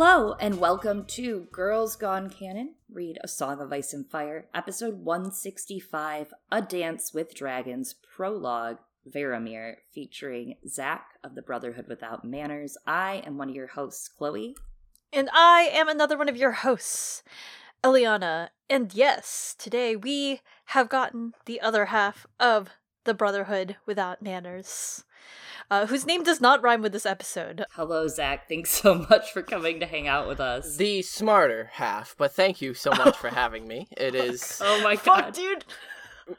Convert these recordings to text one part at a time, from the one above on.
Hello, and welcome to Girls Gone Canon Read A Song of Ice and Fire, episode 165 A Dance with Dragons, prologue, Varamir, featuring Zach of the Brotherhood Without Manners. I am one of your hosts, Chloe. And I am another one of your hosts, Eliana. And yes, today we have gotten the other half of the Brotherhood Without Manners uh, whose name does not rhyme with this episode. Hello, Zach. Thanks so much for coming to hang out with us. The smarter half, but thank you so much for having me. It is oh my Fuck, god, dude.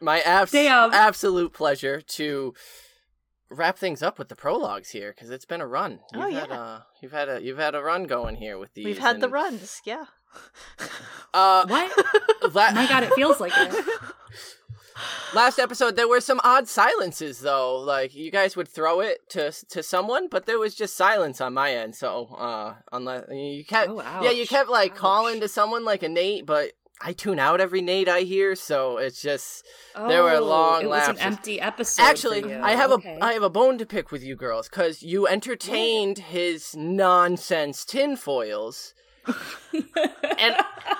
my abs- Damn. absolute pleasure to wrap things up with the prologues here because it's been a run. You've Oh, had, yeah. uh, you've had a you've had a run going here with these. We've had the runs, yeah. Uh, what? la- Oh my god, it feels like it. Last episode there were some odd silences though. Like you guys would throw it to to someone, but there was just silence on my end. So uh, unless you kept Oh, yeah, you kept like Ouch. calling to someone like a Nate, but. I tune out every Nate I hear, so it's just There were Oh, long It was an empty episode. Actually. I have Okay. a I have a bone to pick with you girls because you entertained his nonsense tinfoils and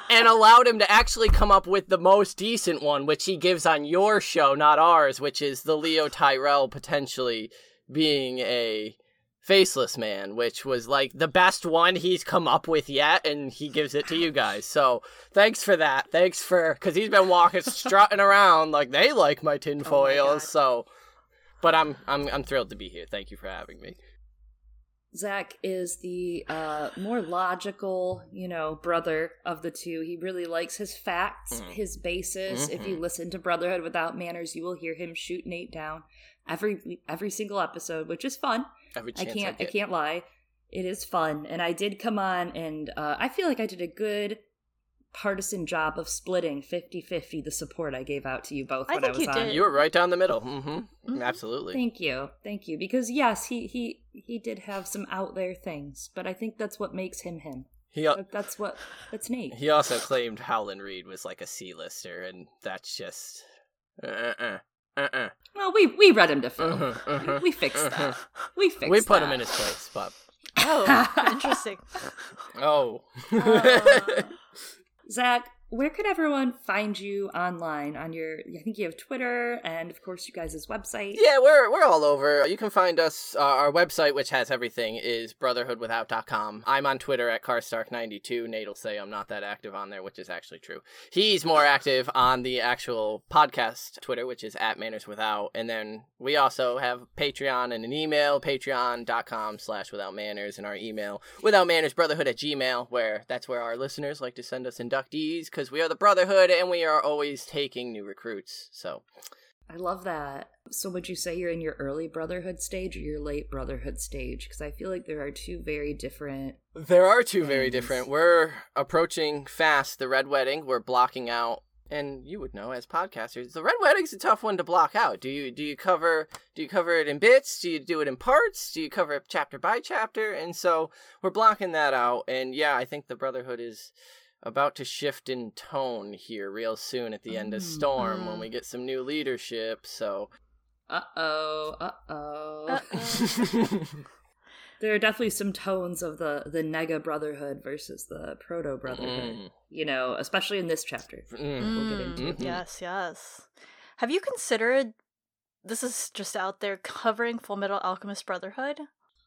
and allowed him to actually come up with the most decent one, which he gives on your show, not ours, which is the Leo Tyrell potentially being a faceless man, which was like the best one he's come up with yet, and he gives it to you guys. So thanks for that. Thanks for because he's been walking strutting around like they like my tinfoils. Oh so, but I'm I'm I'm thrilled to be here. Thank you for having me. Zach is the uh, more logical, you know, brother of the two. He really likes his facts, Mhm. his basis. If you Mhm. listen to Brotherhood Without Manners, you will hear him shoot Nate down every every single episode, which is fun. Every I can't I get. can't lie. It is fun, and I did come on, and uh, I feel like I did a good partisan job of splitting 50-50 the support I gave out to you both I when I was you on. did. You were right down the middle. Mm-hmm. Mhm. Absolutely. Thank you, thank you. Because yes, he he he did have some out there things, but I think that's what makes him him. He al- That's what that's Nate. he also claimed Howland Reed was like a C-lister, and that's just uh-uh. Uh-uh. Well, we we read him to film. Uh-huh, uh-huh, we fixed uh-huh. that. We fixed. We put that. him in his place, but Oh, interesting. oh. Uh. Zach, where could everyone find you online? On your, I think you have Twitter, and of course, you guys' website. Yeah, we're we're all over. You can find us. Uh, our website, which has everything, is brotherhoodwithout.com. I'm on Twitter at carstark92. Nate will say I'm not that active on there, which is actually true. He's more active on the actual podcast Twitter, which is at manners without. And then we also have Patreon and an email, patreon.com slash without manners, and our email without manners brotherhood at gmail, where that's where our listeners like to send us inductees because we are the brotherhood and we are always taking new recruits. So I love that. So, would you say you're in your early brotherhood stage or your late brotherhood stage? Because I feel like there are two very different. There are two very different. We're approaching fast the red wedding. We're blocking out and you would know as podcasters, the red wedding's a tough one to block out. Do you do you cover do you cover it in bits? Do you do it in parts? Do you cover it chapter by chapter? And so we're blocking that out. And yeah, I think the Brotherhood is about to shift in tone here real soon at the end of Mm. Storm when we get some new leadership. So Uh oh. Uh oh. Uh-oh. There are definitely some tones of the the Nega Brotherhood versus the Proto Brotherhood. Mm. You know, especially in this chapter. Mm. We'll get into Mm-hmm. Yes, yes. Have you considered this is just out there covering Full Metal Alchemist Brotherhood?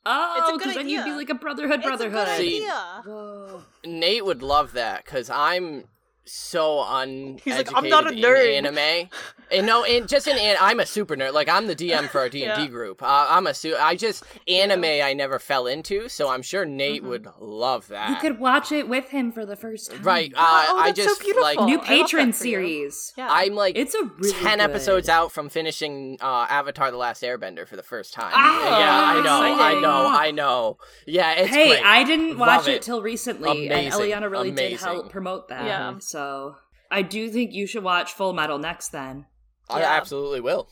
Oh, It's a oh, good because then you'd be like a Brotherhood It's a good Brotherhood. See- idea. Nate would love that because I'm so uneducated He's like, "I'm not a in nerd." anime. And no, and just in an- I'm a super nerd. Like I'm the DM for our D and D group. Uh, I'm a su- I just anime I never fell into, so I'm sure Nate Mhm. would love that. You could watch it with him for the first time. right? Uh, Oh, I that's so just beautiful. like New love patron series. Yeah. I'm like It's a really ten good. episodes out from finishing uh, Avatar: The Last Airbender for the first time. Ah, yeah, I know, I know, I know. Yeah, it's hey, great. I didn't Love watch it. it. till recently, Amazing, and Eliana really did help promote that. Yeah. So I do think you should watch Full Metal next. Then I Yeah. absolutely will.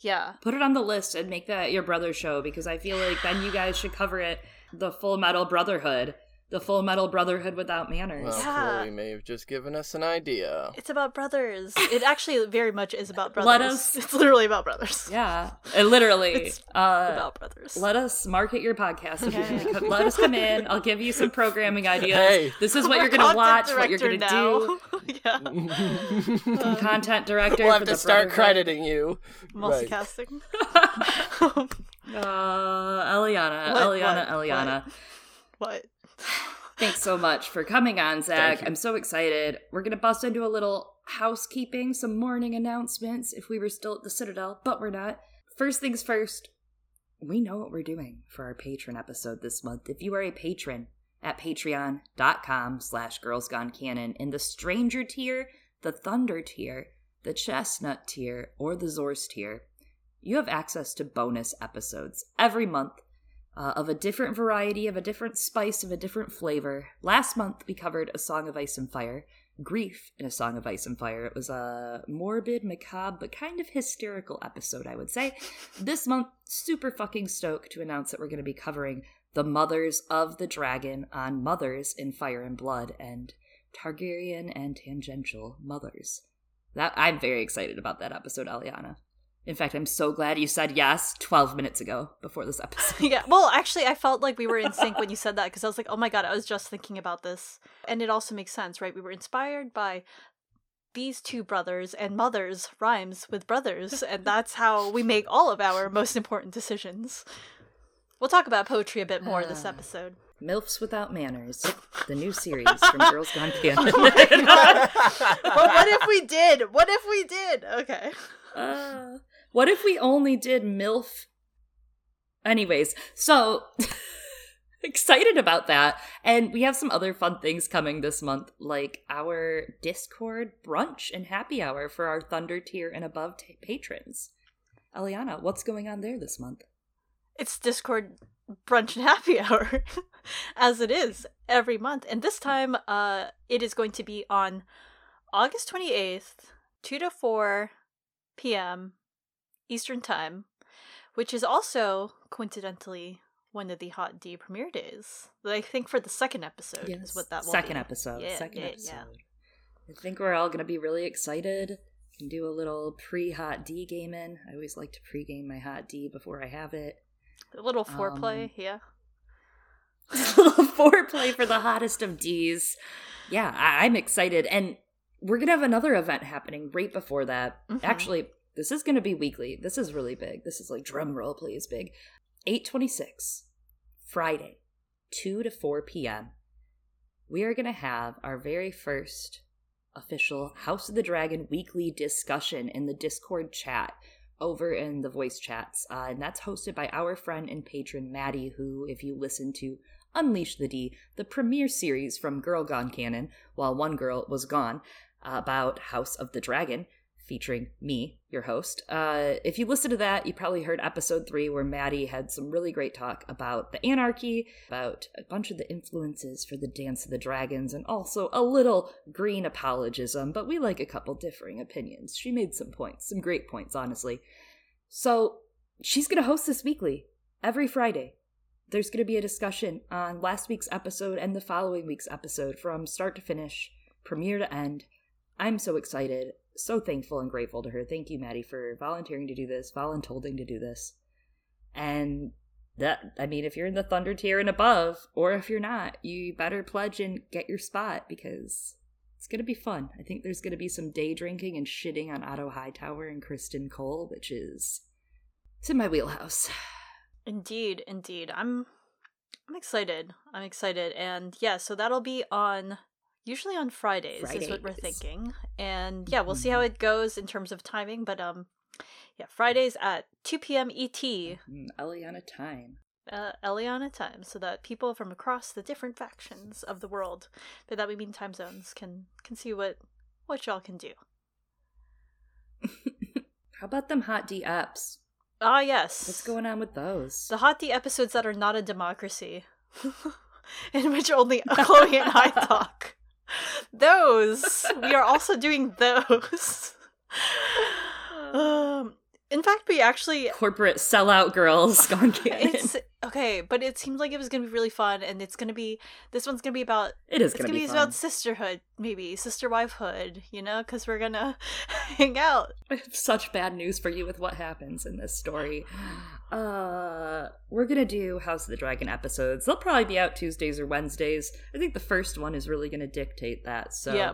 Yeah. put it on the list and make that your brother show because I feel like then you guys should cover it the Full Metal Brotherhood the Full Metal Brotherhood without manners. Well, Yeah. Chloe may have just given us an idea. It's about brothers. It actually very much is about brothers. Let us- It's literally about brothers. Yeah, and literally, It's uh, about brothers. let us market your podcast. If you Yeah. want to come- let us come in. I'll give you some programming ideas. Hey. This is what We're you're gonna watch. content What you're gonna do. now. yeah. Content director. We'll for have the to start crediting you. Right. Multicasting. Uh, Eliana, What, Eliana, what, Eliana. what? Thanks so much for coming on, Zach. I'm so excited. We're gonna bust into a little housekeeping, some morning announcements if we were still at the Citadel, but we're not. First things first, we know what we're doing for our patron episode this month. If you are a patron at patreon.com slash girls gone canon in the stranger tier, the thunder tier, the chestnut tier, or the Zor's tier, you have access to bonus episodes every month uh, of a different variety, of a different spice, of a different flavor. Last month we covered A Song of Ice and Fire, Grief in A Song of Ice and Fire. It was a morbid, macabre, but kind of hysterical episode, I would say. This month, super fucking stoked to announce that we're going to be covering The Mothers of the Dragon on Mothers in Fire and Blood and Targaryen and Tangential Mothers. That I'm very excited about that episode, Eliana. In fact, I'm so glad you said yes 12 minutes ago before this episode. yeah. Well, actually, I felt like we were in sync when you said that because I was like, oh my god, I was just thinking about this. And it also makes sense, right? We were inspired by these two brothers, and mothers rhymes with brothers, and that's how we make all of our most important decisions. We'll talk about poetry a bit more this Ah. episode. MILFs Without Manners, the new series from Girls Gone Canon. But what if we did? What if we did? Okay. Uh, what if we only did MILF? Anyways, so excited about that. And we have some other fun things coming this month, like our Discord brunch and happy hour for our Thunder tier and above t- patrons. Eliana, what's going on there this month? It's Discord brunch and happy hour, as it is every month. And this time, uh, it is going to be on August 28th, 2 to 4 p.m. Eastern Time, which is also coincidentally one of the Hot D premiere days. I think for the second episode is what that will second episode. Yeah, second yeah, episode. yeah. I think we're all gonna be really excited. Can do a little pre hot D gaming. I always like to pre-game my hot D before I have it. A little foreplay, Um, yeah. a little foreplay for the hottest of D's. Yeah, I- I'm excited. And we're going to have another event happening right before that. Mhm. Actually, this is going to be weekly. This is really big. This is like drum roll, please, big. 826, Friday, 2 to 4 p.m. We are going to have our very first official House of the Dragon weekly discussion in the Discord chat over in the voice chats. Uh, and that's hosted by our friend and patron Maddie, who, if you listen to Unleash the D, the premiere series from Girl Gone Canon, while one girl was gone, uh, about House of the Dragon, featuring me, your host. Uh, if you listen to that, you probably heard episode three where Maddie had some really great talk about the anarchy, about a bunch of the influences for the Dance of the Dragons, and also a little green apologism, but we like a couple differing opinions. She made some points, some great points, honestly. So she's going to host this weekly, every Friday. There's going to be a discussion on last week's episode and the following week's episode from start to finish, premiere to end. I'm so excited, so thankful and grateful to her. Thank you, Maddie, for volunteering to do this, voluntolding to do this. And that, I mean, if you're in the Thunder tier and above, or if you're not, you better pledge and get your spot because it's going to be fun. I think there's going to be some day drinking and shitting on Otto Hightower and Criston Cole, which is. It's in my wheelhouse. Indeed, indeed. I'm I'm excited. I'm excited. And yeah, so that'll be on usually on Fridays, is what we're thinking. And yeah, we'll see how it goes in terms of timing, but um yeah, Fridays at 2 p.m. ET, Mm, Eliana time. uh, Eliana time, so that people from across the different factions of the world, but that we mean time zones, can can see what what y'all can do. How about them hot D apps? Ah, yes. What's going on with those? The hot D episodes that are not a democracy, in which only Chloe and I talk. Those we are also doing those. um, In fact, we actually corporate sellout girls gone canon. it's okay, but it seemed like it was gonna be really fun, and it's gonna be this one's gonna be about it is it's gonna, gonna be, be about sisterhood, maybe sister wifehood, you know, because we're gonna hang out. I have such bad news for you with what happens in this story. Uh, we're gonna do House of the Dragon episodes. They'll probably be out Tuesdays or Wednesdays. I think the first one is really gonna dictate that. So Yeah.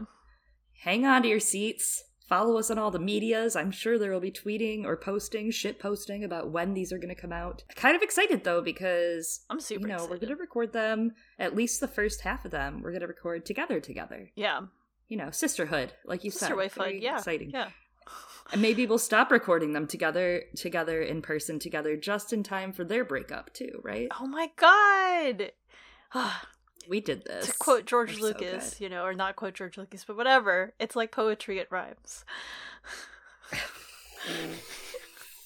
hang on to your seats. Follow us on all the medias. I'm sure there will be tweeting or posting, shit posting about when these are to come out. Kind of excited though because I'm super you know we're going to record them at least the first half of them. We're to record together, together. Yeah, You know, sisterhood, like you sister said. Very Yeah, exciting. Yeah. And maybe we'll stop recording them together, together in person, together, just in time for their breakup too, right? Oh my god. We did this. to quote George We're Lucas, good. you know, or not quote George Lucas, but whatever. It's like poetry, it rhymes.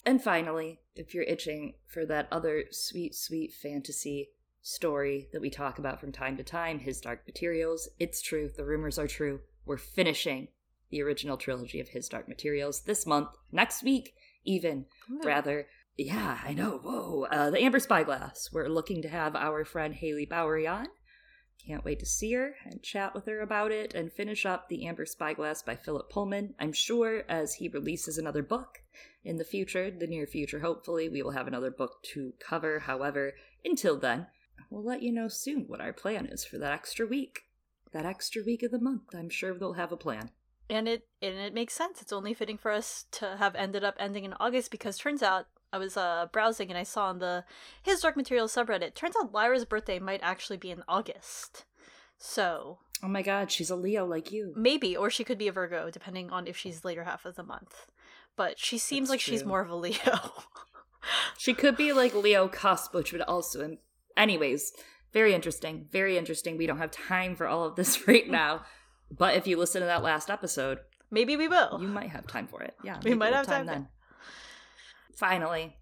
And finally, if you're itching for that other sweet, sweet fantasy story that we talk about from time to time, His Dark Materials, it's true. The rumors are true. We're finishing the original trilogy of His Dark Materials this month, next week, even. Rather, yeah, I know. Whoa. Uh, the Amber Spyglass. We're looking to have our friend Haley Bowery on. Can't wait to see her and chat with her about it and finish up The Amber Spyglass by Philip Pullman. I'm sure as he releases another book in the future, the near future, hopefully, we will have another book to cover. However, until then, we'll let you know soon what our plan is for that extra week. That extra week of the month. I'm sure they'll have a plan. And it and it makes sense. It's only fitting for us to have ended up ending in August because turns out I was uh browsing and I saw on the His Dark Materials subreddit. Turns out Lyra's birthday might actually be in August. So Oh my god, she's a Leo like you. maybe, or she could be a Virgo, depending on if she's later half of the month. But she seems That's like she's more of a Leo. She could be like Leo cusp, which would also. Anyways, very interesting. Very interesting. We don't have time for all of this right now. But if you listen to that last episode, maybe we will. you might have time for it. Yeah. We might have time then. Finally,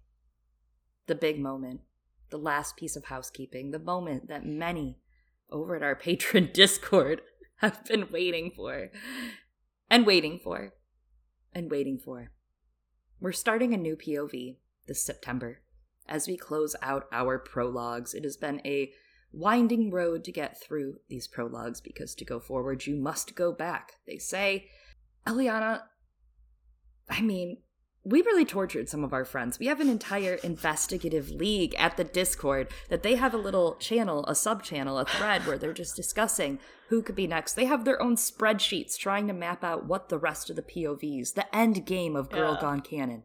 the big moment, the last piece of housekeeping, the moment that many over at our patron Discord have been waiting for and waiting for and waiting for. We're starting a new POV this September. As we close out our prologues, it has been a winding road to get through these prologues because to go forward, you must go back. They say, Eliana, I mean, we really tortured some of our friends. We have an entire investigative league at the Discord that they have a little channel, a sub channel, a thread where they're just discussing who could be next. They have their own spreadsheets trying to map out what the rest of the POVs, the end game of Girl Yeah. Gone Canon,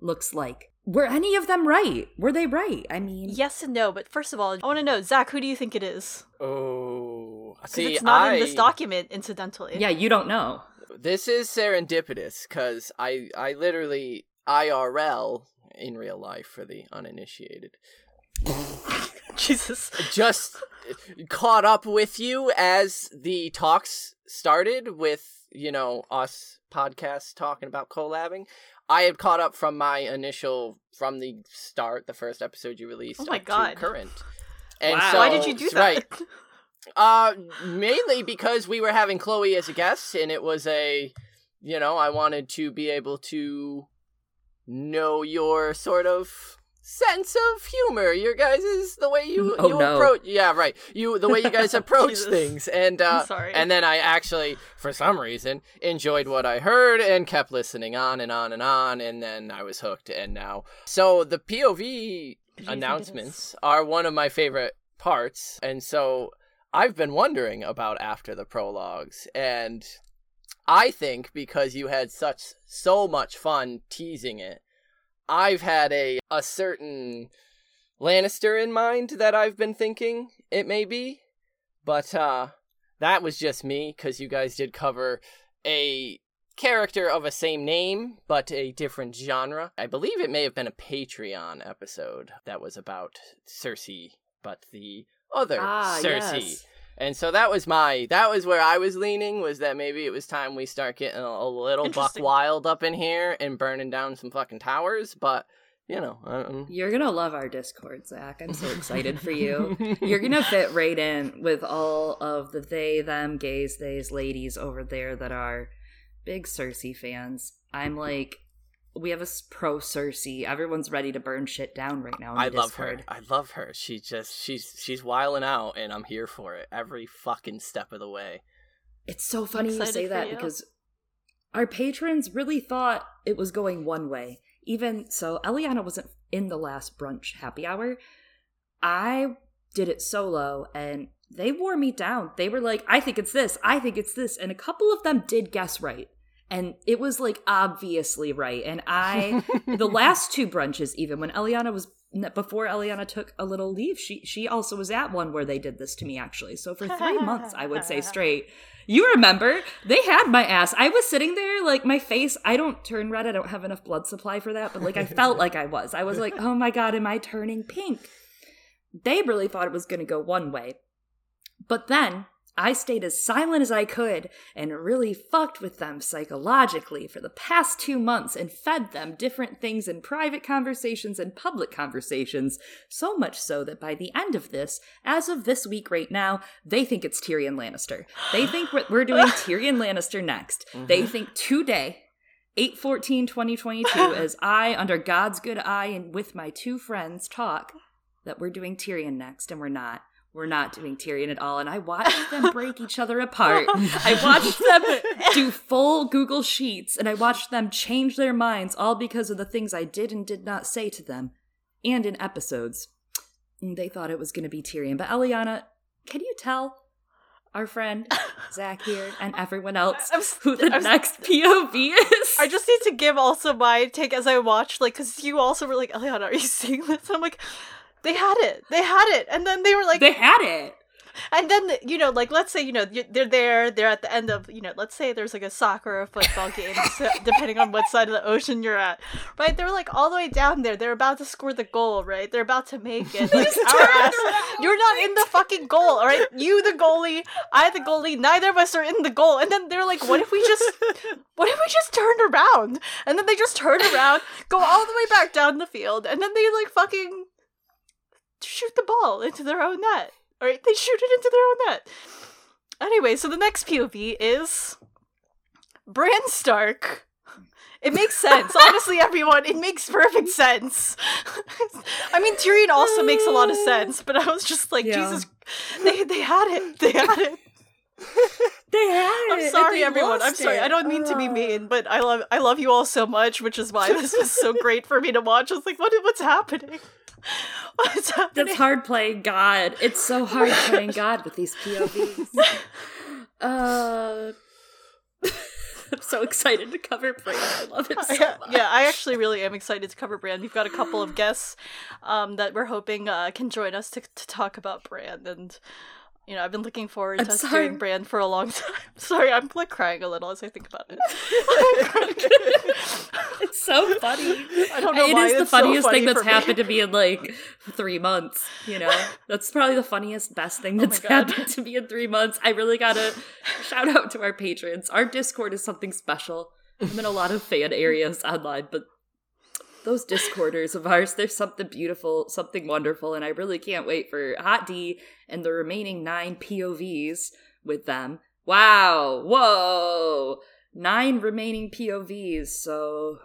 looks like. Were any of them right? Were they right? I mean, yes and no, but first of all, I want to know, Zach, who do you think it is? Oh, see, it's not I, in this document, incidentally. yeah, you don't know. This is serendipitous because I, I literally IRL in real life for the uninitiated. Jesus. Just caught up with you as the talks started with you know us podcasts talking about collabing. I had caught up from my initial from the start, the first episode you released. Oh my God. current. And Wow. so, Why did you do that? Right. Uh, mainly because we were having Chloe as a guest, and it was a, you know, I wanted to be able to know your sort of sense of humor, your guys' is the way you Oh, you no. approach. Yeah, right. You the way you guys approach things, and uh, sorry. and then I actually, for some reason, enjoyed what I heard and kept listening on and on and on, and then I was hooked. And now, so the POV Who do you think it announcements are one of my favorite parts, and so I've been wondering about after the prologues, and I think because you had such so much fun teasing it, I've had a a certain Lannister in mind that I've been thinking it may be, but uh that was just me because you guys did cover a character of a same name but a different genre. I believe it may have been a Patreon episode that was about Cersei, but the other Ah, Cersei. yes. And so that was my that was where I was leaning was that maybe it was time we start getting a, a little buck wild up in here and burning down some fucking towers, but you know, um, You're gonna love our Discord, Zach. I'm so excited for you. You're gonna fit right in with all of the they, them, gays, theys, ladies over there that are big Cersei fans. I'm like we have a pro Cersei. Everyone's ready to burn shit down right now. I love Discord. her. I love her. She just she's she's wiling out, and I'm here for it every fucking step of the way. It's so funny you say that you. because our patrons really thought it was going one way. Even so, Eliana wasn't in the last brunch happy hour. I did it solo and they wore me down. They were like, I think it's this, I think it's this. And a couple of them did guess right. And it was like obviously right. And I, the last two brunches, even when Eliana was before Eliana took a little leave, she she also was at one where they did this to me actually. So for three months, I would say straight. You remember they had my ass. I was sitting there like my face. I don't turn red. I don't have enough blood supply for that. But like I felt like I was. I was like, oh my god, am I turning pink? They really thought it was going to go one way. But then I stayed as silent as I could and really fucked with them psychologically for the past two months and fed them different things in private conversations and public conversations. So much so that by the end of this, as of this week right now, they think it's Tyrion Lannister. They think we're, doing Tyrion Lannister next. They mm-hmm. think today. 8 14 2022 as i under god's good eye and with my two friends talk that we're doing tyrion next and we're not we're not doing Tyrion at all. And I watched them break each other apart. I watched them do full Google Sheets and I watched them change their minds all because of the things I did and did not say to them and in episodes. And they thought it was going to be Tyrion. But Eliana, can you tell our friend Zach here and everyone else I'm who the I'm next POV is? I just need to give also my take as I watched, like, because you also were like, Eliana, are you seeing this? I'm like, they had it. They had it. And then they were like, they had it. and then, you know, like, let's say, you know, they're there, they're at the end of, you know, let's say there's like a soccer or a football game, so- depending on what side of the ocean you're at, right? They're like all the way down there. They're about to score the goal, right? They're about to make it. Like, ass, you're not in the fucking goal, all right? You, the goalie, I, the goalie, neither of us are in the goal. And then they're like, what if we just, what if we just turned around? And then they just turn around, go all the way back down the field, and then they like fucking shoot the ball into their own net. All right, they shoot it into their own net. Anyway, so the next POV is Bran Stark. It makes sense. Honestly, everyone, it makes perfect sense. I mean, Tyrion also makes a lot of sense, but I was just like, Yeah. Jesus, they they had it. They had it. They had it. I'm sorry, everyone. I'm sorry. it. I don't mean to be mean, ah. but I love I love you all so much, which is why this was so great for me to watch. I was like, what what's happening? What's happening? That's hard playing God. It's so hard playing God with these POVs. Uh, I'm so excited to cover Bran. I love it so much. yeah, I actually really am excited to cover Bran. We've got a couple of guests um, that we're hoping uh, can join us to, to talk about Bran, and you know I've been looking forward I'm to sorry. doing Bran for a long time. Sorry, I'm like crying a little as I think about it. It's so funny. I don't know It why is the it's so funniest funny thing that's me. happened to me in like three months. You know, that's probably the funniest, best thing Oh that's God. happened to me in three months. I really gotta shout out to our patrons. Our Discord is something special. I'm in a lot of fan areas online, but those Discorders of ours, there's something beautiful, something wonderful, and I really can't wait for Hot D and the remaining nine POVs with them. Wow, whoa, nine remaining POVs. So,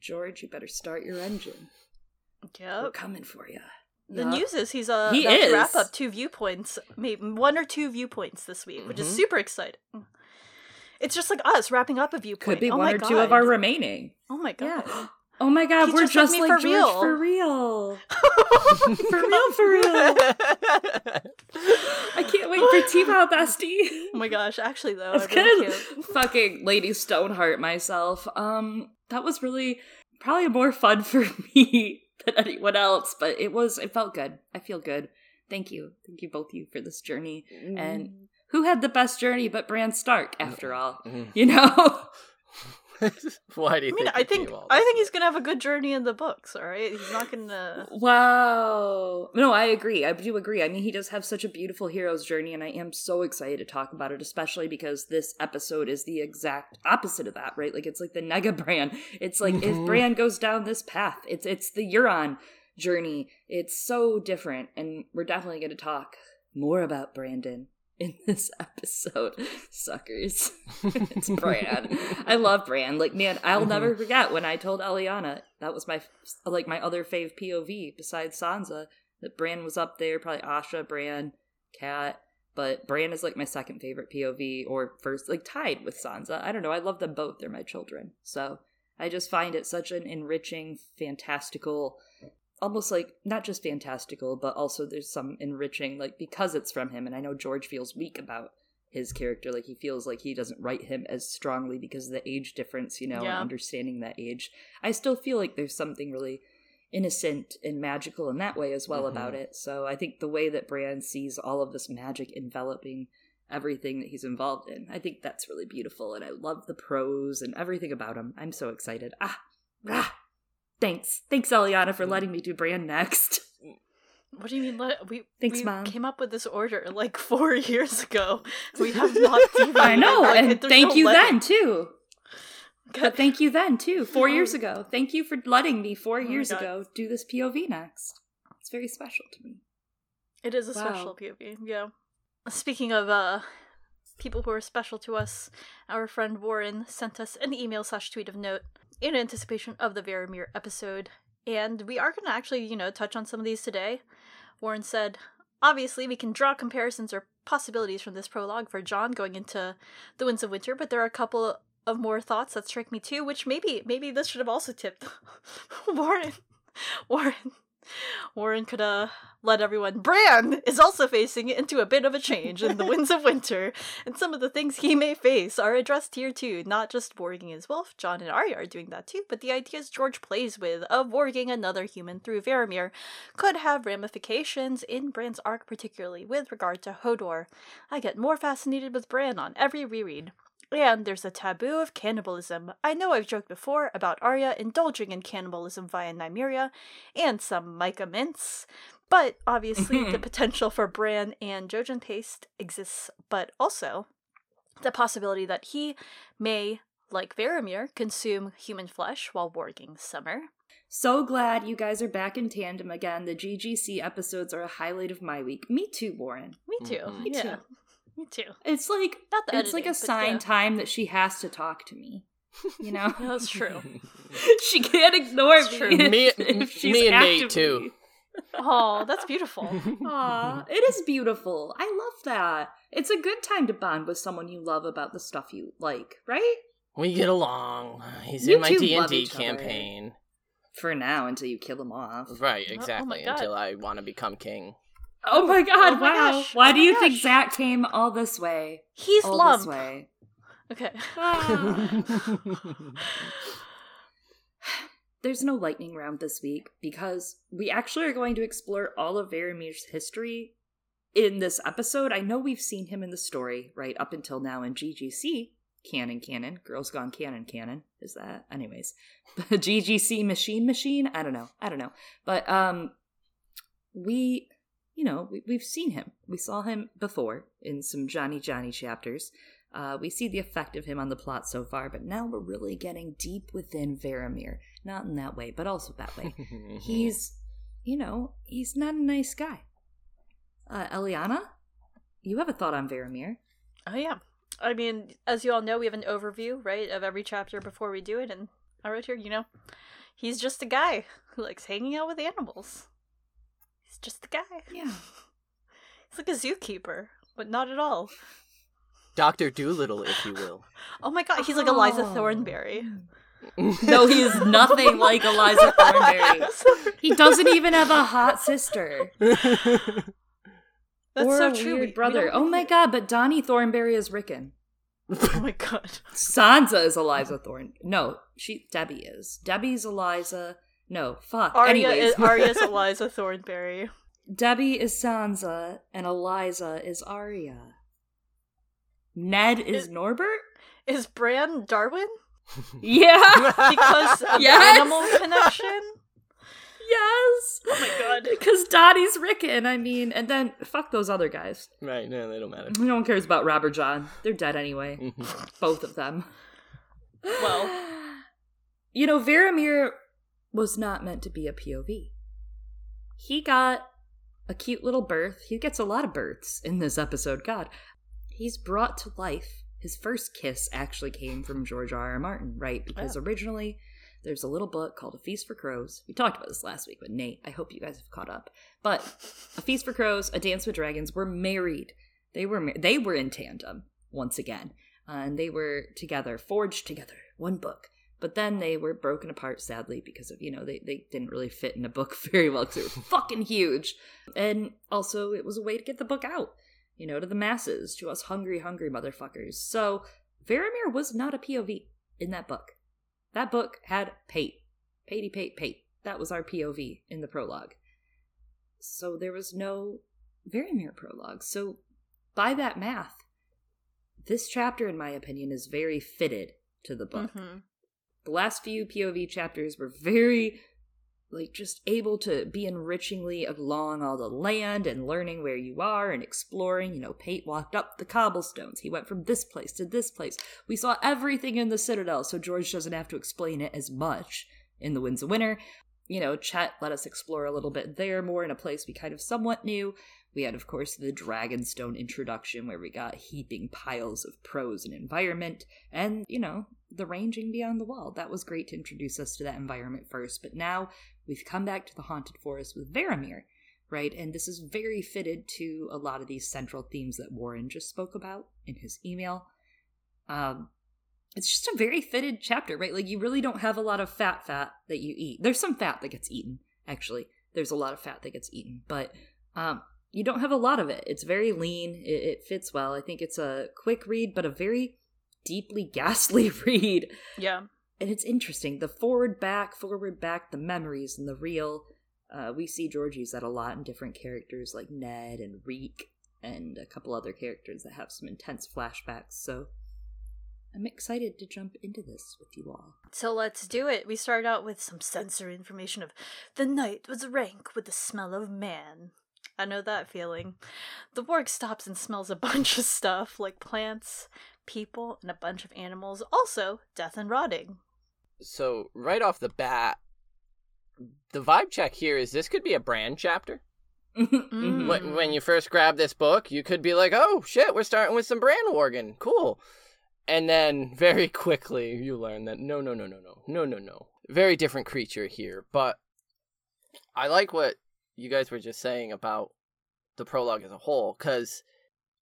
George, you better start your engine. We're coming for you. The news is he's uh He to wrap up two viewpoints, maybe one or two viewpoints this week, which is Mhm. super exciting. It's just like us wrapping up a viewpoint. Could be oh one or God. two of our remaining. Oh my god. Yeah. Oh my god, He's we're just just, like like for George real. for real. for real, for real. I can't wait for Out Bestie. Oh my gosh, actually though, I was I really fucking Lady Stoneheart myself. Um, that was really probably more fun for me than anyone else, but it was. It felt good. I feel good. Thank you, thank you both of you for this journey. And who had the best journey but Bran Stark? After all, Mm. you know. Why do you I mean, think? I think I think he's gonna have a good journey in the books. All right, he's not gonna. Wow. No, I agree. I do agree. I mean, he does have such a beautiful hero's journey, and I am so excited to talk about it, especially because this episode is the exact opposite of that, right? Like it's like the Nega Bran. It's like if Mhm. Bran goes down this path, it's it's the Euron journey. It's so different, and we're definitely going to talk more about Brandon in this episode. Suckers. it's Bran. I love Bran. Like, man, I'll never mm-hmm. forget when I told Eliana that was my like my other fave POV besides Sansa. That Bran was up there, probably Asha, Bran, Cat. But Bran is like my second favorite POV, or first, like tied with Sansa. I don't know. I love them both. They're my children. So I just find it such an enriching, fantastical almost like not just fantastical, but also there's some enriching, like because it's from him. And I know George feels weak about his character, like he feels like he doesn't write him as strongly because of the age difference, you know, Yeah. and understanding that age. I still feel like there's something really innocent and magical in that way as well Mhm. about it. So I think the way that Bran sees all of this magic enveloping everything that he's involved in, I think that's really beautiful. And I love the prose and everything about him. I'm so excited. Ah, rah. Thanks. Thanks, Eliana, for letting me do Bran next. What do you mean? Let, we Thanks, we Mom. came up with this order like four years ago. We have not. I know, Like, and thank no you then too. But thank you then too. Four years ago. Thank you for letting me four Oh years ago do this POV next. It's very special to me. It is a Wow. special POV. Yeah. Speaking of uh people who are special to us, our friend Warren sent us an email slash tweet of note in anticipation of the Varamir episode, and we are going to actually, you know, touch on some of these today. Warren said, "Obviously, we can draw comparisons or possibilities from this prologue for Jon going into the Winds of Winter, but there are a couple of more thoughts that strike me too, which maybe maybe this should have also tipped Warren. Warren Warren could uh let everyone Bran is also facing into a bit of a change in the winds of winter, and some of the things he may face are addressed here too. Not just warging his wolf, Jon and Arya are doing that too, but the ideas George plays with of warging another human through Varamir could have ramifications in Bran's arc, particularly with regard to Hodor. I get more fascinated with Bran on every reread. And there's a taboo of cannibalism. I know I've joked before about Arya indulging in cannibalism via Nymeria and some Mycah mints, but obviously the potential for Bran and Jojen paste exists, but also the possibility that he may, like Varamir, consume human flesh while warging Summer. So glad you guys are back in tandem again. The GGC episodes are a highlight of my week. Me too, Warren. Me too. Mhm. Me yeah. Too. Me too. It's like Not the it's like a sign yeah. time that she has to talk to me. You know? Yeah, that's true. she can't ignore It's me. true. Me- if she's me and Nate, too. Oh, that's beautiful. Aw, it is beautiful. I love that. It's a good time to bond with someone you love about the stuff you like, right? we get along. He's You in my D and D each other. campaign. For now, until you kill him off. Right, Oh, oh exactly. Until I want to become king. Oh my god! Oh my wow. gosh, Why oh do you think. Zach came all this way? He's all lump. this way. Okay. There's no lightning round this week because we actually are going to explore all of Varamir's history in this episode. I know we've seen him in the story, right, up until now in GGC. Canon, canon. Girls Gone Canon, canon. Is that? Anyways. GGC Machine Machine? I don't know. I don't know. But, um, we, you know, we, we've seen him. We saw him before in some Johnny Johnny chapters. Uh, we see the effect of him on the plot so far, but now we're really getting deep within Varamir. Not in that way, but also that way. he's, you know, he's not a nice guy. Uh, Eliana, you have a thought on Varamir. Oh yeah. I mean, as you all know, we have an overview, right, of every chapter before we do it, and I wrote here, you know, he's just a guy who likes hanging out with animals. He's just a guy. Yeah. He's like a zookeeper, but not at all. Doctor Dolittle, if you will. Oh my god, he's like Eliza Oh. Thornberry. No, he is nothing like Eliza Thornberry. He doesn't even have a hot sister That's or so a true. weird We- we brother. oh my god! But Donnie Thornberry is Rickon. Oh my god. Sansa is Eliza Thorn. No, she Debbie is. Debbie's Eliza. No, fuck. Arya Anyways, is Arya's Eliza Thornberry. Debbie is Sansa and Eliza is Arya. Ned is Is- Norbert? Is Bran Darwin? Yeah. Because of Yes! the animal connection? yes. Oh my god. Because Dottie's Rickon, I mean, and then fuck those other guys. right, no, they don't matter. No one cares about Robert John. They're dead anyway. Mhm. Both of them. Well. you know, Varamir was not meant to be a POV. He got a cute little birth. He gets a lot of births in this episode. God, he's brought to life. His first kiss actually came from George R. R. Martin, right? Because Oh. originally there's a little book called A Feast for Crows. We talked about this last week with Nate. I hope you guys have caught up. But A Feast for Crows, A Dance with Dragons were married. They were mar- they were in tandem once again, uh, and they were together, forged together, one book. But then they were broken apart, sadly, because of you know they they didn't really fit in a book very well because they were fucking huge, and also it was a way to get the book out, you know, to the masses, to us hungry, hungry motherfuckers. So Varamir was not a POV in that book. That book had Pate, Patey, Pate, Pate. That was our POV in the prologue. So there was no Varamir prologue. So by that math, this chapter, in my opinion, is very fitted to the book. Mhm. The last few POV chapters were very, like, just able to be enrichingly along all the land and learning where you are and exploring. You know, Pate walked up the cobblestones. He went from this place to this place. We saw everything in the Citadel, so George doesn't have to explain it as much in The Winds of Winter. You know, Chet let us explore a little bit there more in a place we kind of somewhat knew. We had, of course, the Dragonstone introduction where we got heaping piles of prose and environment, and, you know, the ranging beyond the wall. That was great to introduce us to that environment first, but now we've come back to the Haunted Forest with Varamir, right? And this is very fitted to a lot of these central themes that Warren just spoke about in his email. Um, it's just a very fitted chapter, right? Like, you really don't have a lot of fat fat that you eat. There's some fat that gets eaten, actually. There's a lot of fat that gets eaten, but um, you don't have a lot of it. It's very lean. It, it fits well. I think it's a quick read, but a very deeply ghastly read. Yeah. And it's interesting. The forward, back, forward, back, the memories and the real. Uh, we see George use that a lot in different characters like Ned and Reek and a couple other characters that have some intense flashbacks. So I'm excited to jump into this with you all. So let's do it. We start out with some sensory information of the night was rank with the smell of man. I know that feeling. The warg stops and smells a bunch of stuff like plants, people and a bunch of animals, also death and rotting. So, right off the bat, the vibe check here is this could be a Bran chapter. mm-hmm. when, when you first grab this book, you could be like, oh shit, we're starting with some brand organ. Cool. And then very quickly you learn that no, no, no, no, no, no, no, no. Very different creature here. But I like what you guys were just saying about the prologue as a whole because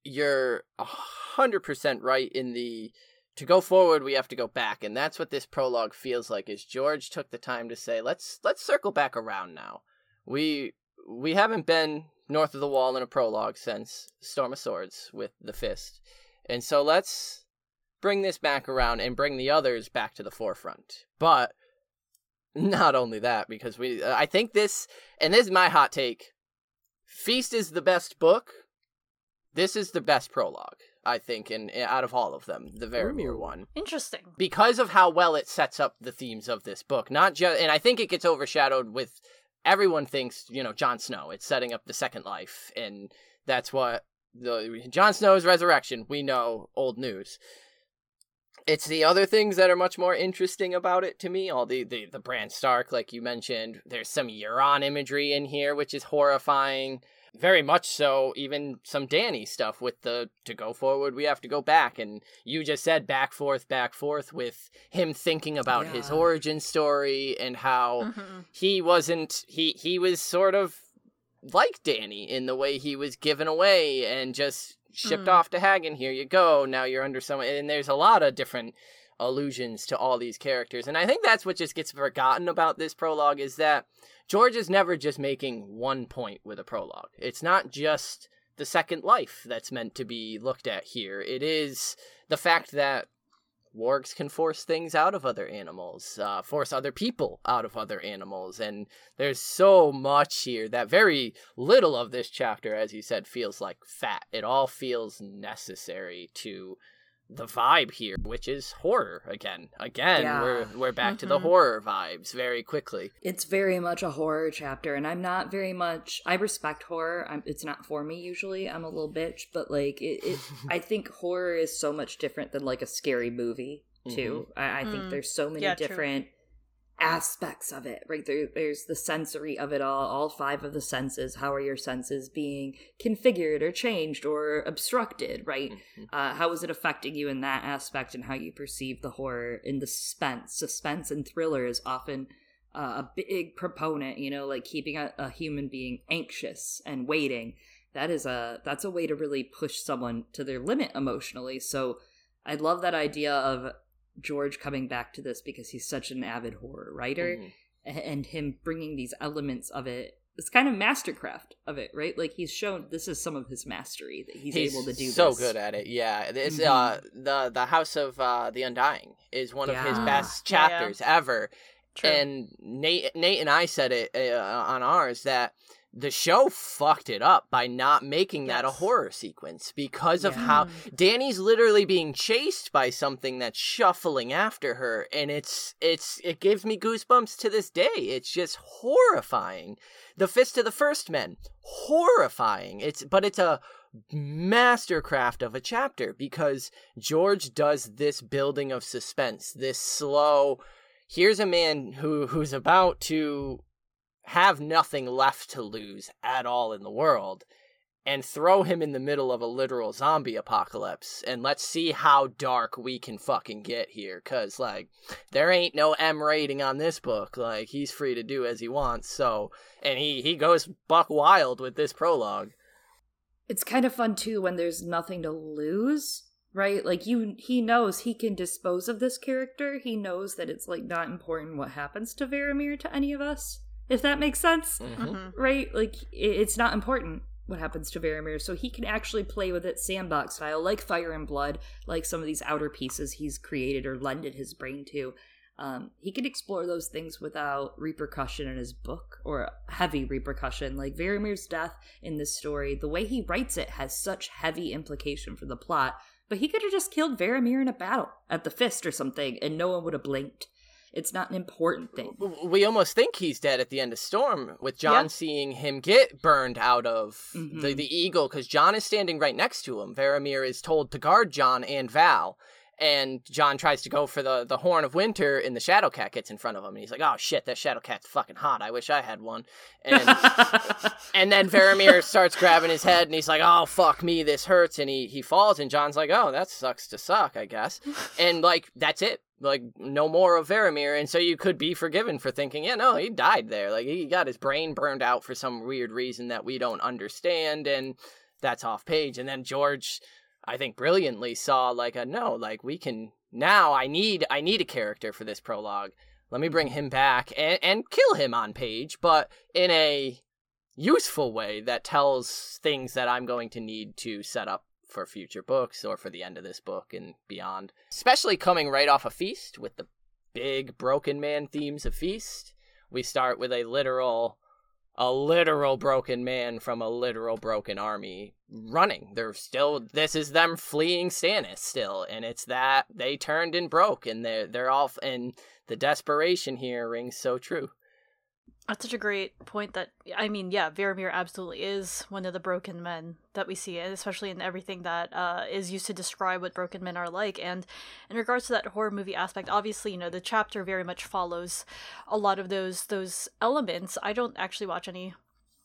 you're a hundred percent right in the to go forward we have to go back. And that's what this prologue feels like is george took the time to say let's let's circle back around now. We we haven't been north of the wall in a prologue since storm of swords with the fist. And so let's bring this back around and bring the others back to the forefront. But not only that because we i think this and this is my hot take feast is the best book this is the best prologue i think in out of all of them the Varamir Ooh. one Interesting. because of how well it sets up the themes of this book. Not just, and I think it gets overshadowed with everyone thinks, you know, Jon Snow. It's setting up the second life, and that's what the Jon Snow's resurrection. We know old news. It's the other things that are much more interesting about it to me. All the the the Bran Stark, like you mentioned. There's some Euron imagery in here, which is horrifying very much so even some Dany stuff with the to go forward we have to go back and you just said back forth back forth with him thinking about his origin story and how Mhm. he wasn't he he was sort of like Dany in the way he was given away and just shipped Mm. off to Haggon here you go now you're under someone and there's a lot of different allusions to all these characters and i think that's what just gets forgotten about this prologue is that George is never just making one point with a prologue. It's not just the second life that's meant to be looked at here. It is the fact that wargs can force things out of other animals, uh, force other people out of other animals, and there's so much here that very little of this chapter, as you said, feels like fat. It all feels necessary to the vibe here, which is horror again. Again, Yeah. we're we're back to the Mhm. horror vibes very quickly. It's very much a horror chapter, and I'm not very much. I respect horror. I'm, it's not for me usually. I'm a little bitch, but like it, it I think horror is so much different than like a scary movie too. I, I think Mm. there's so many Yeah, true. Aspects of it right? There there's the sensory of it all all five of the senses. How are your senses being configured or changed or obstructed right? Mm-hmm. uh, how is it affecting you in that aspect and how you perceive the horror in the suspense? Suspense and thriller is often uh, a big proponent you know like keeping a, a human being anxious and waiting. That is a that's a way to really push someone to their limit emotionally. So i love that idea of George coming back to this because he's such an avid horror writer mm-hmm. and him bringing these elements of it it's kind of mastercraft of it right like he's shown this is some of his mastery that he's, he's able to do so this. good at it yeah it's mm-hmm. uh the the house of uh the undying is one yeah. of his best chapters yeah, yeah. ever True. and nate nate and i said it uh, on ours that the show fucked it up by not making yes. that a horror sequence because of yeah. how Dany's literally being chased by something that's shuffling after her and it's it's it gives me goosebumps to this day. It's just horrifying. The Fist of the First Men, horrifying. It's but it's a mastercraft of a chapter because George does this building of suspense, this slow here's a man who who's about to have nothing left to lose at all in the world and throw him in the middle of a literal zombie apocalypse and let's see how dark we can fucking get here. Cuz like there ain't no M rating on this book. Like he's free to do as he wants so and he he goes buck wild with this prologue. It's kind of fun too when there's nothing to lose right? Like you he knows he can dispose of this character. He knows that it's like not important what happens to Varamir to any of us if that makes sense, mm-hmm. mm-hmm. right? Like it's not important what happens to Varamir, so he can actually play with it sandbox style, like Fire and Blood, like some of these outer pieces he's created or lended his brain to. Um, he can explore those things without repercussion in his book or heavy repercussion. Like Varamir's death in this story, the way he writes it has such heavy implication for the plot. But he could have just killed Varamir in a battle at the fist or something, and no one would have blinked. It's not an important thing. We almost think he's dead at the end of Storm, with Jon seeing him get burned out of mm-hmm. the, the eagle, because Jon is standing right next to him. Varamir is told to guard Jon and Val and Jon tries to go for the the horn of winter, and the Shadow Cat gets in front of him, and he's like, "Oh shit, that Shadow Cat's fucking hot. I wish I had one." And and then Varamir starts grabbing his head, and he's like, "Oh fuck me, this hurts," and he he falls, and Jon's like, "Oh, that sucks to suck, I guess," and like that's it. Like no more of Varamir, and so you could be forgiven for thinking, yeah, no, he died there. Like he got his brain burned out for some weird reason that we don't understand, and that's off page. And then George I think brilliantly saw like a no, like we can now I need I need a character for this prologue. Let me bring him back and, and kill him on page, but in a useful way that tells things that I'm going to need to set up for future books or for the end of this book and beyond. Especially coming right off a feast with the big broken man themes of feast. We start with a literal a literal broken man from a literal broken army running. They're still this is them fleeing Stannis still, and it's that they turned and broke, and they're they're all and the desperation here rings so true. That's such a great point. That I mean, yeah, Varamir absolutely is one of the broken men that we see, and especially in everything that uh, is used to describe what broken men are like. And in regards to that horror movie aspect, obviously, you know, the chapter very much follows a lot of those those elements. I don't actually watch any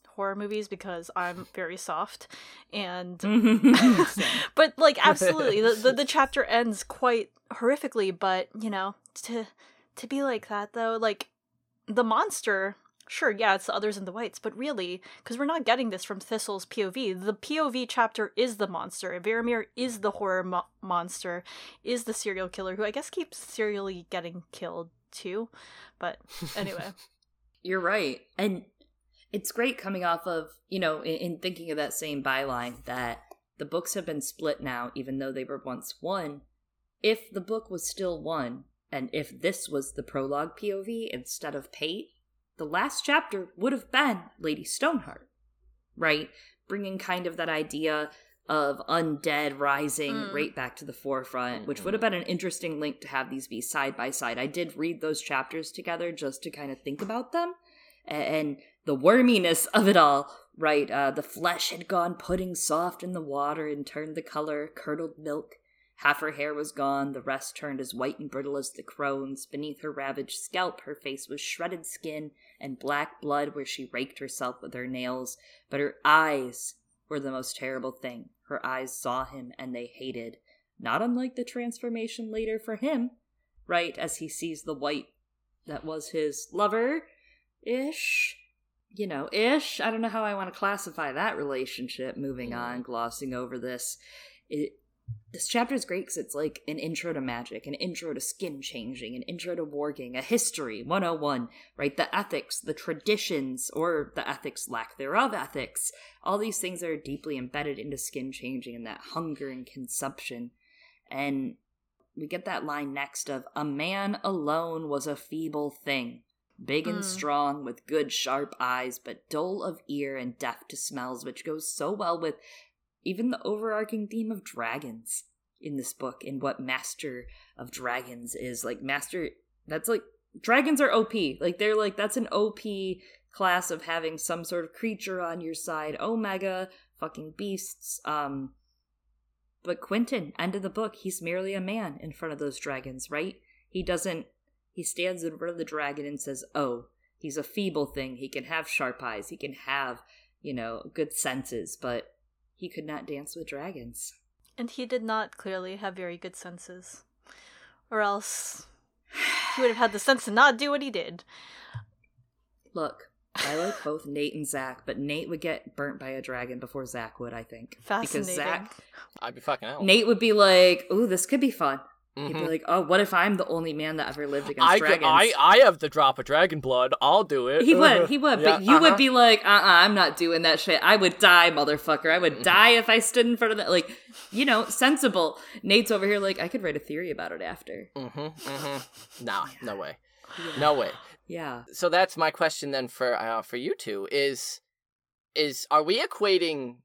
horror movies because I'm very soft, and but like absolutely, the, the the chapter ends quite horrifically. But you know, to to be like that though, like the monster sure, yeah, it's the others and the whites, but really, because we're not getting this from Thistle's POV, the POV chapter is the monster. Varamir is the horror mo- monster, is the serial killer who I guess keeps serially getting killed too. But anyway. You're right. And it's great coming off of, you know, in, in thinking of that same byline that the books have been split now, even though they were once one. If the book was still one, and if this was the prologue POV instead of Pate, the last chapter would have been Lady Stoneheart, right? Bringing kind of that idea of undead rising mm. right back to the forefront, mm-hmm. which would have been an interesting link to have these be side by side. I did read those chapters together just to kind of think about them and the worminess of it all, right? Uh, the flesh had gone pudding soft in the water and turned the color, curdled milk Half her hair was gone, the rest turned as white and brittle as the crone's. Beneath her ravaged scalp, her face was shredded skin and black blood where she raked herself with her nails. But her eyes were the most terrible thing. Her eyes saw him and they hated. Not unlike the transformation later for him, right? As he sees the white that was his lover ish. You know, ish. I don't know how I want to classify that relationship. Moving on, glossing over this. It, this chapter is great because it's like an intro to magic, an intro to skin changing, an intro to warging, a history 101, right? The ethics, the traditions, or the ethics, lack thereof ethics. All these things are deeply embedded into skin changing and that hunger and consumption. And we get that line next of a man alone was a feeble thing big and Mm. strong with good sharp eyes but dull of ear and deaf to smells which goes so well with even the overarching theme of dragons in this book and what master of dragons is like master that's like dragons are op like they're like that's an op class of having some sort of creature on your side omega fucking beasts um but Quentyn, end of the book, he's merely a man in front of those dragons, right? He doesn't. He stands in front of the dragon and says, "Oh, he's a feeble thing. He can have sharp eyes. He can have, you know, good senses, but he could not dance with dragons." And he did not clearly have very good senses. Or else he would have had the sense to not do what he did. Look, I like both Nate and Zach, but Nate would get burnt by a dragon before Zach would, I think. Fascinating. Because Zach, I'd be fucking out. Nate would be like, "Ooh, this could be fun." He'd be Mhm. like, "Oh, what if I'm the only man that ever lived against I, dragons?" could, I I have the drop of dragon blood. I'll do it. He would, he would, Yeah, but you would uh-huh. be like, uh, uh-uh, I'm not doing that shit. I would die, motherfucker. I would Mm-hmm. die if I stood in front of that. Like, you know, sensible. Nate's over here, like, I could write a theory about it after. Mm-hmm, mm-hmm. Nah, no way, no way. Yeah. So that's my question then for uh, for you two is is are we equating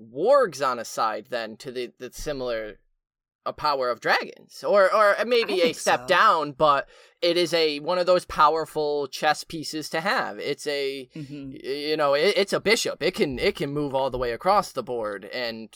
wargs on a side then to the the similar a power of dragons or or maybe a step so. down but it is a one of those powerful chess pieces to have it's a hmm you know it, it's a bishop it can it can move all the way across the board and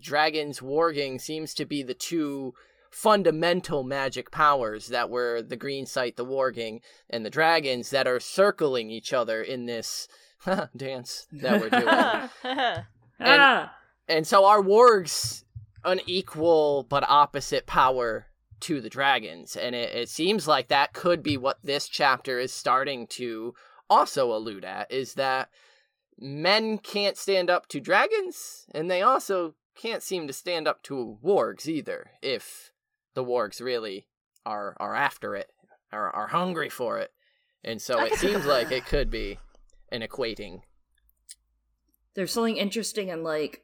dragons warging seems to be the two fundamental magic powers that were the green sight the warging and the dragons that are circling each other in this dance that we're doing Ah! and so our wargs an equal but opposite power to the dragons and it, it seems like that could be what this chapter is starting to also allude at is that men can't stand up to dragons and they also can't seem to stand up to wargs either if the wargs really are are after it are, are hungry for it. And so it seems like it could be an equating. There's something interesting in, like,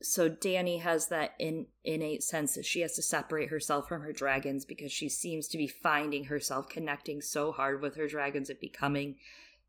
so Dany has that in, innate sense that she has to separate herself from her dragons because she seems to be finding herself connecting so hard with her dragons and becoming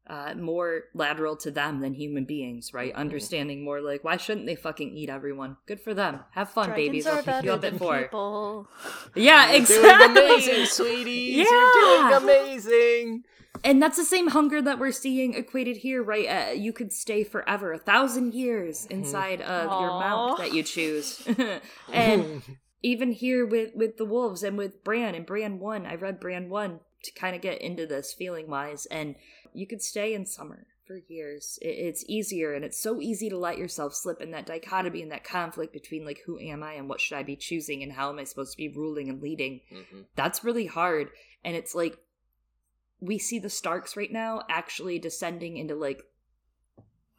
uh, more lateral to them than human beings, right? Mhm. Understanding more like why shouldn't they fucking eat everyone? Good for them. Have fun, Dragons babies. are I'll pick you better up than at four. people. Yeah, You're exactly. doing amazing, sweeties. You're doing amazing. And that's the same hunger that we're seeing equated here, right? Uh, you could stay forever, a thousand years inside of your Aw. mount that you choose. and even here with with the wolves and with Bran and Bran one, I read Bran one to kind of get into this feeling wise, and you could stay in summer for years. It, it's easier, and it's so easy to let yourself slip in that dichotomy and that conflict between like who am I and what should I be choosing and how am I supposed to be ruling and leading Mhm. that's really hard and it's like we see the starks right now actually descending into like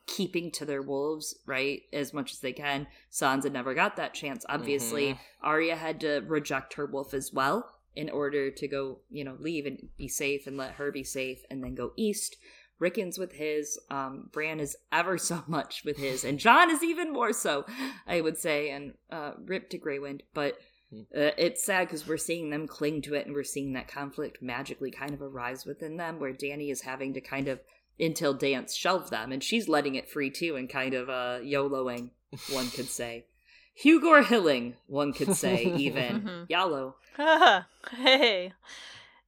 keeping to their wolves right as much as they can sansa never got that chance obviously Mhm. arya had to reject her wolf as well in order to go you know leave and be safe and let her be safe and then go east Rickon's with his, um, Bran is ever so much with his, and Jon is even more so, I would say, and uh, Rip to Greywind. But uh, it's sad because we're seeing them cling to it and we're seeing that conflict magically kind of arise within them where dany is having to kind of until dance shelve them and she's letting it free too and kind of uh yoloing one could say hugor hilling one could say even Mhm. yollo hey.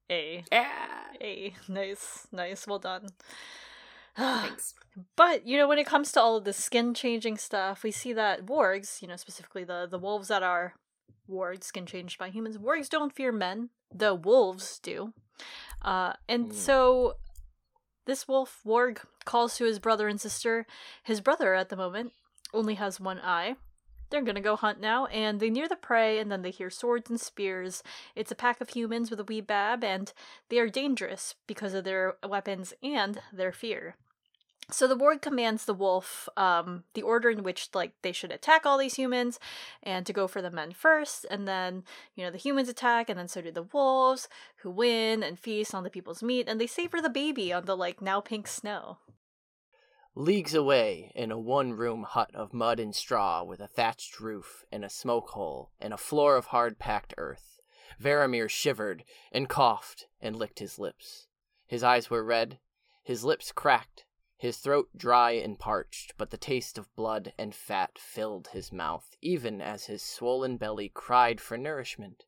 Hey. yeah Hey. Nice. Nice. Well done. thanks But you know, when it comes to all of the skin changing stuff, we see that wargs, you know, specifically the the wolves that are wargs can change by humans. Wargs don't fear men, though wolves do. Uh, and Mm. so this wolf warg calls to his brother and sister. His brother, at the moment, only has one eye. They're gonna go hunt now, and they near the prey, and then they hear swords and spears. It's a pack of humans with a wee bab, and they are dangerous because of their weapons and their fear. So the warg commands the wolf um, the order in which like they should attack all these humans, and to go for the men first, and then you know the humans attack, and then so do the wolves, who win and feast on the people's meat, and they savor the baby on the like now pink snow. Leagues away, in a one room hut of mud and straw with a thatched roof and a smoke hole and a floor of hard packed earth, Varamir shivered and coughed and licked his lips. His eyes were red, his lips cracked, his throat dry and parched, but the taste of blood and fat filled his mouth, even as his swollen belly cried for nourishment.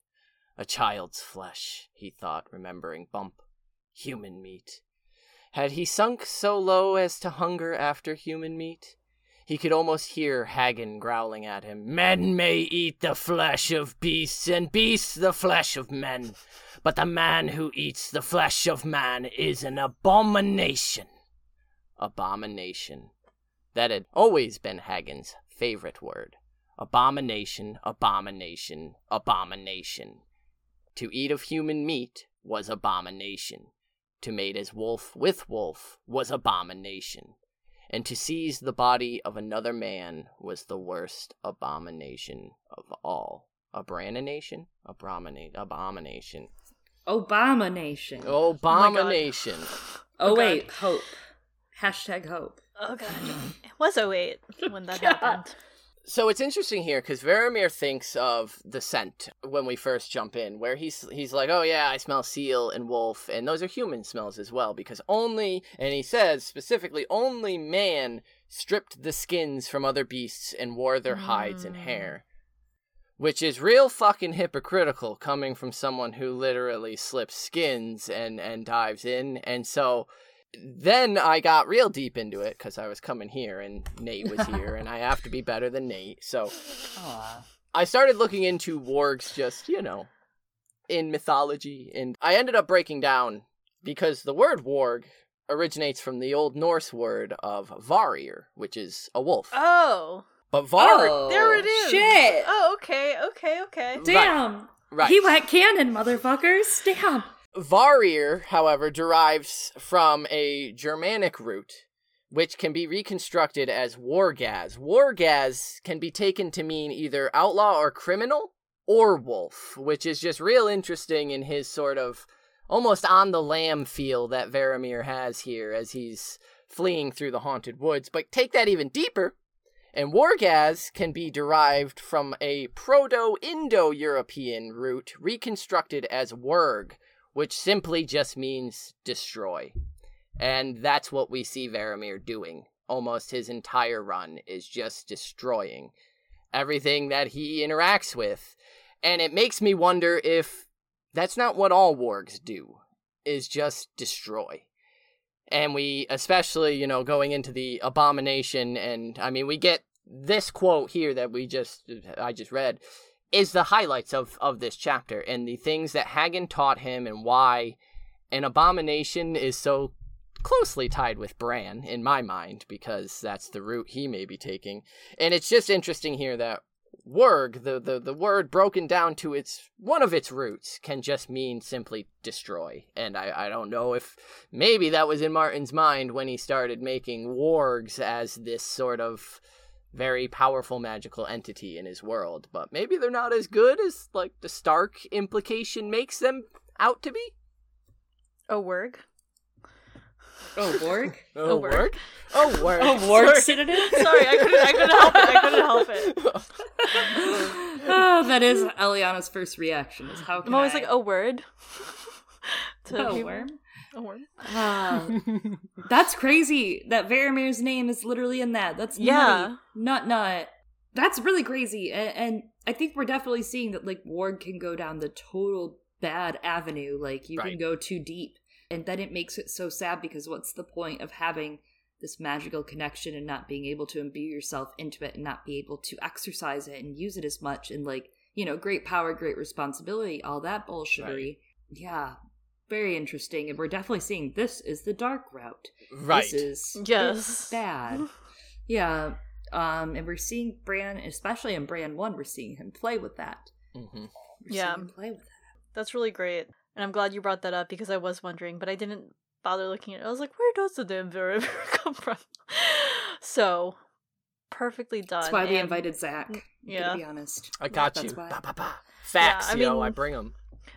A child's flesh, he thought, remembering Bump. Human meat. Had he sunk so low as to hunger after human meat? He could almost hear Haggon growling at him, Men may eat the flesh of beasts, and beasts the flesh of men, but the man who eats the flesh of man is an abomination. Abomination. That had always been Haggon's favorite word. Abomination, abomination, abomination. To eat of human meat was abomination. To mate as wolf with wolf was abomination. And to seize the body of another man was the worst abomination of all. Abomination? Abominate. Abomination. Obama Nation. Oh Abomination. Oh, God. wait, hope. Hashtag hope. Oh god, it was 08 when that God. happened. So it's interesting here because Varamir thinks of the scent when we first jump in, where he's he's like, "Oh yeah, I smell seal and wolf, and those are human smells as well." Because only, and he says specifically, only man stripped the skins from other beasts and wore their hides and Mm. hair, which is real fucking hypocritical coming from someone who literally slips skins and and dives in. And so then I got real deep into it because I was coming here and Nate was here, and I have to be better than Nate. So Aw. I started looking into wargs just, you know, in mythology, and I ended up breaking down because the word warg originates from the Old Norse word of varir, which is a wolf. Oh, but var, Oh, there it is. Shit. Oh, okay, okay, okay. Damn. right? He went canon, motherfuckers. Damn. Varir, however, derives from a Germanic root, which can be reconstructed as wargaz. Wargaz can be taken to mean either outlaw or criminal, or wolf, which is just real interesting in his sort of almost on the lamb feel that Varamir has here as he's fleeing through the haunted woods. But take that even deeper, and Wargaz can be derived from a Proto Indo European root reconstructed as Werg, which simply just means destroy. And that's what we see Varamir doing. Almost his entire run is just destroying everything that he interacts with. And it makes me wonder if that's not what all wargs do, is just destroy. And we, especially, you know, going into the abomination, and I mean, we get this quote here that we just, I just read, is the highlights of, of this chapter and the things that Haggon taught him and why an abomination is so closely tied with Bran in my mind because that's the route he may be taking. And it's just interesting here that Werg, the, the, the word broken down to its one of its roots, can just mean simply destroy. And I, I don't know if maybe that was in Martin's mind when he started making wargs as this sort of very powerful magical entity in his world, but maybe they're not as good as like the Stark implication makes them out to be. Oh, Werg. Oh, Borg? Oh, Werg. Oh, Werg. Oh, Borg Sorry. Sorry, I couldn't. I couldn't help it. I couldn't help it. oh, that is Eliana's first reaction. Is how can I'm always I- like, oh, word. To Oh, people. worm? A worm. Ah, that's crazy. That Varamir's name is literally in that. That's Yeah. nut nut. That's really crazy, and, and I think we're definitely seeing that like Ward can go down the total bad avenue. Like you Right. can go too deep, and then it makes it so sad because what's the point of having this magical connection and not being able to imbue yourself into it and not be able to exercise it and use it as much and like you know, great power, great responsibility, all that bullshittery. Right. Yeah, very interesting. And we're definitely seeing this is the dark route. Right. This is Yes. bad. yeah. Um, and we're seeing Bran, especially in Bran 1, we're seeing him play with that. Mm-hmm. We're Yeah. seeing him play with that. That's really great. And I'm glad you brought that up because I was wondering, but I didn't bother looking at it. I was like, where does the damn Varamir come from? So, perfectly done. That's why we invited Zach. Yeah. To be honest. I got That's you. Ba, ba, ba. Facts, I yo. mean- I bring them.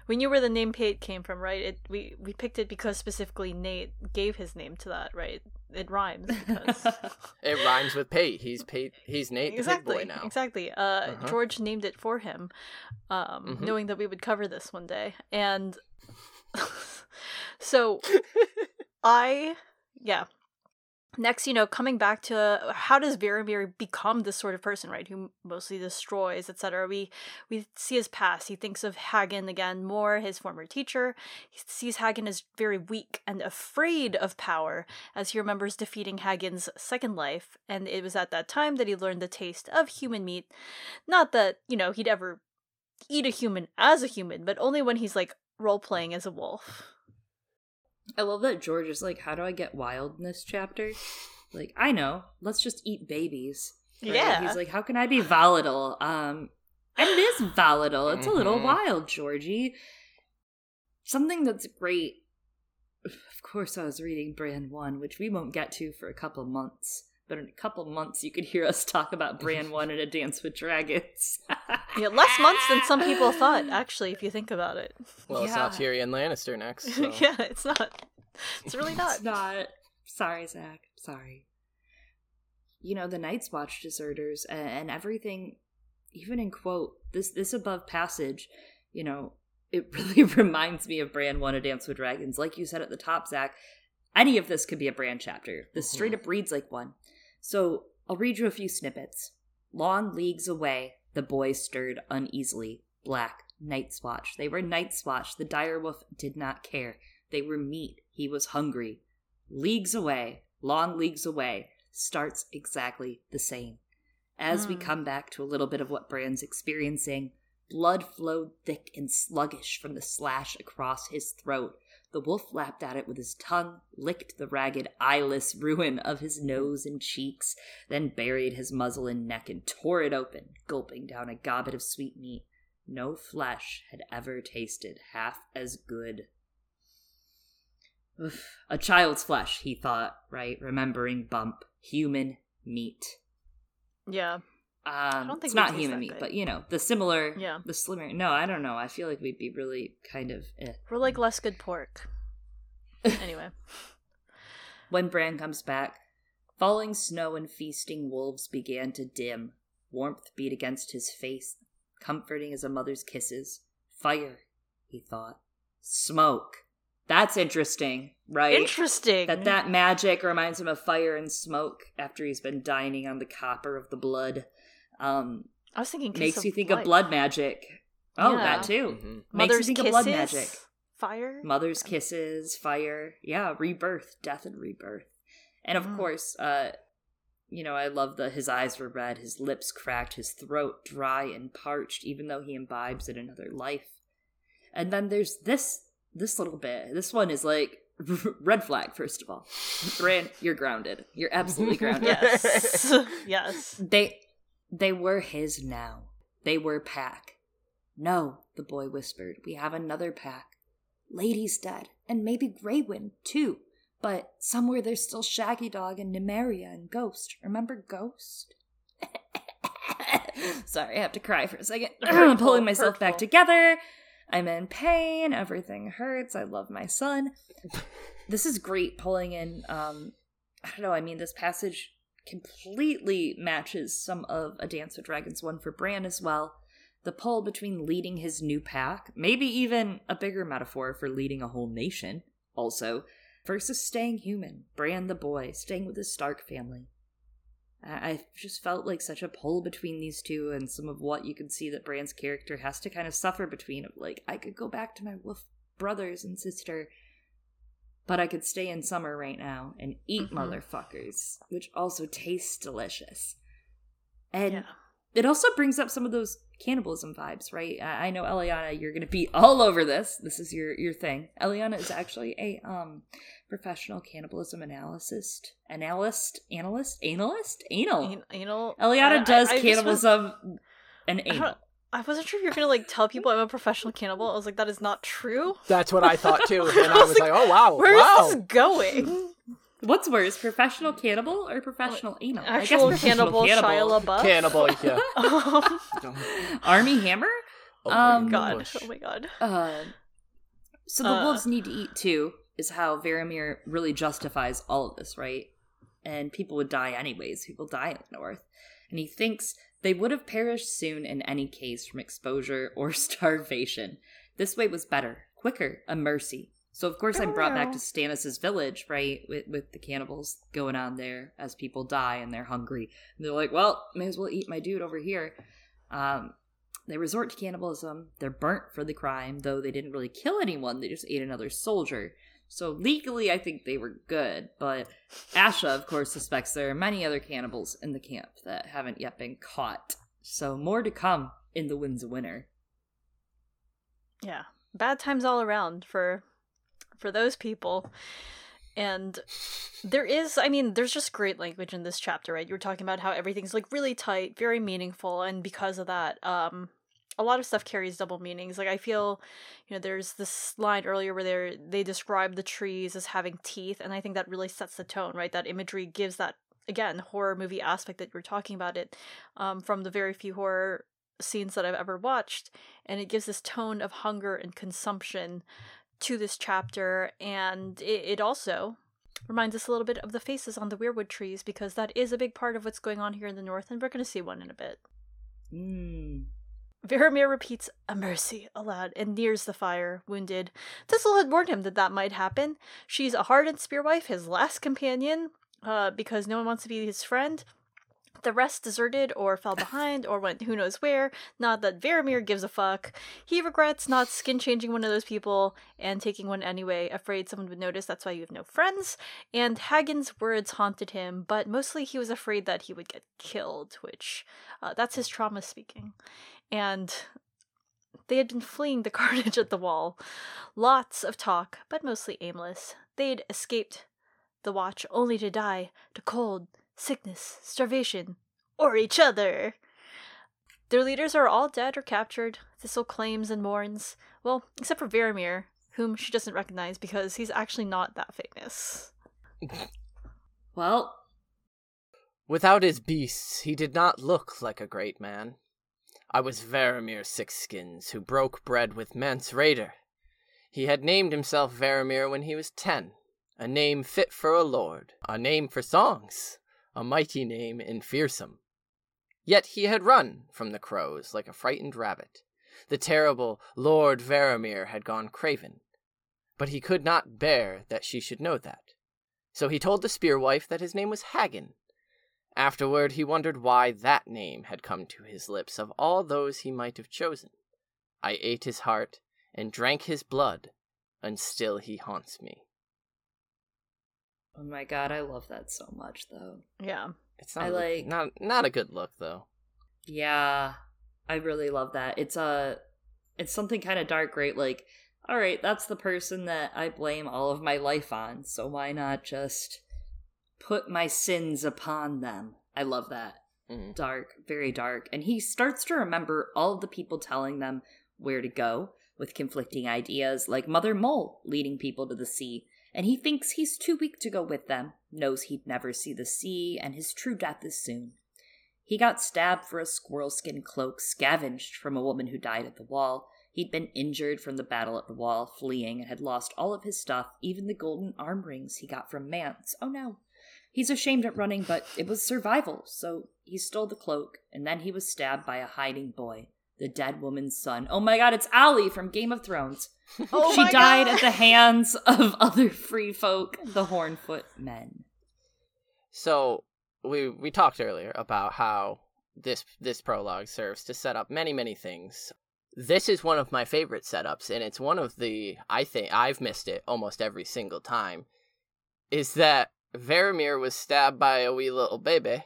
We knew where the name Pate came from, right? It we we picked it because specifically Nate gave his name to that, right? It rhymes because It rhymes with Pate. He's Pate. He's Nate the exactly, Pig Boy now. exactly. Uh, Uh-huh. George named it for him, um, Mhm. knowing that we would cover this one day, and so I, yeah. Next, you know, coming back to uh, how does Varamir become this sort of person, right? Who mostly destroys, etc. We we see his past. He thinks of Haggon again more, his former teacher. He sees Haggon as very weak and afraid of power, as he remembers defeating Haggon's second life, and it was at that time that he learned the taste of human meat. Not that you know he'd ever eat a human as a human, but only when he's like role playing as a wolf. I love that George is like, how do I get wild in this chapter? Like, I know, let's just eat babies. Right? Yeah. He's like, how can I be volatile? Um, and it is volatile. It's a little Mhm. wild, Georgie. Something that's great. Of course, I was reading Bran 1, which we won't get to for a couple months. But in a couple months, you could hear us talk about Bran 1 and A Dance with Dragons. Yeah, less months than some people thought, actually, if you think about it. Well, it's not Yeah. Tyrion Lannister next. So. yeah, it's not. It's really not. It's not. Sorry, Zach. Sorry. You know the Night's Watch deserters and, and everything, even in quote this this above passage. You know, it really reminds me of Bran One: A Dance with Dragons. Like you said at the top, Zach. Any of this could be a Bran chapter. This mm-hmm. straight up reads like one. So I'll read you a few snippets. Long leagues away, the boys stirred uneasily. Black, Night's Watch. They were Night's Watch. The direwolf did not care. They were meat. He was hungry. Leagues away, long leagues away, starts exactly the same. As we Mm. come back to a little bit of what Bran's experiencing, blood flowed thick and sluggish from the slash across his throat. The wolf lapped at it with his tongue, licked the ragged, eyeless ruin of his nose and cheeks, then buried his muzzle and neck and tore it open, gulping down a gobbet of sweet meat. No flesh had ever tasted half as good. Oof. A child's flesh, he thought, right? Remembering Bump. Human meat. Yeah. Um, don't think it's not human meat, good. but you know, the similar, Yeah. the slimmer. No, I don't know. I feel like we'd be really kind of eh. We're like less good pork. Anyway. When Bran comes back, falling snow and feasting wolves began to dim. Warmth beat against his face, comforting as a mother's kisses. Fire, he thought. Smoke. That's interesting, right? Interesting. That that magic reminds him of fire and smoke after he's been dining on the copper of the blood. Um, I was thinking kiss makes of you think life. of blood magic. Oh, Yeah. that too. Mhm. Makes Mother's you think kisses. of blood magic. Fire. Mother's kisses, fire. Yeah, rebirth, death and rebirth. And of Mm. course, uh you know, I love the his eyes were red, his lips cracked, his throat dry and parched, even though he imbibes in another life. And then there's this this little bit. This one is like red flag, first of all. Bran, you're grounded. You're absolutely grounded. Yes. yes. They they were his now. They were pack. No, the boy whispered. We have another pack. Lady's dead, and maybe Greywind too. But somewhere there's still Shaggy Dog and Nymeria and Ghost. Remember Ghost? Sorry, I have to cry for a second. Hurtful, Pulling myself back together. I'm in pain. Everything hurts. I love my son. This is great pulling in um I don't know, I mean this passage completely matches some of A Dance with Dragons one for Bran as well. The pull between leading his new pack, maybe even a bigger metaphor for leading a whole nation, also, versus staying human, Bran the boy, staying with his Stark family. I I just felt like such a pull between these two, and some of what you can see that Bran's character has to kind of suffer between of like, I could go back to my wolf brothers and sister, but I could stay in summer right now and eat Mhm. motherfuckers, which also tastes delicious. And Yeah. it also brings up some of those cannibalism vibes, right? I, I know Eliana, you're gonna be all over this. This is your your thing. Eliana is actually a um professional cannibalism analyst, analyst, analyst, analyst, anal. An- anal. Eliana does I- I just was- cannibalism and anal. Don't- I wasn't sure if you were gonna like tell people I'm a professional cannibal. I was like, that is not true. That's what I thought too. And I was like, oh wow, Where is wow. this going? What's worse, professional cannibal or professional anal? I guess Actual professional cannibal, Shia LaBeouf. Cannibal, yeah. oh Armie Hammer. Over Um, the god. bush. Oh my god. Uh, so the Uh. wolves need to eat too, is how Varamir really justifies all of this, right? And people would die anyways. People die in the north. And he thinks they would have perished soon in any case from exposure or starvation. This way was better, quicker, a mercy. So of course I'm brought back to Stannis' village, right? With with the cannibals going on there as people die and they're hungry. And they're like, well, may as well eat my dude over here. Um, they resort to cannibalism. They're burnt for the crime, though they didn't really kill anyone. They just ate another soldier. So legally, I think they were good. But Asha, of course, suspects there are many other cannibals in the camp that haven't yet been caught. So more to come in the Winds of Winter. Yeah. Bad times all around for for those people. And there is I mean, there's just great language in this chapter, right? You were talking about how everything's like really tight, very meaningful, and because of that, um a lot of stuff carries double meanings. Like I feel, you know, there's this line earlier where they they describe the trees as having teeth, and I think that really sets the tone, right? That imagery gives that again horror movie aspect that you're talking about it um, from the very few horror scenes that I've ever watched, and it gives this tone of hunger and consumption to this chapter, and it, it also reminds us a little bit of the faces on the weirwood trees because that is a big part of what's going on here in the north, and we're going to see one in a bit. Mm. Varamir repeats a mercy aloud and nears the fire, wounded. Thistle had warned him that that might happen. She's a hardened spearwife, his last companion, uh, because no one wants to be his friend. The rest deserted or fell behind or went who knows where. Not that Varamir gives a fuck. He regrets not skin changing one of those people and taking one anyway, afraid someone would notice that's why you have no friends. And Haggon's words haunted him, but mostly he was afraid that he would get killed, which uh, that's his trauma speaking. And they had been fleeing the carnage at the wall. Lots of talk, but mostly aimless. They'd escaped the watch only to die to cold, sickness, starvation, or each other. Their leaders are all dead or captured, Thistle claims and mourns. Well, except for Varamir, whom she doesn't recognize because he's actually not that famous. Well, Without his beasts, he did not look like a great man. I was Varamir Sixskins, who broke bread with Mance Rayder. He had named himself Varamir when he was ten, a name fit for a lord, a name for songs, a mighty name and fearsome. Yet he had run from the crows like a frightened rabbit. The terrible Lord Varamir had gone craven. But he could not bear that she should know that. So he told the spearwife that his name was Haggon. Afterward, he wondered why that name had come to his lips of all those he might have chosen. I ate his heart and drank his blood, and still he haunts me. Oh my god, I love that so much, though. Yeah. It's not I a- like- not not a good look though. Yeah, I really love that. It's a, it's something kind of dark, right? Like, all right, that's the person that I blame all of my life on. So why not just put my sins upon them? I love that. Mhm. Dark, very dark. And he starts to remember all of the people telling them where to go with conflicting ideas, like Mother Mole leading people to the sea. And he thinks he's too weak to go with them, knows he'd never see the sea, and his true death is soon. He got stabbed for a squirrel skin cloak scavenged from a woman who died at the wall. He'd been injured from the battle at the wall, fleeing, and had lost all of his stuff, even the golden arm rings he got from Mance. Oh no. He's ashamed at running, but it was survival, so he stole the cloak, and then he was stabbed by a hiding boy, the dead woman's son. Oh my god, it's Allie from Game of Thrones. Oh she my died God! at the hands of other free folk, the Hornfoot men. So we we talked earlier about how this this prologue serves to set up many many things. This is one of my favorite setups, and it's one of the I think I've missed it almost every single time. Is that Varamir was stabbed by a wee little baby,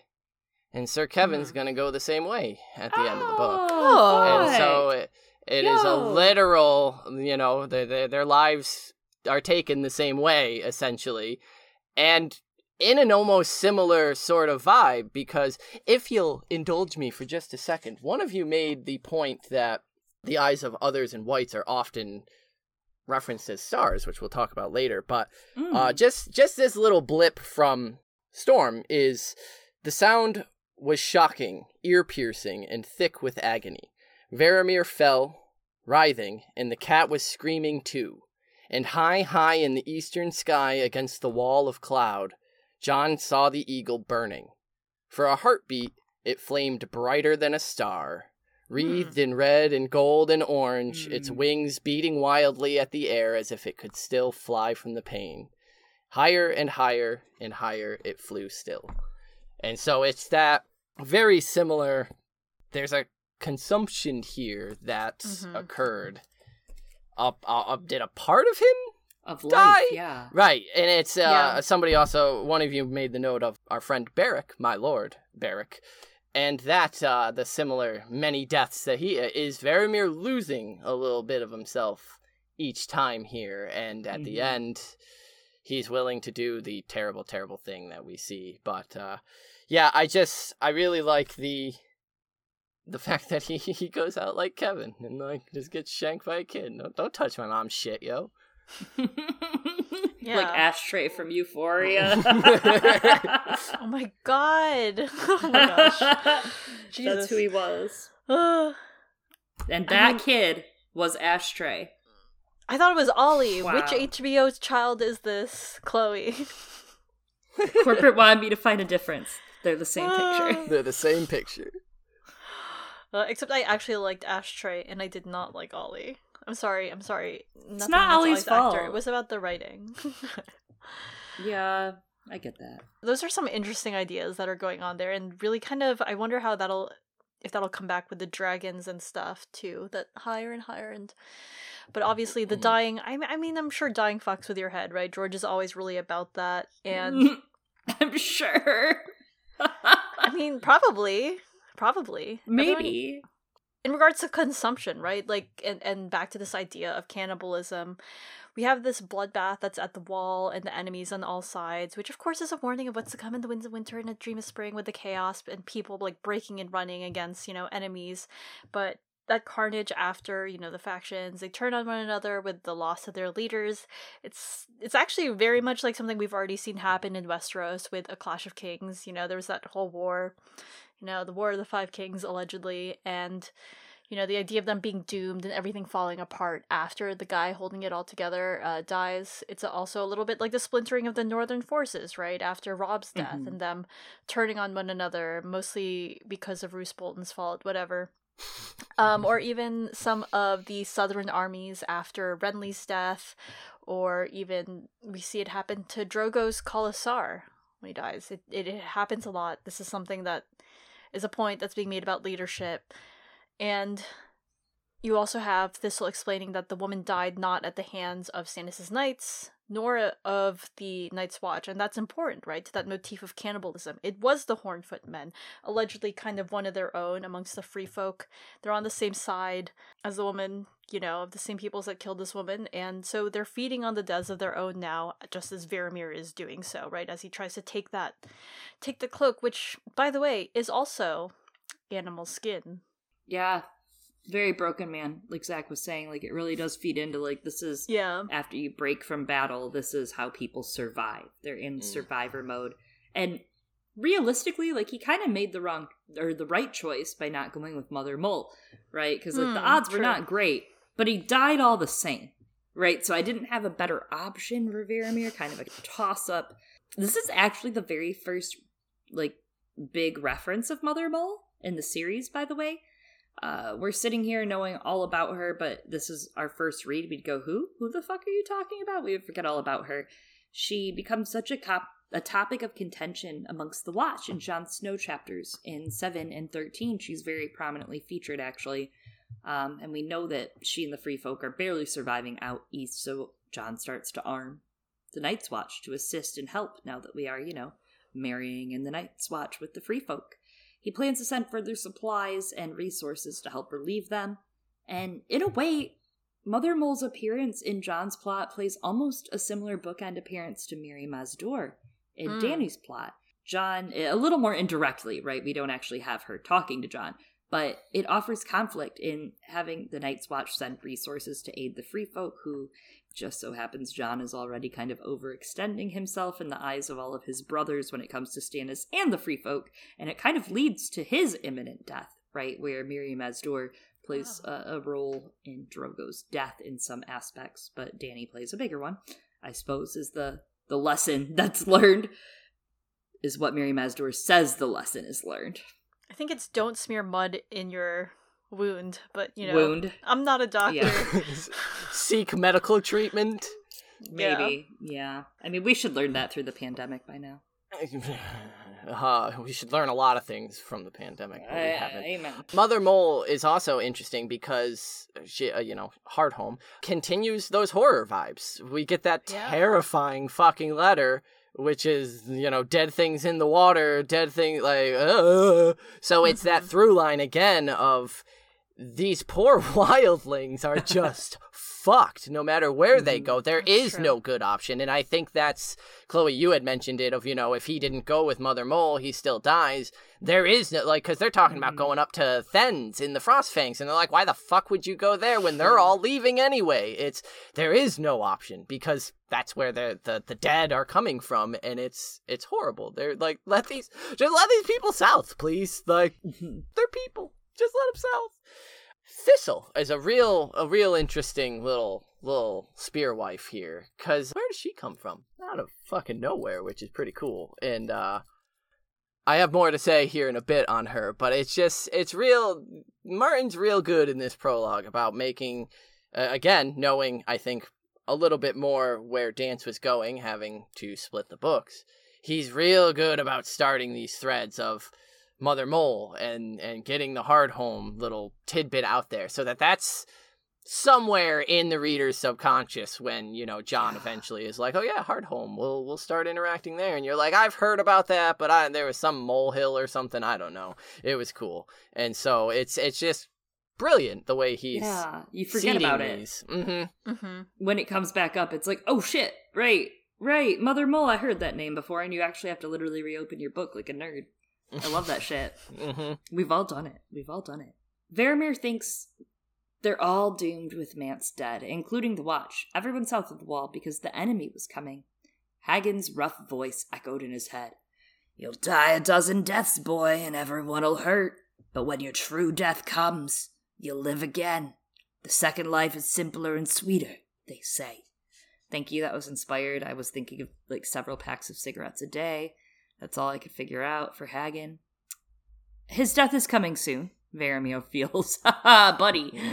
and Sir Kevin's Mhm. gonna go the same way at the end of the book. Oh. And so it, it is a literal, you know, their, their their lives are taken the same way essentially, and in an almost similar sort of vibe. Because if you'll indulge me for just a second, one of you made the point that the eyes of others and whites are often referenced as stars, which we'll talk about later. But Mm. uh, just just this little blip from Storm is the sound was shocking, ear piercing, and thick with agony. Varamir fell, writhing, and the cat was screaming too. And high, high in the eastern sky against the wall of cloud, Jon saw the eagle burning. For a heartbeat, it flamed brighter than a star. Wreathed in red and gold and orange, its Hmm. wings beating wildly at the air as if it could still fly from the pain. Higher and higher and higher it flew still. And so it's that very similar. There's a consumption here that Mhm. occurred. Up, uh, up, did a part of him of die? life, yeah. Right, and it's uh, Yeah. somebody also. One of you made the note of our friend Barrick, my lord Barrick, and that uh, the similar many deaths that he is Varamir losing a little bit of himself each time here, and at the Mhm. end, he's willing to do the terrible, terrible thing that we see. But uh, yeah, I just I really like the the fact that he, he goes out like Kevin and like just gets shanked by a kid. Don't, don't touch my mom's shit, yo. Yeah. Like Ashtray from Euphoria. Oh my god. Oh my gosh. Jesus. That's who he was. Ugh. And I that mean- kid was Ashtray. I thought it was Olly. Wow. Which HBO's child is this? Chloe. Corporate wanted me to find a difference. They're the same picture. They're the same picture. Uh, except I actually liked Ashtray and I did not like Olly. I'm sorry. I'm sorry. Nothing not against Olly's actor. fault. It was about the writing. Yeah, I get that. Those are some interesting ideas that are going on there, and really kind of I wonder how that'll if that'll come back with the dragons and stuff too. That higher and higher and. But obviously, the Mhm. dying. I, I mean, I'm sure dying fucks with your head, right? George is always really about that, and I'm sure. I mean, probably, probably, Everyone- Maybe. in regards to consumption, right? Like, and and back to this idea of cannibalism, we have this bloodbath that's at the wall and the enemies on all sides, which of course is a warning of what's to come in the winds of winter and a dream of spring with the chaos and people like breaking and running against you know enemies, but that carnage after you know the factions they turn on one another with the loss of their leaders. It's it's actually very much like something we've already seen happen in westeros with a clash of kings. You know there was that whole war you know the war of the five kings allegedly and you know the idea of them being doomed and everything falling apart after the guy holding it all together uh, dies. It's also a little bit like the splintering of the northern forces right after robb's death Mhm. and them turning on one another mostly because of roose bolton's fault whatever um, or even some of the southern armies after renly's death or even we see it happen to drogo's Khalasar when he dies. It, it, it happens a lot. This is something that is a point that's being made about leadership. And you also have Thistle explaining that the woman died not at the hands of Stannis' knights, nor uh, of the Night's Watch, and that's important, right? To that motif of cannibalism. It was the Hornfoot men, allegedly kind of one of their own amongst the free folk. They're on the same side as the woman, you know, of the same peoples that killed this woman, and so they're feeding on the deaths of their own now, just as Varamir is doing so, right? As he tries to take that, take the cloak, which, by the way, is also animal skin. Yeah. Very broken man, like Zach was saying. Like it really does feed into like this is Yeah. after you break from battle, this is how people survive. They're in Mm. survivor mode. And realistically, like he kind of made the wrong or the right choice by not going with Mother Mole, right? Because like the Hmm, odds were not great, but he died all the same, right? So I didn't have a better option for Varamir, kind of a toss up. This is actually the very first like big reference of Mother Mole in the series, by the way. Uh, we're sitting here knowing all about her, but this is our first read. We'd go, "Who? Who the fuck are you talking about?" We would forget all about her. She becomes such a cop- a topic of contention amongst the Watch in Jon Snow chapters in seven and thirteen. She's very prominently featured, actually, um, and we know that she and the Free Folk are barely surviving out east. So Jon starts to arm the Night's Watch to assist and help. Now that we are, you know, marrying in the Night's Watch with the Free Folk. He plans to send further supplies and resources to help relieve them. And in a way, Mother Mole's appearance in Jon's plot plays almost a similar bookend appearance to Mirri Maz in Mm. Dany's plot. Jon, a little more indirectly, right? We don't actually have her talking to Jon, but it offers conflict in having the Night's Watch send resources to aid the free folk who just so happens Jon is already kind of overextending himself in the eyes of all of his brothers when it comes to Stannis and the free folk, and it kind of leads to his imminent death, right? Where Mirri Maz Duur plays a, a role in Drogo's death in some aspects, but Dany plays a bigger one. I suppose is the the lesson that's learned is what Mirri Maz Duur says the lesson is learned. I think it's don't smear mud in your wound, but you know, Wound, I'm not a doctor. Yeah. Seek medical treatment. Yeah. maybe. Yeah. I mean, we should learn that through the pandemic by now. Uh, we should learn a lot of things from the pandemic, but we Uh, haven't. amen. Mother Mole is also interesting because she, uh, you know, Hardhome continues those horror vibes. We get that Yeah. terrifying fucking letter, which is, you know, dead things in the water, dead thing like, uh. so it's that Mhm. through line again of these poor wildlings are just fucked no matter where they Mhm. go. There That's is true. no good option, and I think that's Chloe. You had mentioned it of you know if he didn't go with Mother Mole, he still dies. There is no like because they're talking about Mhm. going up to Thenns in the Frostfangs, and they're like, why the fuck would you go there when they're all leaving anyway? It's there is no option because that's where the the the dead are coming from, and it's it's horrible. They're like let these just let these people south, please. Like they're people. Just let them south. Thistle is a real a real interesting little little spear wife here cuz where does she come from? Out of fucking nowhere, which is pretty cool. And uh I have more to say here in a bit on her, but it's just it's real Martin's real good in this prologue about making uh, again knowing I think a little bit more where Dance was going having to split the books. He's real good about starting these threads of Mother Mole and and getting the Hardhome little tidbit out there so that that's somewhere in the reader's subconscious when you know Jon eventually is like, "Oh yeah, Hardhome. We'll we'll start interacting there." And you're like, "I've heard about that, but I there was some molehill or something. I don't know. It was cool." And so it's it's just brilliant the way he's yeah, you forget about it. Mm-hmm. hmm When it comes back up, it's like, oh shit, right, right, Mother Mole, I heard that name before, and you actually have to literally reopen your book like a nerd. I love that shit. Mm-hmm. We've all done it. We've all done it. Varamir thinks they're all doomed with Mance dead, including the Watch, everyone south of the wall, because the enemy was coming. Haggon's rough voice echoed in his head. You'll die a dozen deaths, boy, and everyone'll hurt. But when your true death comes, you'll live again. The second life is simpler and sweeter, they say. Thank you, that was inspired. I was thinking of like several packs of cigarettes a day. That's all I could figure out for Haggon. His death is coming soon, Varamir feels. Haha, buddy.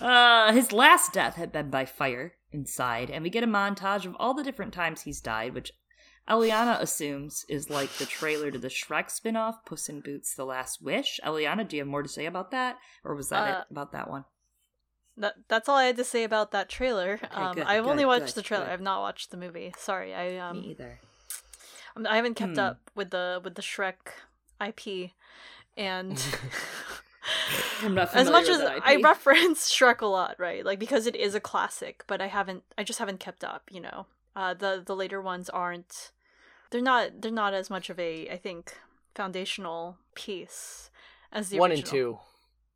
Uh, his last death had been by fire inside, and we get a montage of all the different times he's died, which Eliana assumes is like the trailer to the Shrek spin-off, Puss in Boots: The Last Wish. Eliana, do you have more to say about that, or was that Uh, it about that one? That that's all I had to say about that trailer. um, good, I've only watched good, the trailer. good. I've not watched the movie. Sorry, I um, Me either. Um, I haven't kept Hmm. up with the with the Shrek IP, and I'm not as much as I reference Shrek a lot, right? Like because it is a classic, but I haven't. I just haven't kept up. You know, uh, the the later ones aren't. They're not. They're not as much of a. I think foundational piece as the One and two.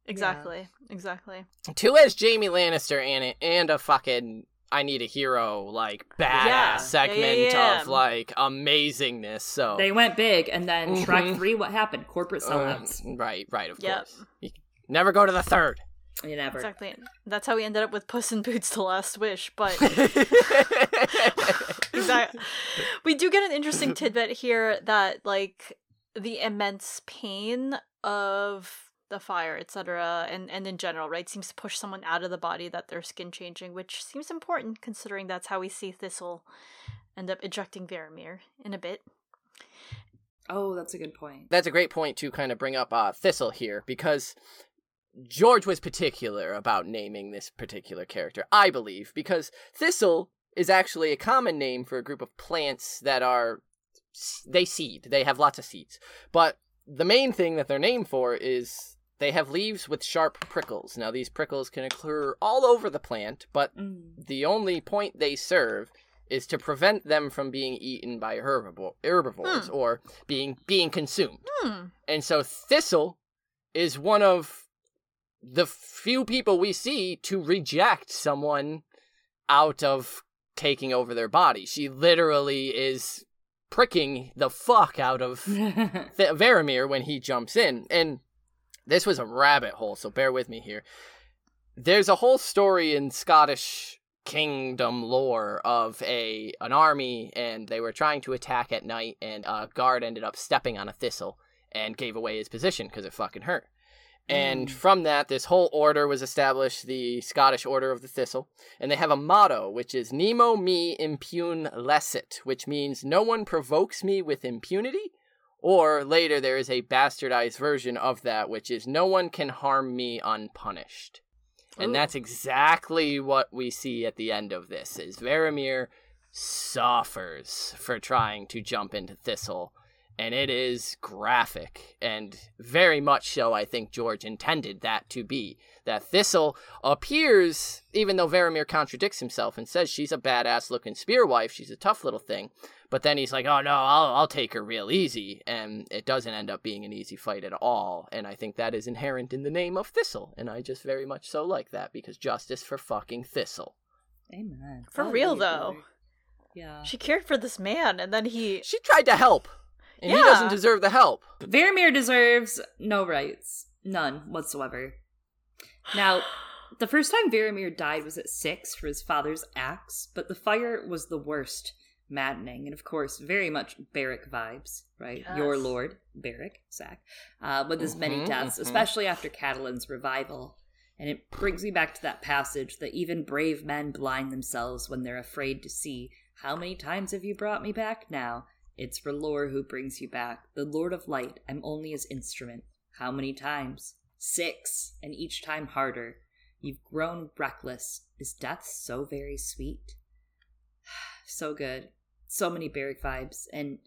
Exactly. Exactly. Two has Jaime Lannister in it, and a fucking I need a hero like badass Yeah. Yeah, yeah, segment yeah. of like amazingness. So They went big, and then Shrek Mhm. Three. What happened? Corporate Uh, right, right, of Yep. course. You never go to the third. you never. Exactly. That's how we ended up with Puss in Boots: The Last Wish. But exactly. We do get an interesting tidbit here that like the immense pain of the fire, etc., and and in general, right, seems to push someone out of the body that they're skin changing, which seems important considering that's how we see Thistle end up ejecting Varamir in a bit. Oh, that's a good point. That's a great point to kind of bring up uh, Thistle here because George was particular about naming this particular character, I believe, because Thistle is actually a common name for a group of plants that are they seed. They have lots of seeds. But the main thing that they're named for is they have leaves with sharp prickles. Now, these prickles can occur all over the plant, but Mm. the only point they serve is to prevent them from being eaten by herbivore, herbivores Hmm. or being being consumed. Hmm. And so Thistle is one of the few people we see to reject someone out of taking over their body. She literally is pricking the fuck out of Th- Varamir when he jumps in. And this was a rabbit hole, so bear with me here. There's a whole story in Scottish kingdom lore of a an army and they were trying to attack at night and a guard ended up stepping on a thistle and gave away his position because it fucking hurt. And Mm. from that, this whole order was established, the Scottish Order of the Thistle. And they have a motto, which is Nemo me impune lecit, which means no one provokes me with impunity. Or later, there is a bastardized version of that, which is no one can harm me unpunished. And Ooh. that's exactly what we see at the end of this is Varamir suffers for trying to jump into Thistle and it is graphic and very much so I think George intended that to be. That Thistle appears, even though Varamir contradicts himself and says she's a badass looking spear wife, she's a tough little thing, but then he's like, oh no, I'll, I'll take her real easy, and it doesn't end up being an easy fight at all, and I think that is inherent in the name of Thistle, and I just very much so like that, because justice for fucking Thistle. Amen. For Oh, real, though. boy. Yeah. She cared for this man, and then he. She tried to help, and he doesn't deserve the help. Varamir deserves no rights. None whatsoever. Now, the first time Varamir died was at six for his father's axe, but the fire was the worst, maddening, and of course, very much Beric vibes, right? Your lord, Beric, Zach, uh, with his many deaths, mhm. especially after Catelyn's revival. And it brings me back to that passage that even brave men blind themselves when they're afraid to see. How many times have you brought me back now? It's R'hllor who brings you back, the Lord of Light. I'm only his instrument. How many times? Six, and each time harder. You've grown reckless. Is death so very sweet? so good. So many Beric vibes. And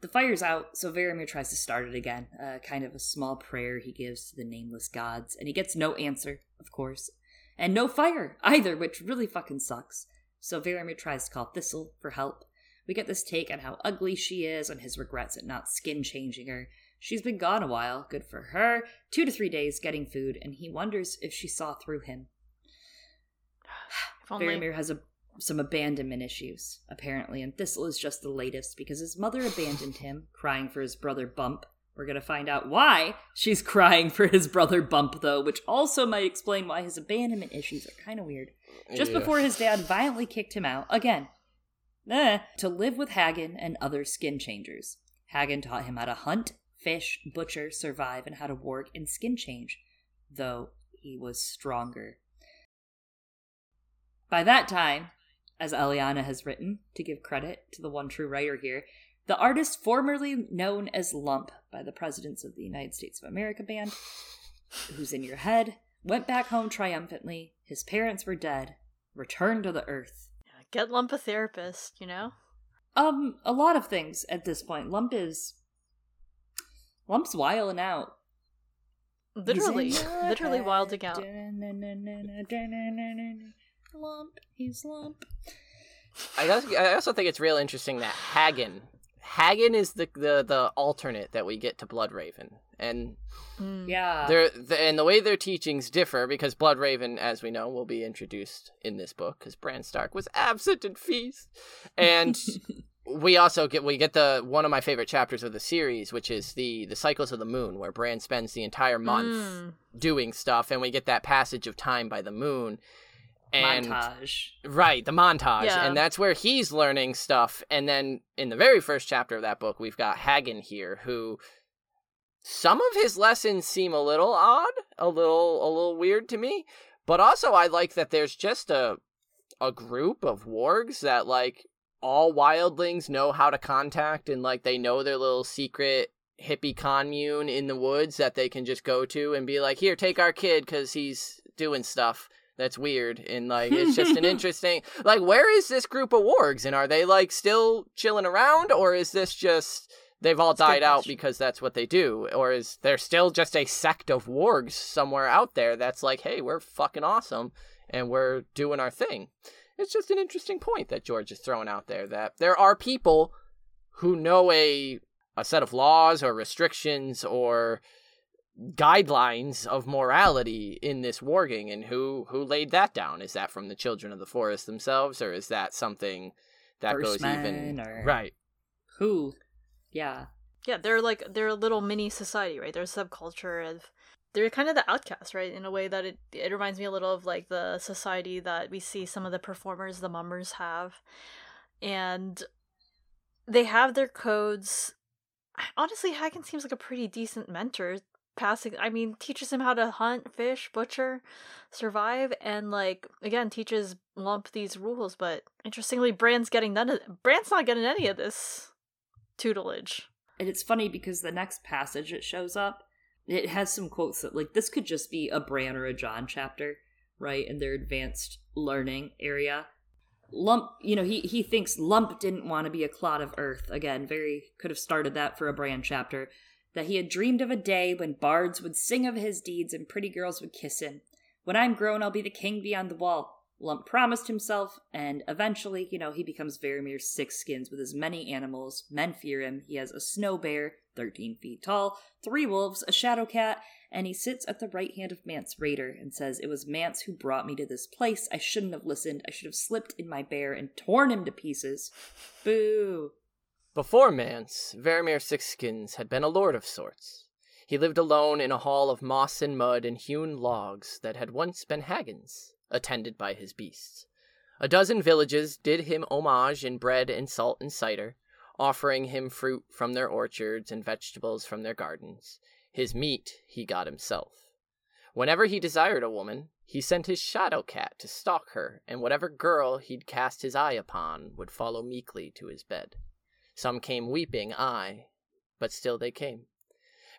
the fire's out, so Varamir tries to start it again. Uh, kind of a small prayer he gives to the nameless gods. And he gets no answer, of course. And no fire either, which really fucking sucks. So Varamir tries to call Thistle for help. We get this take on how ugly she is and his regrets at not skin changing her. She's been gone a while, good for her. Two to three days getting food, and he wonders if she saw through him. If only. Varamir has a, some abandonment issues, apparently, and Thistle is just the latest because his mother abandoned him, crying for his brother Bump. We're gonna find out why she's crying for his brother Bump, though, which also might explain why his abandonment issues are kind of weird. Just Yeah. before his dad violently kicked him out, again, eh, to live with Haggon and other skin changers. Haggon taught him how to hunt, fish, butcher, survive, and how to work and skin change, though he was stronger. By that time, as Eliana has written, to give credit to the one true writer here, the artist formerly known as Lump by the Presidents of the United States of America band, who's in your head, went back home triumphantly. His parents were dead, returned to the earth. Get Lump a therapist, you know? Um, a lot of things at this point. Lump is. Lump's wilding out. Literally. He's in your Literally wilding out. Lump, he's lump. I, also, I also think it's real interesting that Haggon, Haggon is the, the the alternate that we get to Bloodraven, and Mm. Yeah. They're, the, and the way their teachings differ because Bloodraven, as we know, will be introduced in this book because Bran Stark was absent in Feast, and we also get we get the one of my favorite chapters of the series, which is the the cycles of the moon, where Bran spends the entire month Mm. doing stuff, and we get that passage of time by the moon. And montage. Right, the montage. Yeah. And that's where he's learning stuff. And then in the very first chapter of that book, we've got Haggon here, who some of his lessons seem a little odd, a little a little weird to me. But also I like that there's just a a group of wargs that like all wildlings know how to contact and like they know their little secret hippie commune in the woods that they can just go to and be like, here, take our kid because he's doing stuff that's weird and like it's just an interesting like where is this group of wargs and are they like still chilling around or is this just they've all died out because that's what they do, or is there still just a sect of wargs somewhere out there that's like, hey, we're fucking awesome and we're doing our thing? It's just an interesting point that George is throwing out there that there are people who know a a set of laws or restrictions or guidelines of morality in this warging and who who laid that down is that from the children of the forest themselves or is that something that First goes even or- right Who? Yeah. Yeah, they're like they're a little mini society, right? They're a subculture of they're kind of the outcast, right? In a way that it it reminds me a little of like the society that we see some of the performers, the mummers have. And they have their codes. Honestly, Haggon seems like a pretty decent mentor. Passing I mean, teaches him how to hunt, fish, butcher, survive, and like again, teaches Lump these rules, but interestingly Bran's getting none of Bran's not getting any of this tutelage. And it's funny because the next passage it shows up, it has some quotes that like this could just be a Bran or a Jon chapter, right? In their advanced learning area. Lump, you know, he he thinks Lump didn't want to be a clod of earth. Again, very could have started that for a Bran chapter. That he had dreamed of a day when bards would sing of his deeds and pretty girls would kiss him. When I'm grown, I'll be the king beyond the wall. Lump promised himself, and eventually, you know, he becomes Varamir's six skins with as many animals. Men fear him. He has a snow bear, 13 feet tall, three wolves, a shadow cat, and he sits at the right hand of Mance Rayder and says, It was Mance who brought me to this place. I shouldn't have listened. I should have slipped in my bear and torn him to pieces. Boo. Before Mance, Varamir Sixskins had been a lord of sorts. He lived alone in a hall of moss and mud and hewn logs that had once been Haggon's, attended by his beasts. A dozen villages did him homage in bread and salt and cider, offering him fruit from their orchards and vegetables from their gardens. His meat he got himself. Whenever he desired a woman, he sent his shadow cat to stalk her, and whatever girl he'd cast his eye upon would follow meekly to his bed. Some came weeping, aye, but still they came.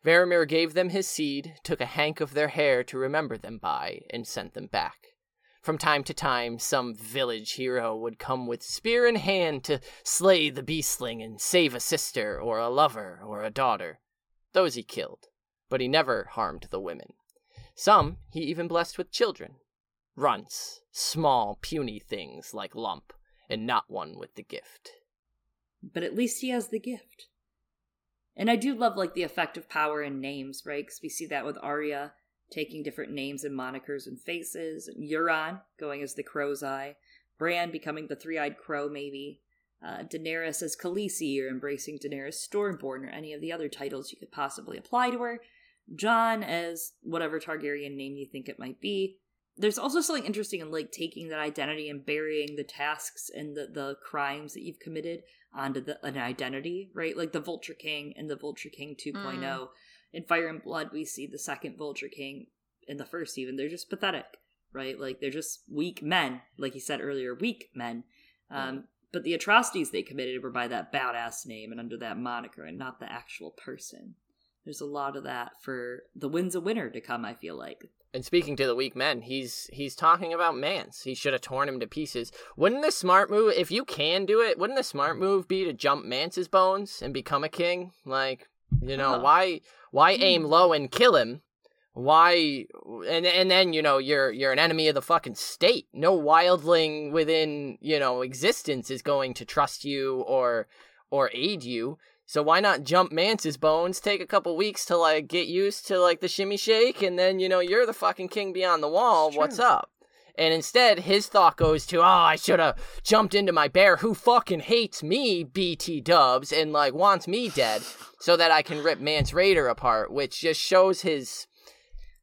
Varamir gave them his seed, took a hank of their hair to remember them by, and sent them back. From time to time, some village hero would come with spear in hand to slay the beastling and save a sister, or a lover, or a daughter. Those he killed, but he never harmed the women. Some he even blessed with children. Runts, small, puny things like Lump, and not one with the gift. But at least he has the gift. And I do love like the effect of power in names, right? Because we see that with Arya taking different names and monikers and faces, and Euron going as the Crow's Eye, Bran becoming the Three-Eyed Crow, maybe. Uh, Daenerys as Khaleesi or embracing Daenerys Stormborn or any of the other titles you could possibly apply to her. Jon as whatever Targaryen name you think it might be. There's also something interesting in like taking that identity and burying the tasks and the, the crimes that you've committed onto the, an identity, right? Like the Vulture King and the Vulture King 2.0. Mm. In Fire and Blood, we see the second Vulture King in the first, even. They're just pathetic, right? Like they're just weak men, like you said earlier, weak men. Um, But the atrocities they committed were by that badass name and under that moniker and not the actual person. There's a lot of that for the Winds of Winter to come, I feel like. And speaking to the weak men, he's he's talking about Mance. He should have torn him to pieces. Wouldn't the smart move, if you can do it, wouldn't the smart move be to jump Mance's bones and become a king? Like, you know, Oh. why why hmm. aim low and kill him? Why and and then you know you're you're an enemy of the fucking state. No wildling within you know existence is going to trust you or or aid you. So why not jump Mance's bones, take a couple weeks to like get used to like the shimmy shake, and then you know you're the fucking king beyond the wall. What's up? And instead, his thought goes to, oh, I should have jumped into my bear who fucking hates me, BT dubs, and like wants me dead so that I can rip Mance Rayder apart, which just shows his.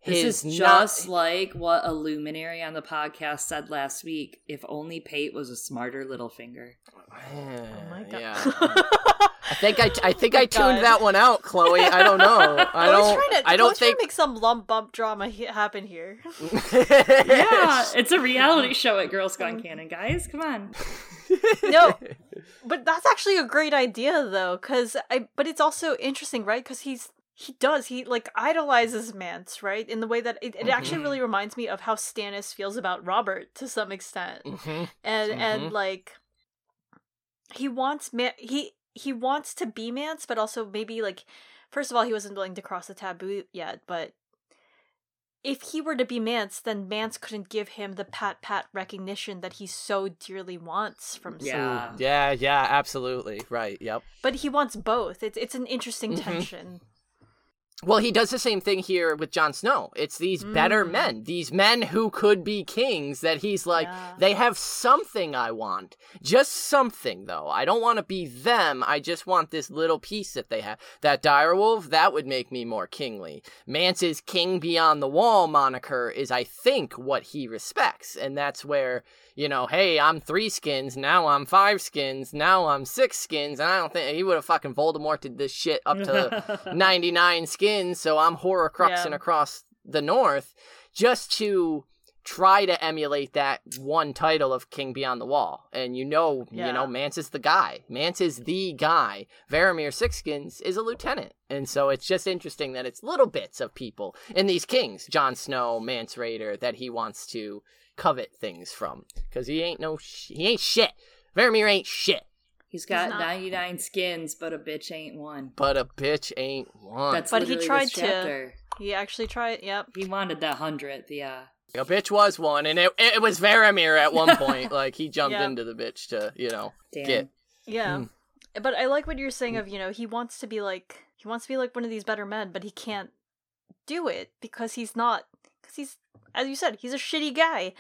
This his is not- just like what a luminary on the podcast said last week. If only Pate was a smarter Littlefinger. Oh my god. Yeah. I think I, I think oh I tuned God. that one out, Chloe. I don't know. I Chloe's don't. trying to, I don't think. make some lump bump drama he- happen here. Yeah, it's a reality show at Girls Gone Canon, guys. Come on. No. But that's actually a great idea though, cuz I but it's also interesting, right? Cuz he's he does he like idolizes Mance, right? In the way that it, it actually Mhm. really reminds me of how Stannis feels about Robert to some extent. Mhm. And Mhm. and like he wants man he he wants to be Mance, but also maybe like first of all he wasn't willing to cross the taboo yet, but if he were to be Mance, then Mance couldn't give him the pat pat recognition that he so dearly wants from Yeah. Sam. Yeah, yeah, absolutely. Right. Yep. But he wants both. It's it's an interesting Mhm. tension. Well, he does the same thing here with Jon Snow. It's these better Mm. men, these men who could be kings that he's like, Yeah. they have something I want. Just something, though. I don't want to be them. I just want this little piece that they have. That direwolf, that would make me more kingly. Mance's King Beyond the Wall moniker is, I think, what he respects. And that's where, you know, hey, I'm three skins, now I'm five skins, now I'm six skins. And I don't think he would have fucking Voldemorted this shit up to 99 skins, so I'm Horcruxing Yeah. across the north just to try to emulate that one title of King Beyond the Wall. And you know, you know, Mance is the guy. Mance is the guy. Varamir Sixskins is a lieutenant. And so it's just interesting that it's little bits of people in these kings, Jon Snow, Mance Rayder, that he wants to covet things from. Because he ain't no, sh- he ain't shit. Varamir ain't shit. He's got not- 99 skins, but a bitch ain't one. But a bitch ain't one. That's But he tried this to- He actually tried. Yep. He wanted that hundredth, yeah. A bitch was one, and it it was Varamir at one point. like he jumped Yeah. into the bitch to, you know, Damn. get. Yeah. Mm. But I like what you're saying of, you know, he wants to be like he wants to be like one of these better men, but he can't do it because he's not cuz he's as you said, he's a shitty guy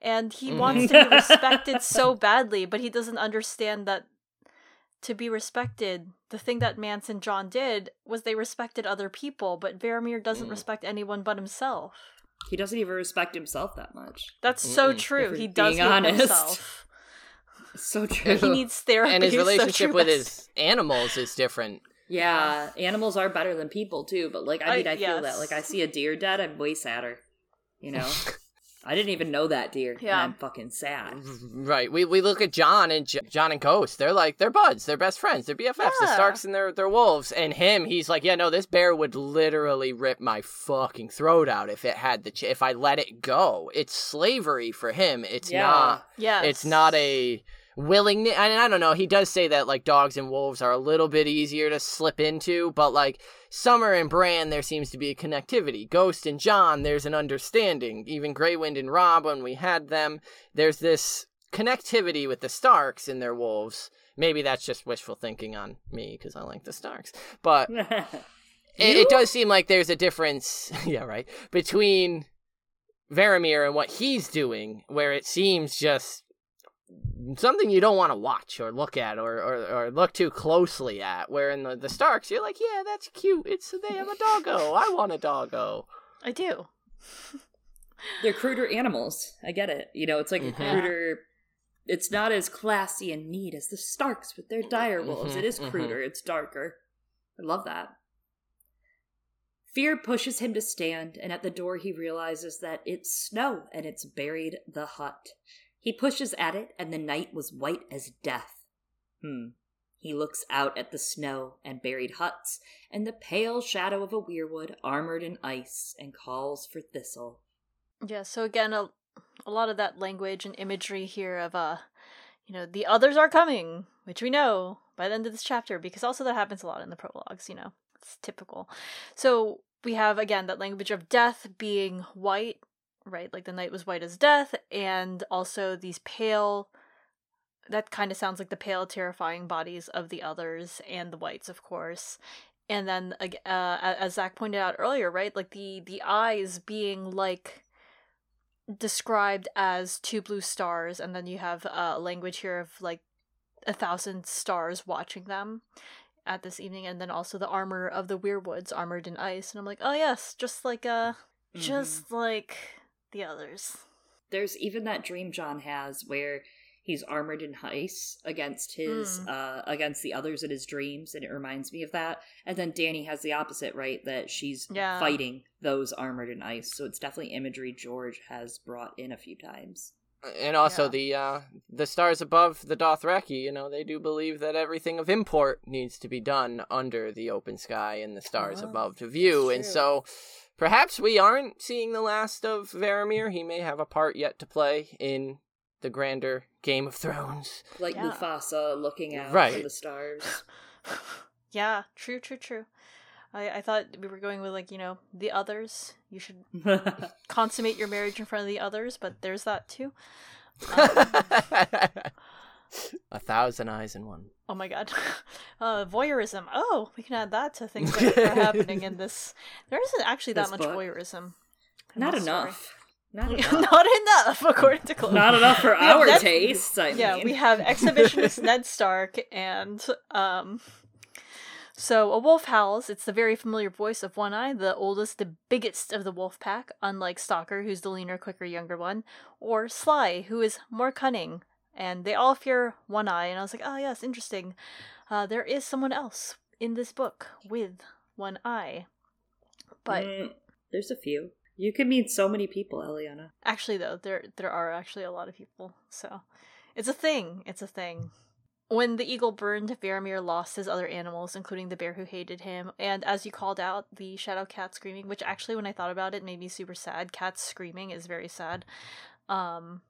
and he wants to be respected so badly, but he doesn't understand that to be respected, the thing that Mance and Jon did was they respected other people, but Varamir doesn't Mm. respect anyone but himself. He doesn't even respect himself that much. That's so Mm-mm. true. He does being honest. himself. So true. He needs therapy. And his relationship true. with his animals is different. Yeah, animals are better than people too, but like I I- mean I, feel yes. that. Like I see a deer dead, I'm way sadder. You know? I didn't even know that deer. and Yeah. I'm fucking sad. Right. We we look at Jon and J- Jon and Ghost. They're like they're buds. They're best friends. They're BFFs. The Starks and they're they're wolves. And him, he's like, yeah, no, this bear would literally rip my fucking throat out if it had the ch- if I let it go. It's slavery for him. It's Yeah. not. Yeah. It's not a willingness. And I don't know. He does say that like dogs and wolves are a little bit easier to slip into, but like Summer and Bran, there seems to be a connectivity. Ghost and Jon, there's an understanding. Even Grey Wind and Robb, when we had them, there's this connectivity with the Starks and their wolves. Maybe that's just wishful thinking on me because I like the Starks, but it, it does seem like there's a difference. yeah, right between Varamir and what he's doing, where it seems just something you don't want to watch or look at or, or, or look too closely at. Where in the, the Starks, you're like, yeah, that's cute. It's they have a doggo. I want a doggo. I do. They're cruder animals. I get it. You know, it's like Mhm. a cruder. It's not as classy and neat as the Starks with their dire wolves. Mhm, It is mhm. cruder. It's darker. I love that. Fear pushes him to stand, and at the door he realizes that it's snow and it's buried the hut. He pushes at it, and the night was white as death. Hmm. He looks out at the snow and buried huts and the pale shadow of a weirwood armored in ice and calls for Thistle. Yeah, so again, a, a lot of that language and imagery here of, uh, you know, the others are coming, which we know by the end of this chapter, because also that happens a lot in the prologues, you know, it's typical. So we have, again, that language of death being white, right? Like the night was white as death, and also these pale, that kind of sounds like the pale, terrifying bodies of the others and the whites, of course. And then, uh, as Zach pointed out earlier, right, like the the eyes being like described as two blue stars, and then you have uh, a language here of like a thousand stars watching them at this evening, and then also the armor of the Weirwoods armored in ice. And I'm like, oh yes, just like uh, just like the others. There's even that dream Jon has where he's armored in ice against his Mm. uh against the others in his dreams and it reminds me of that and then dany has the opposite right that she's Yeah. fighting those armored in ice so it's definitely imagery george has brought in a few times And also Yeah. the uh, the stars above the Dothraki, you know, they do believe that everything of import needs to be done under the open sky and the stars Oh, above to view. And so perhaps we aren't seeing the last of Varamir. He may have a part yet to play in the grander Game of Thrones. Like Yeah. Mufasa looking out Right. for the stars. Yeah, true, true, true. I, I thought we were going with like, you know, the others. You should consummate your marriage in front of the others, but there's that too. Um, A thousand eyes in one. Oh my god. Uh voyeurism. Oh, we can add that to things that are happening in this. There isn't actually that This much book? voyeurism. Not enough. Not enough. Not enough, according to Chloe. Not enough for our Ned- tastes. I yeah, mean. we have exhibitionist Ned Stark and um so a wolf howls. It's the very familiar voice of One Eye, the oldest, the biggest of the wolf pack, unlike Stalker, who's the leaner, quicker, younger one, or Sly, who is more cunning. And they all fear One Eye, and I was like, oh yes, interesting. Uh, there is someone else in this book with One Eye. But Mm, there's a few. You can meet so many people, Eliana. Actually, though, there there are actually a lot of people, so it's a thing. It's a thing. When the eagle burned, Varamir lost his other animals, including the bear who hated him, and as you called out, the shadow cat screaming, which actually, when I thought about it, made me super sad. Cats screaming is very sad. Um,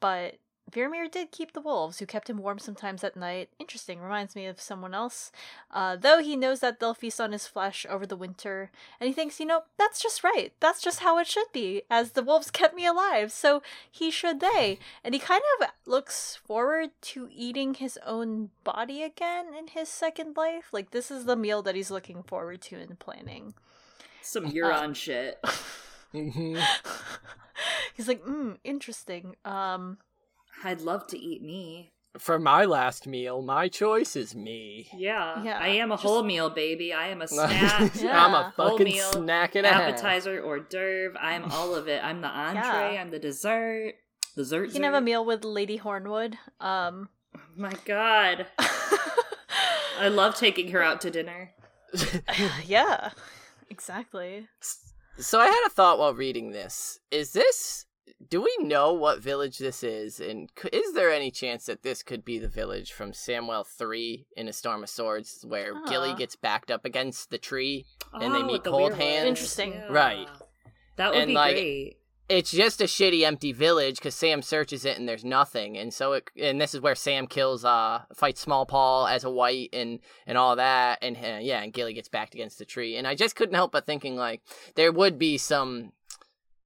but Varamir did keep the wolves, who kept him warm sometimes at night. Interesting, reminds me of someone else. Uh, though he knows that they'll feast on his flesh over the winter, and he thinks, you know, that's just right. That's just how it should be, as the wolves kept me alive, so he should they. And he kind of looks forward to eating his own body again in his second life. Like, this is the meal that he's looking forward to and planning. Some Euron shit. Mhm. he's like, hmm, interesting. Um, I'd love to eat me. For my last meal, my choice is me. Yeah. Yeah, I am a just- whole meal, baby. I am a snack. I'm a Whole fucking meal, snack and a half. appetizer, hors d'oeuvre. I'm all of it. I'm the entree. Yeah. I'm the dessert. Dessert. you can have a meal with Lady Hornwood. Um, My God. I love taking her out to dinner. yeah, exactly. So I had a thought while reading this. Is this do we know what village this is and is there any chance that this could be the village from Samwell 3 in A Storm of Swords where Gilly gets backed up against the tree And they Oh, meet with the Cold. Hands. Interesting. Right. That would And, be like, great. it's just a shitty empty village because Sam searches it and there's nothing, and so it and this is where Sam kills uh fights Small Paul as a white and and all that, and uh, yeah, and Gilly gets backed against the tree, and I just couldn't help but thinking like there would be some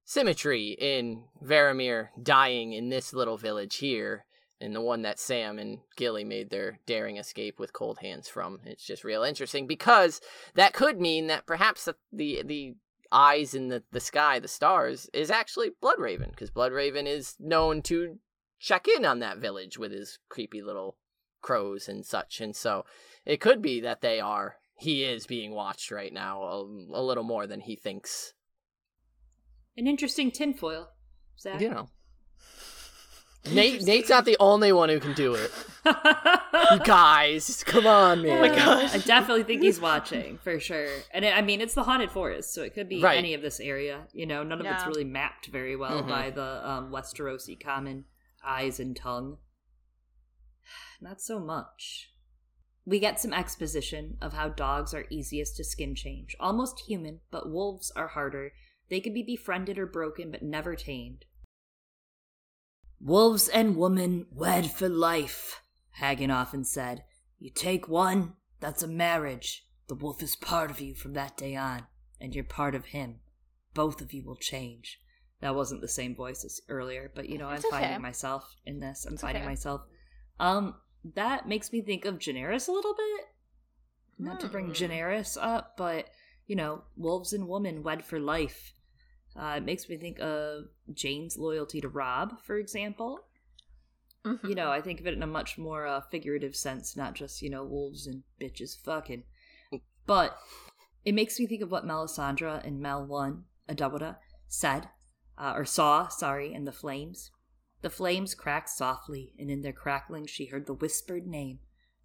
symmetry in Varamir dying in this little village here. And the one that Sam and Gilly made their daring escape with cold hands from. It's just real interesting because that could mean that perhaps the the, the eyes in the, the sky, the stars, is actually Bloodraven, because Bloodraven is known to check in on that village with his creepy little crows and such. And so it could be that they are, he is being watched right now a, a little more than he thinks. An interesting tinfoil. Zach. You know. Nate, Nate's not the only one who can do it. You guys, come on, man. Oh my gosh. I definitely think he's watching for sure. And it, I mean, it's the haunted forest, so it could be Right. any of this area. You know, none of it's really mapped very well Mhm. by the um, Westerosi common eyes and tongue. Not so much. We get some exposition of how dogs are easiest to skin change, almost human, but wolves are harder. They could be befriended or broken, but never tamed. Wolves and women wed for life, Haggon often said. You take one, that's a marriage. The wolf is part of you from that day on, and you're part of him. Both of you will change. That wasn't the same voice as earlier, but you know, It's I'm okay. finding myself in this. I'm It's finding okay. myself. Um, that makes me think of Daenerys a little bit. Not to bring Hmm. Daenerys up, but you know, wolves and women wed for life. Uh, it makes me think of Jeyne's loyalty to Robb, for example Mhm. you know, I think of it in a much more uh, figurative sense, not just, you know, wolves and bitches fucking. But it makes me think of what Melisandre in Mel 1, Adawada, said, uh, or saw, sorry, in the flames. The flames cracked softly, and in their crackling she heard the whispered name,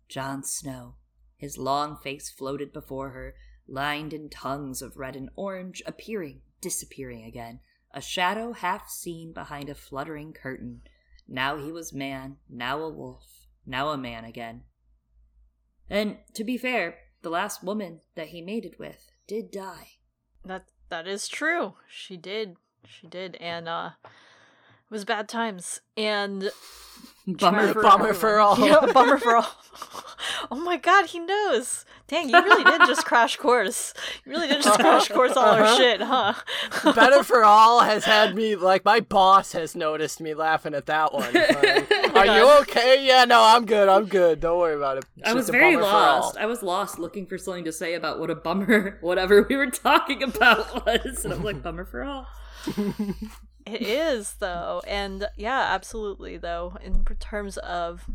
Jon Snow. His long face floated before her, lined in tongues of red and orange, appearing, disappearing again, a shadow half seen behind a fluttering curtain. Now he was man, now a wolf, now a man again. And to be fair, the last woman that he mated with did die. That that is true. She did. She did, and uh, was bad times and Bummer for Bummer for all. yeah, bummer for all. oh my god, he knows. Dang, you really did just crash course. You really did just crash course all our Uh-huh. shit, huh? Better for all has had me like my boss has noticed me laughing at that one. Like, Are you okay? Yeah, no, I'm good. I'm good. Don't worry about it. It's I was very bummer for all. lost. I was lost looking for something to say about what a bummer whatever we were talking about was. And I'm like, bummer for all. It is though, and yeah, absolutely though. In terms of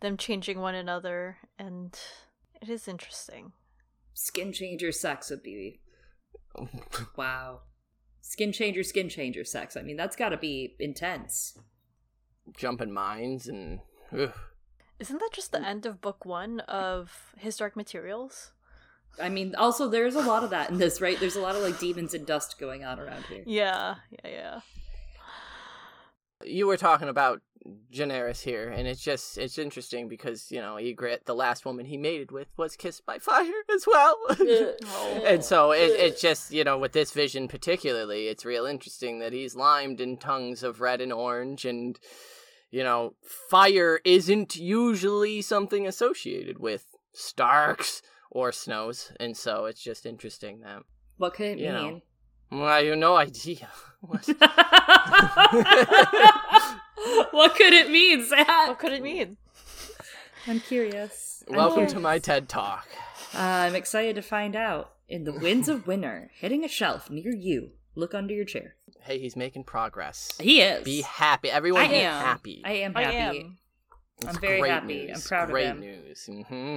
them changing one another, and it is interesting. Skin changer sex would be. Wow. Skin changer, skin changer sex. I mean, that's got to be intense. Jumping mines and ugh. Isn't that just the end of book one of His Dark Materials? I mean, also, there's a lot of that in this, right? There's a lot of like demons and dust going on around here. Yeah, yeah, yeah. You were talking about Daenerys here, and it's just it's interesting because you know Ygritte, the last woman he mated with, was kissed by fire as well. and so it oh. it just you know with this vision particularly, it's real interesting that he's limed in tongues of red and orange, and you know fire isn't usually something associated with Starks or Snows, and so it's just interesting that What could it You know. Mean? well, I have no idea. What? what could it mean, Zach? What could it mean? I'm curious. I'm Welcome curious. to my TED Talk. Uh, I'm excited to find out. In the winds of winter, hitting a shelf near you. Look under your chair. Hey, he's making progress. He is. Be happy. Everyone I be am happy. I am I happy. am. It's I'm very great happy. I'm news. proud of him. great him. news. hmm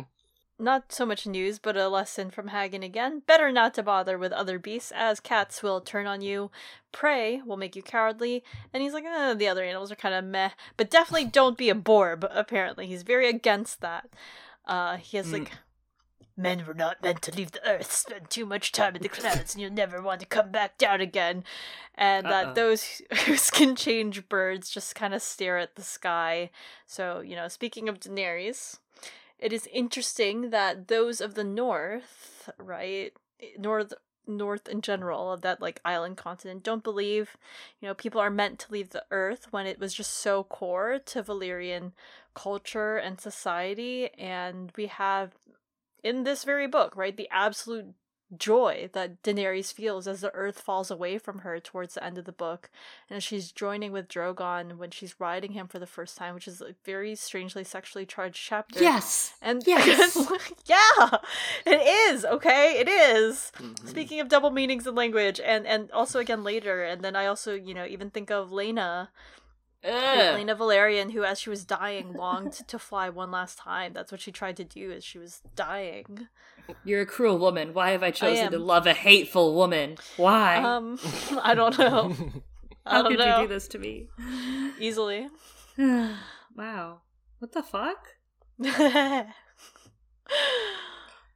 Not so much news, but a lesson from Haggon again. Better not to bother with other beasts, as cats will turn on you. Prey will make you cowardly. And he's like, eh, the other animals are kind of meh. But definitely don't be a borb, apparently. He's very against that. Uh, he has Mm. like, men were not meant to leave the earth, spend too much time in the clouds, and you'll never want to come back down again. And Uh-uh. that those who can change birds just kind of stare at the sky. So, you know, speaking of Daenerys, it is interesting that those of the north, right, eh, north north in general of that like island continent don't believe you know people are meant to leave the earth when it was just so core to Valyrian culture and society. And we have in this very book right the absolute joy that Daenerys feels as the earth falls away from her towards the end of the book and she's joining with Drogon when she's riding him for the first time which is a very strangely sexually charged chapter Yes. and Yes. yeah, it is. Okay, it is. Mhm. Speaking of double meanings in language, and and also again later, and then I also you know even think of Laena, Ugh. Laena Velaryon, who as she was dying longed to fly one last time. That's what she tried to do as she was dying. You're a cruel woman. Why have I chosen to love a hateful woman? Why? Um, I don't know. I How don't could know. you do this to me? Easily. wow. What the fuck?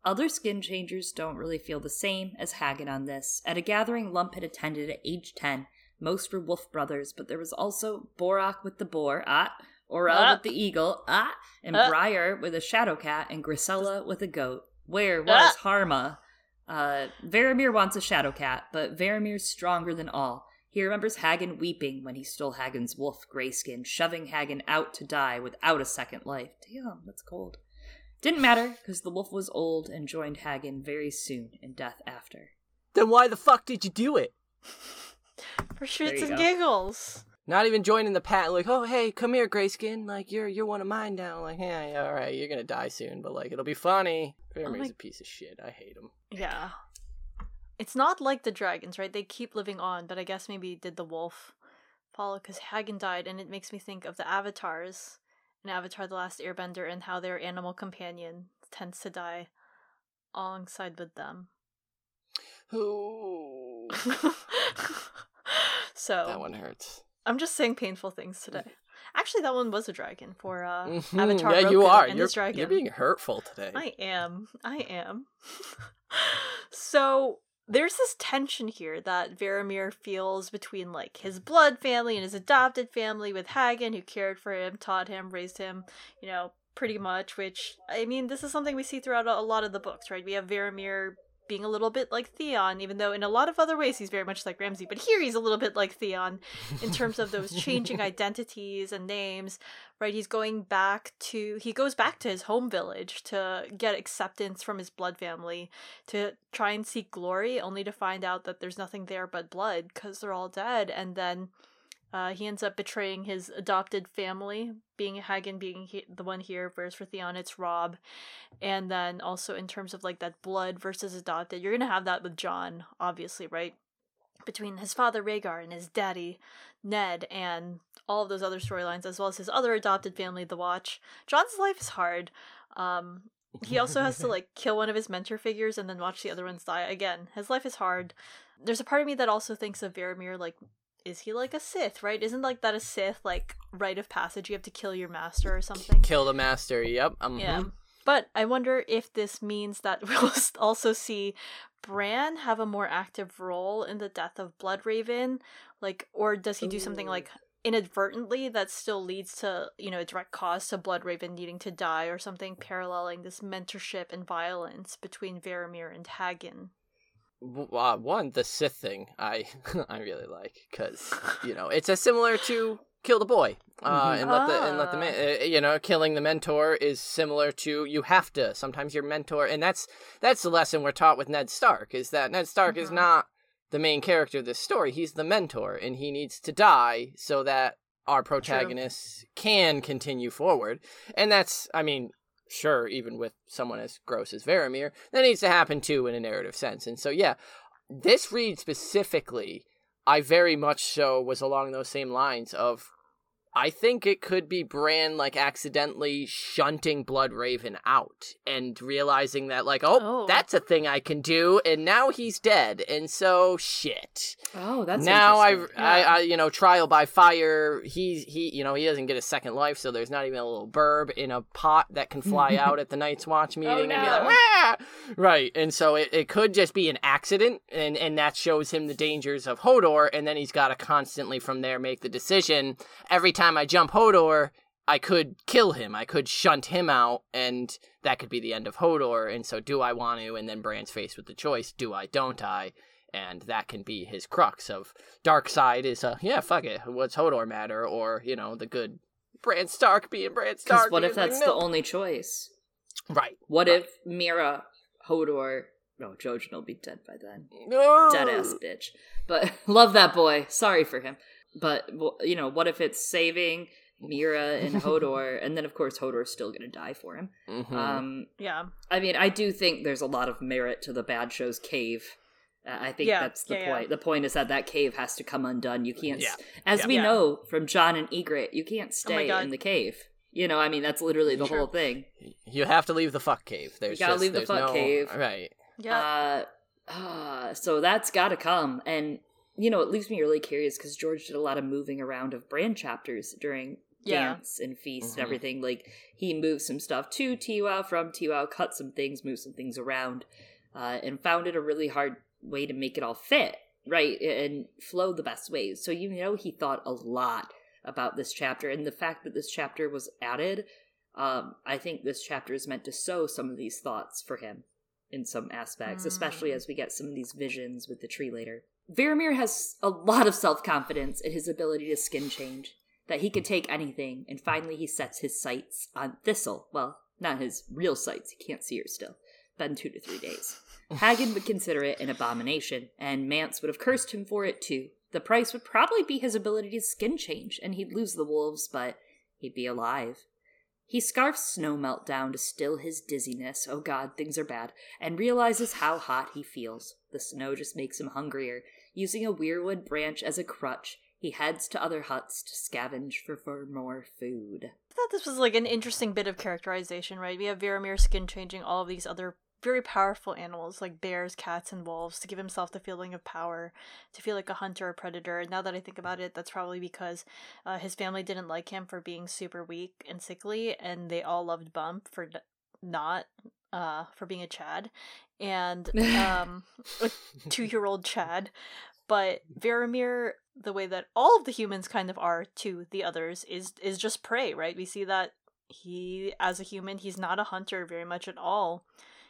Other skin changers don't really feel the same as Haggon on this. At a gathering Lump had attended at age 10, most were wolf brothers, but there was also Borroq with the boar, ah, Orel Ah. with the eagle, ah, and Ah. Briar with a shadow cat, and Grisella with a goat. Where was Ah. Harma? Uh, Varamir wants a shadow cat, but Varamir's stronger than all. He remembers Haggon weeping when he stole Haggon's wolf greyskin, shoving Haggon out to die without a second life. Damn, that's cold. Didn't matter, because the wolf was old and joined Haggon very soon in death after. then why the fuck did you do it? For shits and go. giggles. Not even joining the pack. like, oh hey, come here, Greyskin. Like you're you're one of mine now. Like yeah, yeah, all right, you're gonna die soon, but like it'll be funny. Oh Varamir's my- a piece of shit. I hate him. Yeah. It's not like the dragons, right? They keep living on, but I guess maybe did the wolf follow because Haggon died, and it makes me think of the avatars in Avatar The Last Airbender and how their animal companion tends to die alongside with them. Ooh, so that one hurts. I'm just saying painful things today. Actually, that one was a dragon for uh, Mhm, Avatar. yeah, you are. You're, dragon. you're being hurtful today. I am. I am. so there's this tension here that Varamir feels between like his blood family and his adopted family with Haggon, who cared for him, taught him, raised him, you know, pretty much. Which I mean, this is something we see throughout a a lot of the books, right? We have Varamir being a little bit like Theon, even though in a lot of other ways he's very much like Ramsay. But here he's a little bit like Theon in terms of those changing identities and names. Right? He's going back to he goes back to his home village to get acceptance from his blood family to try and seek glory, only to find out that there's nothing there but blood because they're all dead. And then uh, he ends up betraying his adopted family, being Haggon being he- the one here, whereas for Theon it's Robb. And then also in terms of like that blood versus adopted, you're gonna have that with Jon, obviously, right? Between his father Rhaegar and his daddy Ned, and all of those other storylines, as well as his other adopted family, The Watch. Jon's life is hard. Um, he also has to like kill one of his mentor figures and then watch the other ones die. Again, his life is hard. There's a part of me that also thinks of Varamir like is he like a Sith, right? Isn't like that a Sith like rite of passage? You have to kill your master or something. Kill the master. Yep. Um, Yeah. But I wonder if this means that we'll also see Bran have a more active role in the death of Bloodraven, like, or does he do something like inadvertently that still leads to you know a direct cause to Bloodraven needing to die or something, paralleling this mentorship and violence between Varamir and Haggon. Uh, one the Sith thing I I really like because you know it's as similar to kill the boy uh, Mhm. and let the and let the Ah. man uh, you know killing the mentor is similar to you have to sometimes your mentor and that's that's the lesson we're taught with Ned Stark is that Ned Stark is Mhm. not the main character of this story he's the mentor and he needs to die so that our protagonists can continue forward and that's I mean sure, even with someone as gross as Varamir, that needs to happen too in a narrative sense. And so, yeah, this read specifically, I very much so was along those same lines of. I think it could be Bran like accidentally shunting Bloodraven out and realizing that like oh, Oh. that's a thing I can do and now he's dead and so shit Oh, that's now I, interesting. I, I, you know, trial by fire. He's he, you know, he doesn't get a second life, so there's not even a little burb in a pot that can fly out at the Night's Watch oh, meeting and be like. Wah! right. And so it, it could just be an accident, and and that shows him the dangers of Hodor, and then he's got to constantly from there make the decision. Every time I jump Hodor. I could kill him. I could shunt him out, and that could be the end of Hodor. And so, do I want to? And then Bran's faced with the choice: Do I? Don't I? and that can be his crux of dark side is uh yeah fuck it what's hodor matter or you know the good bran stark being bran stark what if being like, that's the only choice? right What right. if Meera, Hodor, no, Jojen will be dead by then. no Dead ass bitch. But love that boy. Sorry for him. But you know, what if it's saving Meera and Hodor, and then of course Hodor's still gonna die for him. Mhm. Um, Yeah. I mean, I do think there's a lot of merit to the bad show's cave. Uh, I think Yeah, that's the yeah, yeah. point. The point is that that cave has to come undone. You can't, Yeah, as yeah. we Yeah. know from Jon and Ygritte, you can't Oh stay God. in the cave. You know, I mean, that's literally the True. whole thing. you have to leave the fuck cave there's gotta just, leave the fuck no- cave. right Yeah. Uh, uh, so that's got to come, and you know, it leaves me really curious because George did a lot of moving around of Bran chapters during Yeah. dance and feast Mhm. and everything. Like he moved some stuff to TWOW from TWOW, cut some things, moved some things around, uh, and found it a really hard way to make it all fit right and flow the best ways. So you know, he thought a lot about this chapter, and the fact that this chapter was added. Um, I think this chapter is meant to sow some of these thoughts for him in some aspects, especially Mm. as we get some of these visions with the tree later. Varamir has a lot of self confidence in his ability to skin change, that he could take anything, and finally he sets his sights on Thistle. Well, not his real sights, he can't see her still. Been two to three days. Haggon would consider it an abomination, and Mance would have cursed him for it too. The price would probably be his ability to skin change, and he'd lose the wolves, but he'd be alive. He scarfs snow melt down to still his dizziness. Oh god, things are bad. And realizes how hot he feels. The snow just makes him hungrier. Using a weirwood branch as a crutch, he heads to other huts to scavenge for, for more food. I thought this was like an interesting bit of characterization, right? We have Varamir skin changing all of these other very powerful animals like bears, cats, and wolves to give himself the feeling of power, to feel like a hunter or predator. Now that I think about it, that's probably because uh, his family didn't like him for being super weak and sickly, and they all loved Bump for not uh for being a Chad and um a two year old Chad. But Varamir, the way that all of the humans kind of are to the others, is is just prey, right? We see that he, as a human, he's not a hunter very much at all.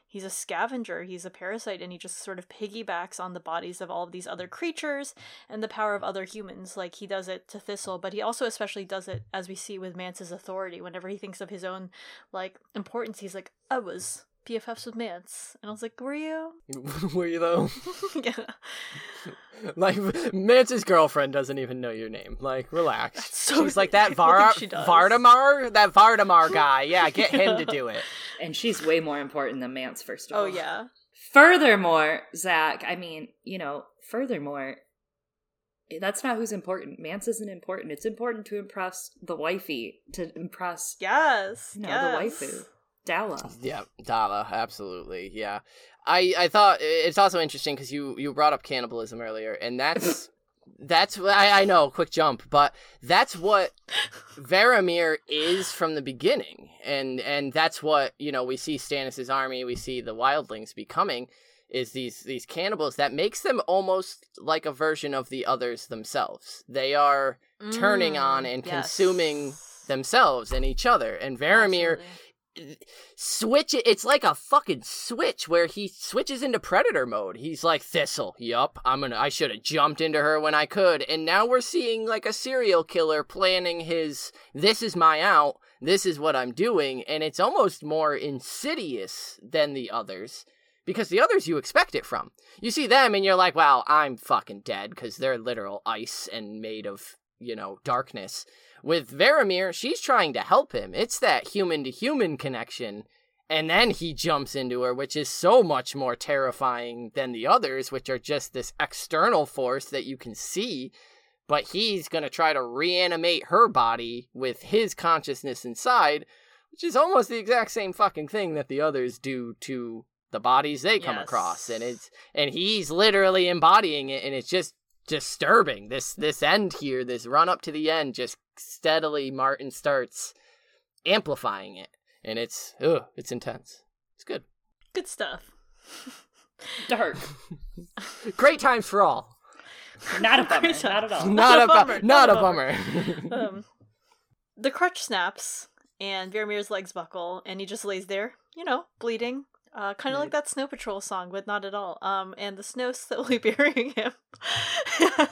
he's a scavenger, he's a parasite, and he just sort of piggybacks on the bodies of all of these other creatures and the power of other humans. Like he does it to Thistle, but he also especially does it, as we see with Mance's authority. Whenever he thinks of his own like importance, he's like, I was BFFs with Mance. And I was like, were you? Were you though? yeah. like Mance's girlfriend doesn't even know your name. Like, relax. so She's like that I Var she does. Vardamar, that Vardamar guy. Yeah, get him to do it. And she's way more important than Mance, first of oh, all. Oh, yeah. Furthermore, Zach, I mean, you know, furthermore, that's not who's important. Mance isn't important. It's important to impress the wifey, to impress, Yes. you know, yes. the waifu, Dalla. Yeah, Dalla, absolutely. Yeah, I I thought it's also interesting because you you brought up cannibalism earlier, and that's that's what- I I know, quick jump, but that's what Varamir is from the beginning, and and that's what you know we see Stannis's army, we see the wildlings becoming is these these cannibals that makes them almost like a version of the others themselves. They are turning Mm, on and yes. consuming themselves and each other, and Varamir Absolutely. Switch it it's like a fucking switch where he switches into predator mode. He's like thistle yup i'm gonna i should have jumped into her when i could. And now we're seeing like a serial killer planning his this is my out this is what i'm doing and it's almost more insidious than the others because the others you expect it from. You see them and you're like wow i'm fucking dead because they're literal ice and made of you know darkness with Varamir, she's trying to help him. It's that human to human connection. And then he jumps into her, which is so much more terrifying than the others, which are just this external force that you can see. But he's going to try to reanimate her body with his consciousness inside, which is almost the exact same fucking thing that the others do to the bodies they come Yes. across. And it's and he's literally embodying it and it's just disturbing. This this end here, this run up to the end, just steadily Martin starts amplifying it, and it's ugh, it's intense. It's good. Good stuff. Dark. Great times for all. Not a bummer. Not at all. Not, a a bu- bummer, Not a bummer. um, the crutch snaps, and Varamir's legs buckle, and he just lays there, you know, bleeding. Uh, kind of like that Snow Patrol song, but not at all. Um, and the snow slowly burying him. and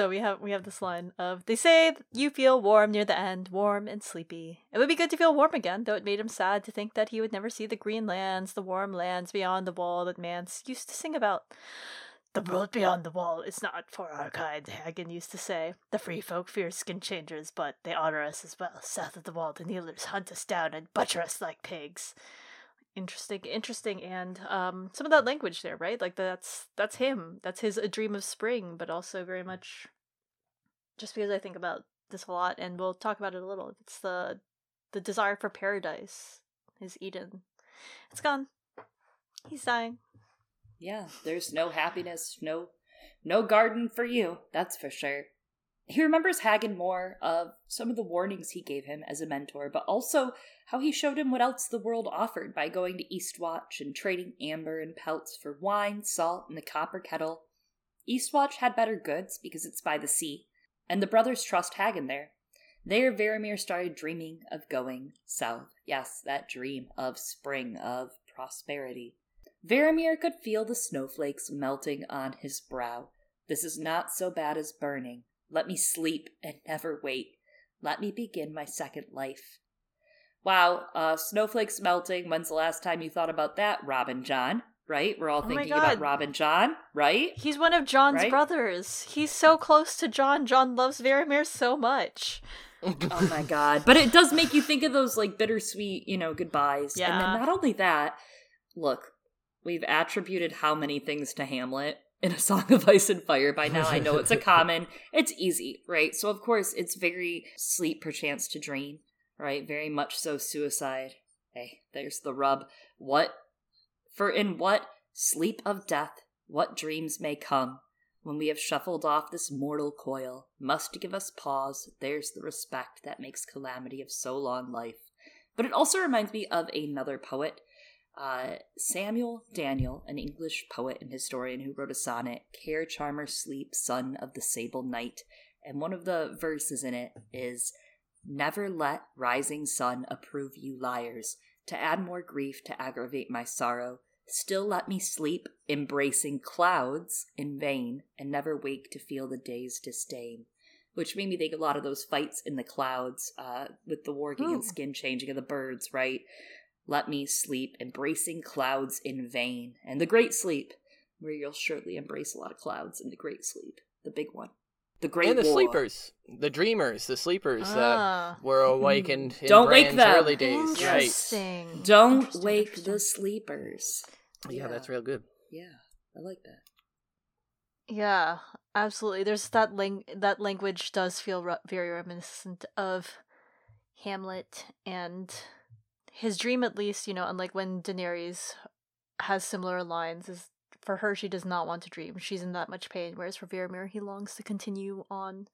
so we have we have this line of they say you feel warm near the end, warm and sleepy. It would be good to feel warm again, though it made him sad to think that he would never see the green lands, the warm lands beyond the wall that Mance used to sing about. The world beyond the wall is not for our kind, Haggon used to say. The free folk fear skin changers, but they honor us as well. South of the wall, the kneelers hunt us down and butcher us like pigs. Interesting, interesting, and um, some of that language there, right? Like that's that's him. That's his a dream of spring, but also very much just because I think about this a lot, and we'll talk about it a little. It's the the desire for paradise, his Eden. It's gone. He's dying. Yeah, there's no happiness, no no garden for you, that's for sure. He remembers Haggon more of some of the warnings he gave him as a mentor, but also how he showed him what else the world offered by going to Eastwatch and trading amber and pelts for wine, salt, and the copper kettle. Eastwatch had better goods because it's by the sea, and the brothers trust Haggon there. There, Varamir started dreaming of going south. Yes, that dream of spring, of prosperity. Varamir could feel the snowflakes melting on his brow. This is not so bad as burning. Let me sleep and never wake. Let me begin my second life. Wow, uh, snowflakes melting. When's the last time you thought about that, Robin John? Right? We're all Oh thinking about Robin John, right? He's one of Jon's Right? brothers. He's so close to Jon. Jon loves Varamir so much. oh my god. But it does make you think of those like bittersweet, you know, goodbyes. Yeah. And then not only that, look, we've attributed how many things to Hamlet in A Song of Ice and Fire by now. I know it's a common, it's easy, right? So of course it's very sleep perchance to dream, right? Very much so suicide. Hey, there's the rub. What for in what sleep of death, what dreams may come, when we have shuffled off this mortal coil, must give us pause. There's the respect that makes calamity of so long life. But it also reminds me of another poet, uh, Samuel Daniel, an English poet and historian who wrote a sonnet, Care Charmer Sleep, Son of the Sable Night. And one of the verses in it is Never let rising sun approve you liars, to add more grief to aggravate my sorrow. Still let me sleep, embracing clouds in vain, and never wake to feel the day's disdain. Which made me think a lot of those fights in the clouds, uh, with the warging Ooh. and skin changing of the birds, right? Let me sleep, embracing clouds in vain. And the great sleep, where you'll surely embrace a lot of clouds in the great sleep. The big one. The great and the war. sleepers, the dreamers, the sleepers that Ah, were awakened in Don't wake Bran's them. early days. Right. Don't Interesting, wake interesting. the sleepers. Yeah, that's real good. Yeah, I like that. Yeah, absolutely. There's that ling- that language does feel re- very reminiscent of Hamlet and his dream at least, you know, unlike when Daenerys has similar lines is for her she does not want to dream. She's in that much pain whereas for Varamir he longs to continue on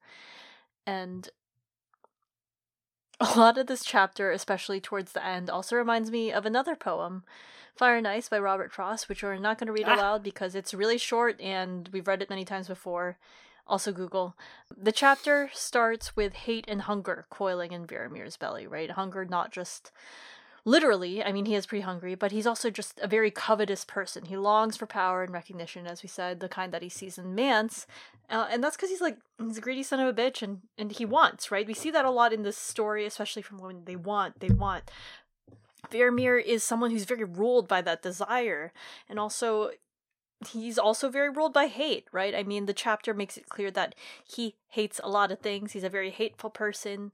and a lot of this chapter, especially towards the end, also reminds me of another poem, Fire and Ice by Robert Frost, which we're not going to read Ah. aloud because it's really short and we've read it many times before. Also, Google. The chapter starts with hate and hunger coiling in Varamir's belly, right? Hunger, not just literally, I mean, he is pretty hungry, but he's also just a very covetous person. He longs for power and recognition, as we said, the kind that he sees in Mance. Uh, and that's because he's like, he's a greedy son of a bitch and, and he wants, right? We see that a lot in this story, especially from when they want, they want. Varamir is someone who's very ruled by that desire, and also he's also very ruled by hate, right? I mean, the chapter makes it clear that he hates a lot of things. He's a very hateful person.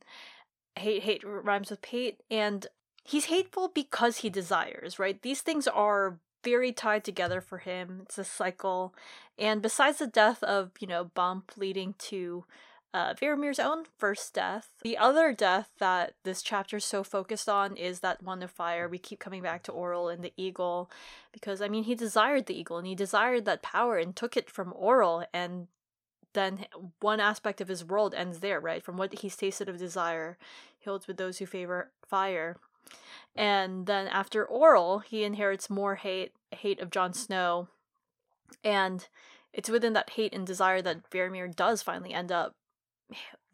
Hate, hate rhymes with hate, and he's hateful because he desires, right? These things are very tied together for him. It's a cycle. And besides the death of, you know, Bump leading to uh, Varamir's own first death. The other death that this chapter is so focused on is that one of fire. We keep coming back to Orell and the eagle because, I mean, he desired the eagle and he desired that power and took it from Orell. And then one aspect of his world ends there, right? From what he's tasted of desire, he holds with those who favor fire. And then after Orell, he inherits more hate, hate of Jon Snow. And it's within that hate and desire that Varamir does finally end up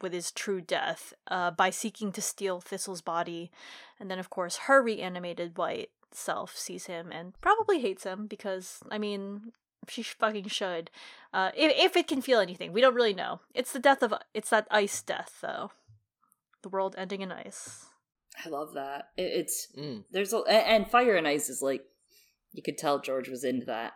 with his true death uh, by seeking to steal Thistle's body. And then, of course, her reanimated white self sees him and probably hates him because, I mean, she fucking should. Uh, if, if it can feel anything, we don't really know. It's the death of. It's that ice death, though. The world ending in ice. I love that. It, it's Mm. there's a a- and fire and ice is like you could tell George was into that.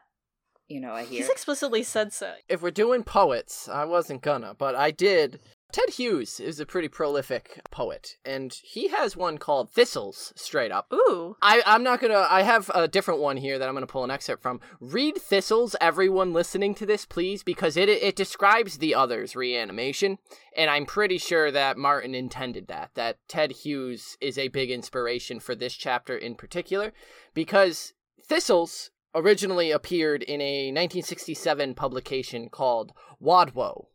You know, I hear. He's explicitly said so. If we're doing poets, I wasn't gonna, but I did. Ted Hughes is a pretty prolific poet, and he has one called Thistles, straight up. Ooh. I, I'm not gonna. I have a different one here that I'm gonna pull an excerpt from. Read Thistles, everyone listening to this, please, because it it describes the others' reanimation, and I'm pretty sure that Martin intended that. That Ted Hughes is a big inspiration for this chapter in particular, because Thistles originally appeared in a 1967 publication called Wodwo.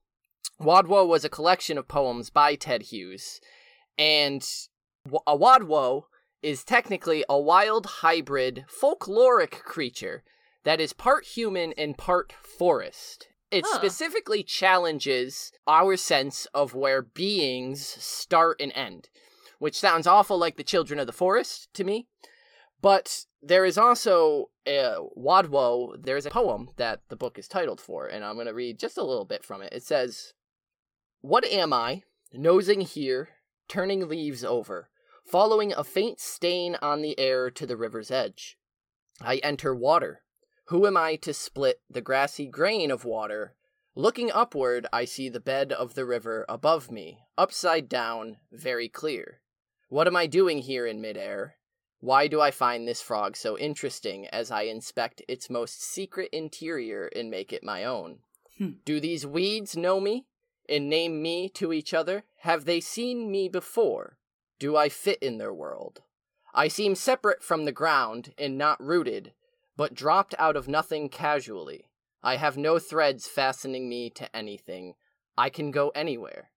Wodwo was a collection of poems by Ted Hughes, and a Wodwo is technically a wild hybrid folkloric creature that is part human and part forest. It Huh. specifically challenges our sense of where beings start and end, which sounds awful like the children of the forest to me. But there is also a Wodwo, there's a poem that the book is titled for, and I'm going to read just a little bit from it. It says, What am I, nosing here, turning leaves over, following a faint stain on the air to the river's edge? I enter water. Who am I to split the grassy grain of water? Looking upward, I see the bed of the river above me, upside down, very clear. What am I doing here in midair? Why do I find this frog so interesting as I inspect its most secret interior and make it my own? Hmm. Do these weeds know me and name me to each other? Have they seen me before? Do I fit in their world? I seem separate from the ground and not rooted, but dropped out of nothing casually. I have no threads fastening me to anything. I can go anywhere.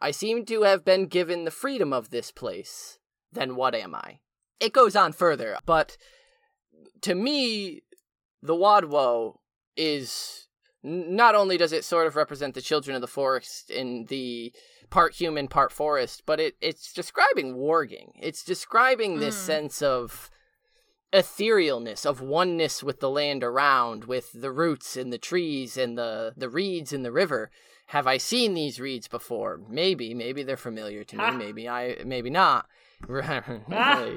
I seem to have been given the freedom of this place. Then what am I? It goes on further, but to me, the Wodwo is not only does it sort of represent the children of the forest in the part human, part forest, but it it's describing warging. It's describing this Mm. sense of etherealness, of oneness with the land around, with the roots and the trees and the the reeds in the river. Have I seen these reeds before? Maybe, maybe they're familiar to me. Maybe I, maybe not. Ah.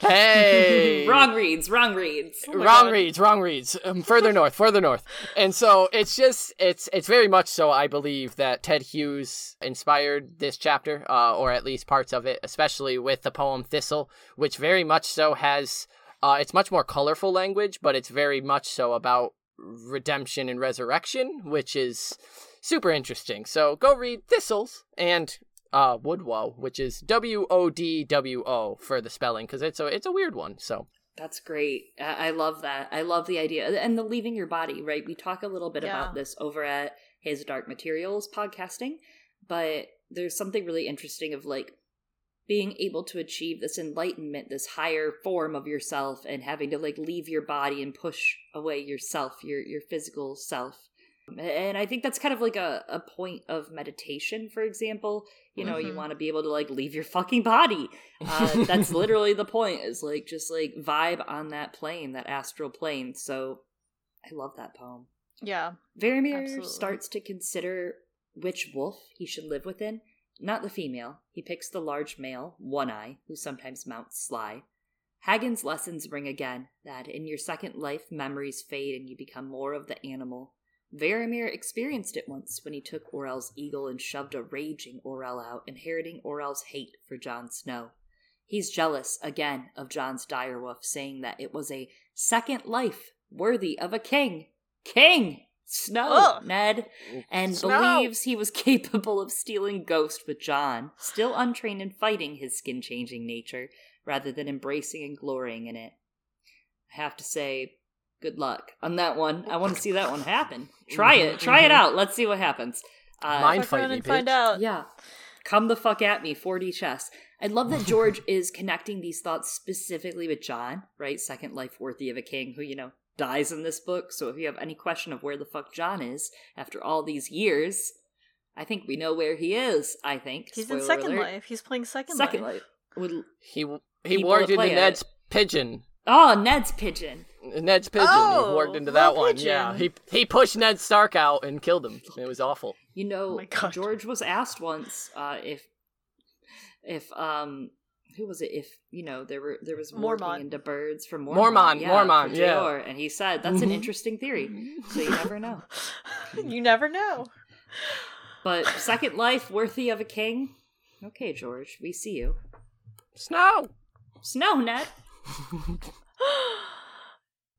hey, wrong reads, wrong reads. Oh wrong God. reads wrong reads um, further north further north and so it's just it's it's very much so i believe that ted hughes inspired this chapter uh, or at least parts of it especially with the poem thistle which very much so has uh, it's much more colorful language but it's very much so about redemption and resurrection which is super interesting so go read thistles and uh, Wodwo, which is W O D W O for the spelling, because it's a it's a weird one. So That's great. I-, I love that. I love the idea and the leaving your body. Right. We talk a little bit Yeah. about this over at his Dark Materials podcasting, but there's something really interesting of like being able to achieve this enlightenment, this higher form of yourself, and having to like leave your body and push away yourself, your your physical self. And I think that's kind of like a, a point of meditation, for example. You know, you Mhm. want to be able to like leave your fucking body. Uh, that's literally the point, is like just like vibe on that plane, that astral plane. So I love that poem. Yeah. Varamir Absolutely. starts to consider which wolf he should live within. Not the female. He picks the large male, One Eye, who sometimes mounts Sly. Haggon's lessons ring again that in your second life, memories fade and you become more of the animal. Varamir experienced it once when he took Orell's eagle and shoved a raging Orel out, inheriting Orell's hate for Jon Snow. He's jealous again of Jon's direwolf, saying that it was a second life worthy of a king. King! Snow, Ugh. Ned, and Snow. believes he was capable of stealing Ghost with Jon, still untrained in fighting his skin changing nature, rather than embracing and glorying in it. I have to say, good luck on that one. I want to see that one happen. Try it. Mm-hmm. Try it mm-hmm. out. Let's see what happens. Uh, Mind Fuck fight me, and find bitch. out. yeah. Come the fuck at me, 4D chess. I love that George is connecting these thoughts specifically with Jon, right? Second life worthy of a king, who, you know, dies in this book. So if you have any question of where the fuck Jon is after all these years, I think we know where he is, I think. He's in Second alert. Life. He's playing Second, Second Life. life. Would, He he People warged into play it. Ned's pigeon. oh, Ned's pigeon. Ned's pigeon. Oh, he warged into that one. Yeah, he he pushed Ned Stark out and killed him. It was awful. You know, Oh. George was asked once uh, if if um who was it? If you know there were there was Mormont. morphing into birds from Mormont, Mormon, yeah, Mormont, for yeah. Jeor, and he said that's an Mhm. interesting theory. So you never know. you never know. But second life worthy of a king. Okay, George, we see you. Snow. Snow Ned.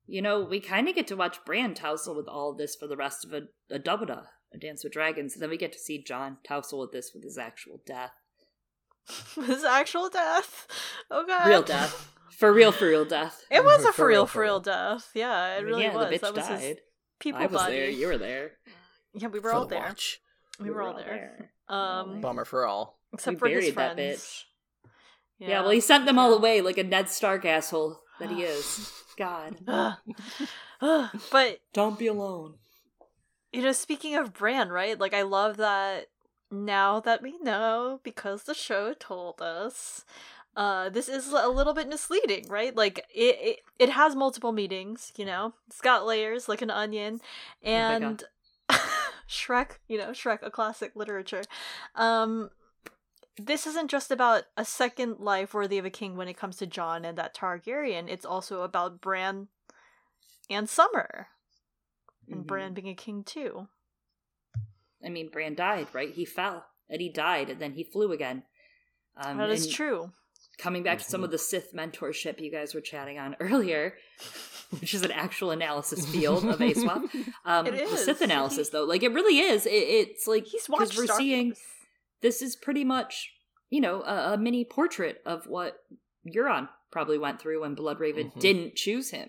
You know, we kind of get to watch Bran tousle with all of this for the rest of a, a Dubada, a Dance with Dragons. And then we get to see Jon tousle with this with his actual death. His actual death. Oh god. Real death. For real, for real death. It was a For for real, real, for for real death. Yeah, it I mean, really yeah, was. the bitch that was his people I was body. there. You were there. Yeah, we were For all the there. watch. We were all there. all Um. Bummer for all. except We for his buried that friends. Yeah. well, he sent them all away like a Ned Stark asshole that he is. God. Ugh. Ugh. but Don't be alone. you know, speaking of Bran, right? Like, I love that now that we know because the show told us. Uh, this is a little bit misleading, right? Like it, it, it has multiple meanings. You know, it's got layers like an onion, Oh and Shrek. You know, Shrek, a classic literature. Um, this isn't just about a second life worthy of a king when it comes to Jon and that Targaryen. It's also about Bran and Summer, and Mhm. Bran being a king too. I mean, Bran died, right? He fell and he died, and then he flew again. Um, that is true. Coming back to some of the Sith mentorship you guys were chatting on earlier, which is an actual analysis field of ASWAP. Um, It The. Sith analysis, though, like it really is. It, it's like He's 'cause watched we're Star seeing Wars. This is pretty much you know a, a mini portrait of what Euron probably went through when Bloodraven Mhm. didn't choose him.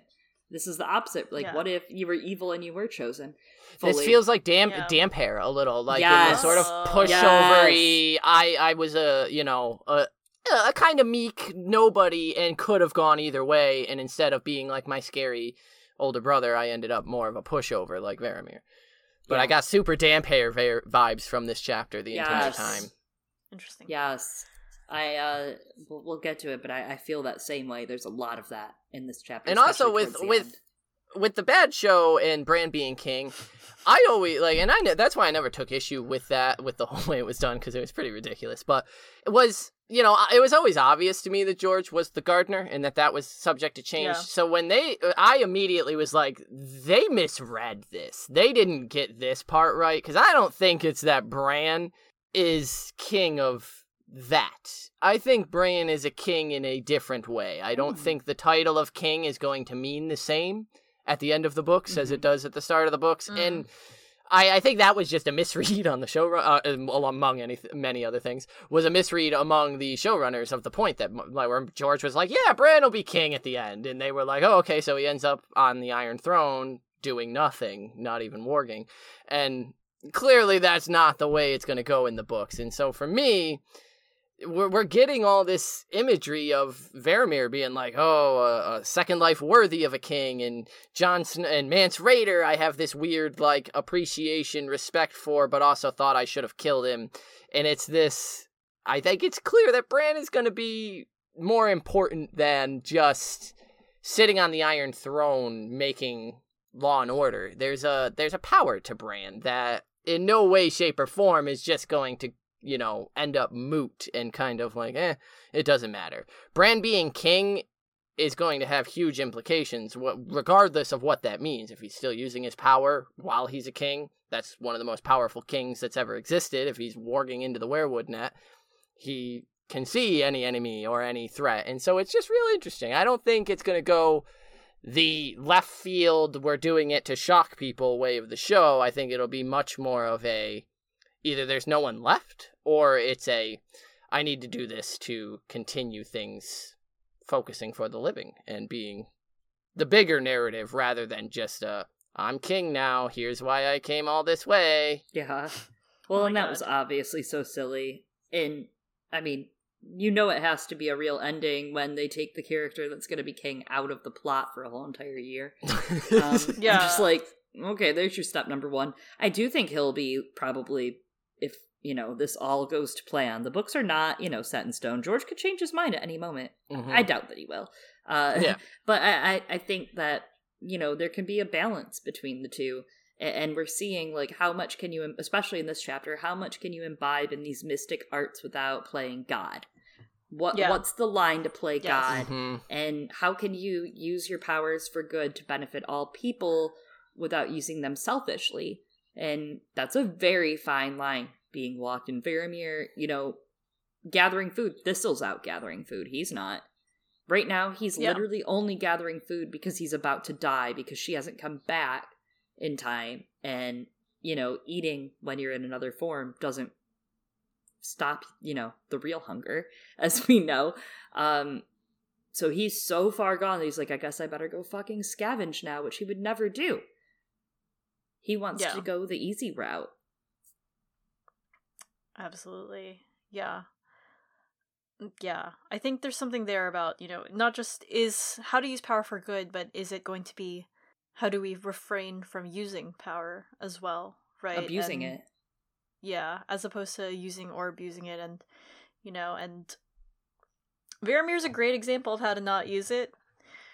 This is the opposite. Like, Yeah. what if you were evil and you were chosen? This feels like damp Yeah. damp hair a little, like in Yes. the sort of Oh. pushovery. I I was a you know a a kind of meek nobody and could have gone either way. And instead of being like my scary older brother, I ended up more of a pushover like Varamir. But I got super Damphair va- vibes from this chapter the entire Yes. time. Interesting. Yes. I uh we'll, we'll get to it, but I, I feel that same way. There's a lot of that in this chapter. And also with with end. with the bad show and Bran being king, I always like, and I know that's why I never took issue with that with the whole way it was done because it was pretty ridiculous. But it was, you know, it was always obvious to me that George was the gardener and that that was subject to change. Yeah. So when they, I immediately was like, they misread this. They didn't get this part right because I don't think it's that Bran is king of that. I think Bran is a king in a different way. I don't Hmm. think the title of king is going to mean the same at the end of the books as Mhm. it does at the start of the books, Mhm. and I, I think that was just a misread on the show, uh, um, among any many other things, was a misread among the showrunners of the point that like where George was like, yeah, Bran will be king at the end, and they were like, oh, okay, so he ends up on the Iron Throne doing nothing, not even warging, and clearly that's not the way it's going to go in the books, and so for me, we're we're getting all this imagery of Varamir being like, oh, a, a second life worthy of a king, and Jon Sn- and Mance Rayder. I have this weird like appreciation, respect for, but also thought I should have killed him. And it's this. I think it's clear that Bran is going to be more important than just sitting on the Iron Throne making law and order. There's a there's a power to Bran that in no way, shape, or form is just going to you know, end up moot and kind of like, eh, it doesn't matter. Bran being king is going to have huge implications, regardless of what that means. If he's still using his power while he's a king, that's one of the most powerful kings that's ever existed. If he's warging into the weirwood net, he can see any enemy or any threat. And so it's just really interesting. I don't think it's going to go the left field, we're doing it to shock people way of the show. I think it'll be much more of a either there's no one left or it's a I need to do this to continue things focusing for the living and being the bigger narrative rather than just a I'm king now, here's why I came all this way. Yeah. Well, Oh and my that was obviously so silly. And I mean, you know it has to be a real ending when they take the character that's going to be king out of the plot for a whole entire year. Um, Yeah. I'm just like, okay, there's your step number one. I do think he'll be probably, if, you know, this all goes to plan. The books are not, you know, set in stone. George could change his mind at any moment. Mhm. I doubt that he will. Uh, Yeah. But I, I, I think that, you know, there can be a balance between the two. And we're seeing, like, how much can you, especially in this chapter, how much can you imbibe in these mystic arts without playing God? What Yeah. What's the line to play Yes. God? Mhm. and how can you use your powers for good to benefit all people without using them selfishly and that's a very fine line being walked in Varamir, you know, gathering food. Thistle's out gathering food. He's not. Right now, he's Yeah. literally only gathering food because he's about to die because she hasn't come back in time. And, you know, eating when you're in another form doesn't stop, you know, the real hunger, as we know. Um, so he's so far gone that he's like, I guess I better go fucking scavenge now, which he would never do. He wants Yeah. to go the easy route. Absolutely. Yeah. Mm, Yeah. I think there's something there about, you know, not just is how to use power for good, but is it going to be how do we refrain from using power as well, right? Abusing And- it. Yeah, as opposed to using or abusing it and you know, and Varamir's a great example of how to not use it,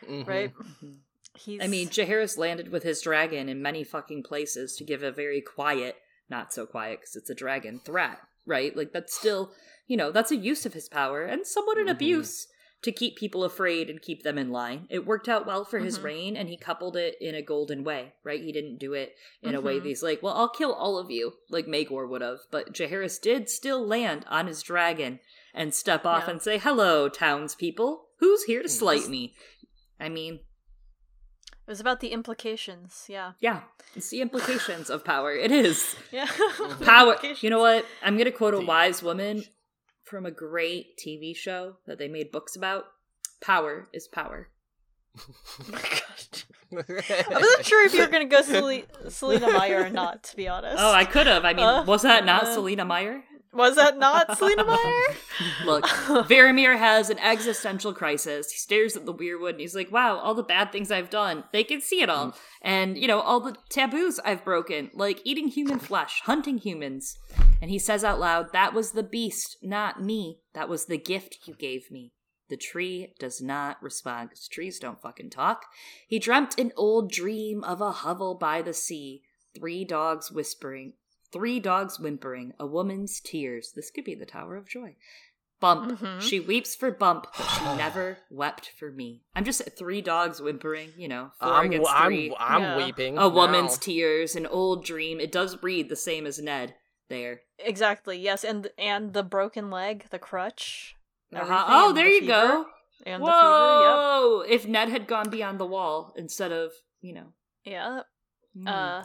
Mhm. right? Mhm. He's I mean, Jaehaerys landed with his dragon in many fucking places to give a very quiet, not so quiet because it's a dragon, threat, right? Like, that's still, you know, that's a use of his power and somewhat an Mhm. abuse to keep people afraid and keep them in line. It worked out well for his Mhm. reign and he coupled it in a golden way, right? He didn't do it in a way Mhm. that he's like, well, I'll kill all of you, like Maegor would have. But Jaehaerys did still land on his dragon and step off Yeah. and say, hello, townspeople. Who's here to slight me? I mean, it was about the implications, yeah. yeah, it's the implications of power. It is Yeah. Power. You know what? I'm gonna quote a wise woman from a great TV show that they made books about. Power is power. Oh my gosh. I wasn't sure if you were gonna go Sel- Selina Meyer or not, to be honest. Oh, I could have. I mean, Uh, was that not uh. Selina Meyer? Was that not Selina Meyer? Look, Varamir has an existential crisis. He stares at the weirwood and he's like, wow, all the bad things I've done. They can see it all. Mm. And, you know, all the taboos I've broken, like eating human flesh, hunting humans. And he says out loud, That was the beast, not me. That was the gift you gave me. The tree does not respond because trees don't fucking talk. He dreamt an old dream of a hovel by the sea, three dogs whispering, three dogs whimpering, a woman's tears. This could be the Tower of Joy. Bump. Mhm. She weeps for Bump, but she never wept for me. I'm just three dogs whimpering, you know, 4 I'm, against I'm, three. I'm Yeah. weeping. a woman's now. tears, an old dream. It does read the same as Ned there. Exactly. Yes, and and the broken leg, the crutch. Uh-huh. Oh, there the you fever, go. And the fever. Whoa! If Ned had gone beyond the wall instead of, you know. Yep. Yeah. Uh.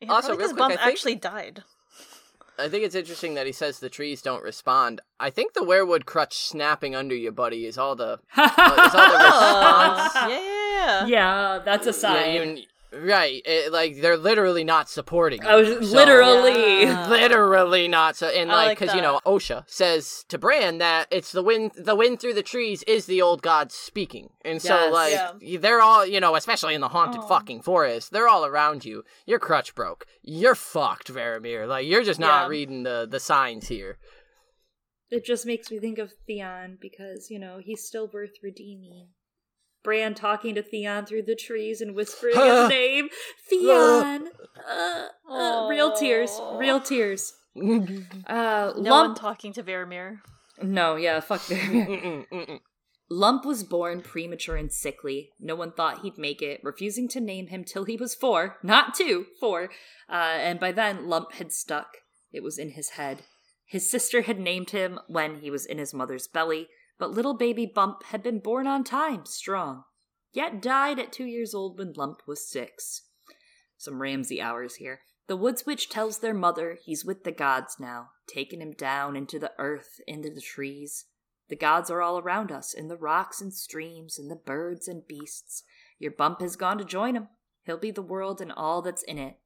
Yeah, Also, probably real 'cause quick, Bump I think- actually died. I think it's interesting that he says the trees don't respond. I think the weirwood crutch snapping under you, buddy, is all the uh, is all the response. Yeah, yeah, yeah. yeah, that's a sign. Yeah, you- right. It, like they're literally not supporting. Oh, I was so- literally. Yeah. literally not so and I like like because you know osha says to bran that it's the wind the wind through the trees is the old gods speaking and so like Yeah. they're all you know especially in the haunted Aw. fucking forest they're all around you your crutch broke you're fucked Varamir. like you're just not Yeah. reading the the signs here It just makes me think of Theon because, you know, he's still worth redeeming. Bran talking to Theon through the trees and whispering his name. Theon! Uh, uh, real tears. Real tears. Uh, No Lump. one talking to Varamir. no, yeah, fuck Varamir. Mm-mm, mm-mm. Lump was born premature and sickly. No one thought he'd make it, refusing to name him till he was four, not two, four. Uh, and by then, Lump had stuck. It was in his head. His sister had named him when he was in his mother's belly, but little baby Bump had been born on time, strong, yet died at two years old when Lump was six. Some Ramsay hours here. The woods witch tells their mother he's with the gods now, taking him down into the earth, into the trees. The gods are all around us, in the rocks and streams, in the birds and beasts. Your bump has gone to join him. He'll be the world and all that's in it.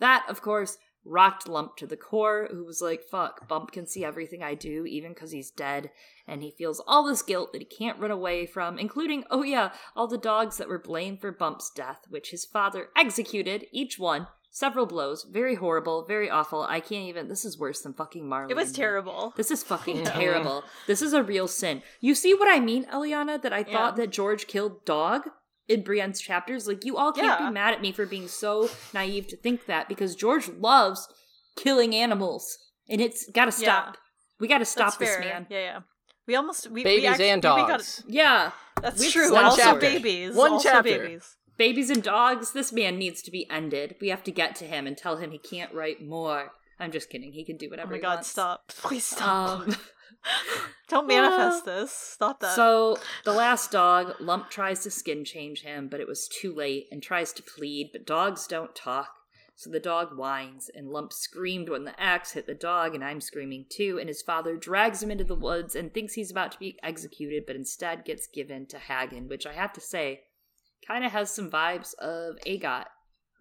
That, of course, rocked Lump to the core, who was like, fuck, Bump can see everything I do, even because he's dead, and he feels all this guilt that he can't run away from, including, oh yeah, all the dogs that were blamed for Bump's death, which his father executed, each one, several blows, very horrible, very awful. I can't even, this is worse than fucking Marley. It was terrible. This is fucking Yeah. terrible. This is a real sin. You see what I mean, Eliana? That I Yeah. thought that George killed dog in Brienne's chapters. Like you all can't Yeah. be mad at me for being so naive to think that because George loves killing animals, and it's got to Yeah. stop. We got to stop That's this fair. man. Yeah, yeah. We almost we, we babies actually, and we got- dogs Yeah, that's We've true. stopped Also chapter. babies. One also chapter. babies. babies and dogs. This man needs to be ended. We have to get to him and tell him he can't write more. I'm just kidding. He can do whatever. Oh whatever. my he god, wants. stop. Please stop. Um, Don't manifest this. Stop that. So the last dog, Lump tries to skin change him, but it was too late and tries to plead, but dogs don't talk. So the dog whines, and Lump screamed when the axe hit the dog, and I'm screaming too, and his father drags him into the woods and thinks he's about to be executed, but instead gets given to Haggon, which I have to say kind of has some vibes of Agot,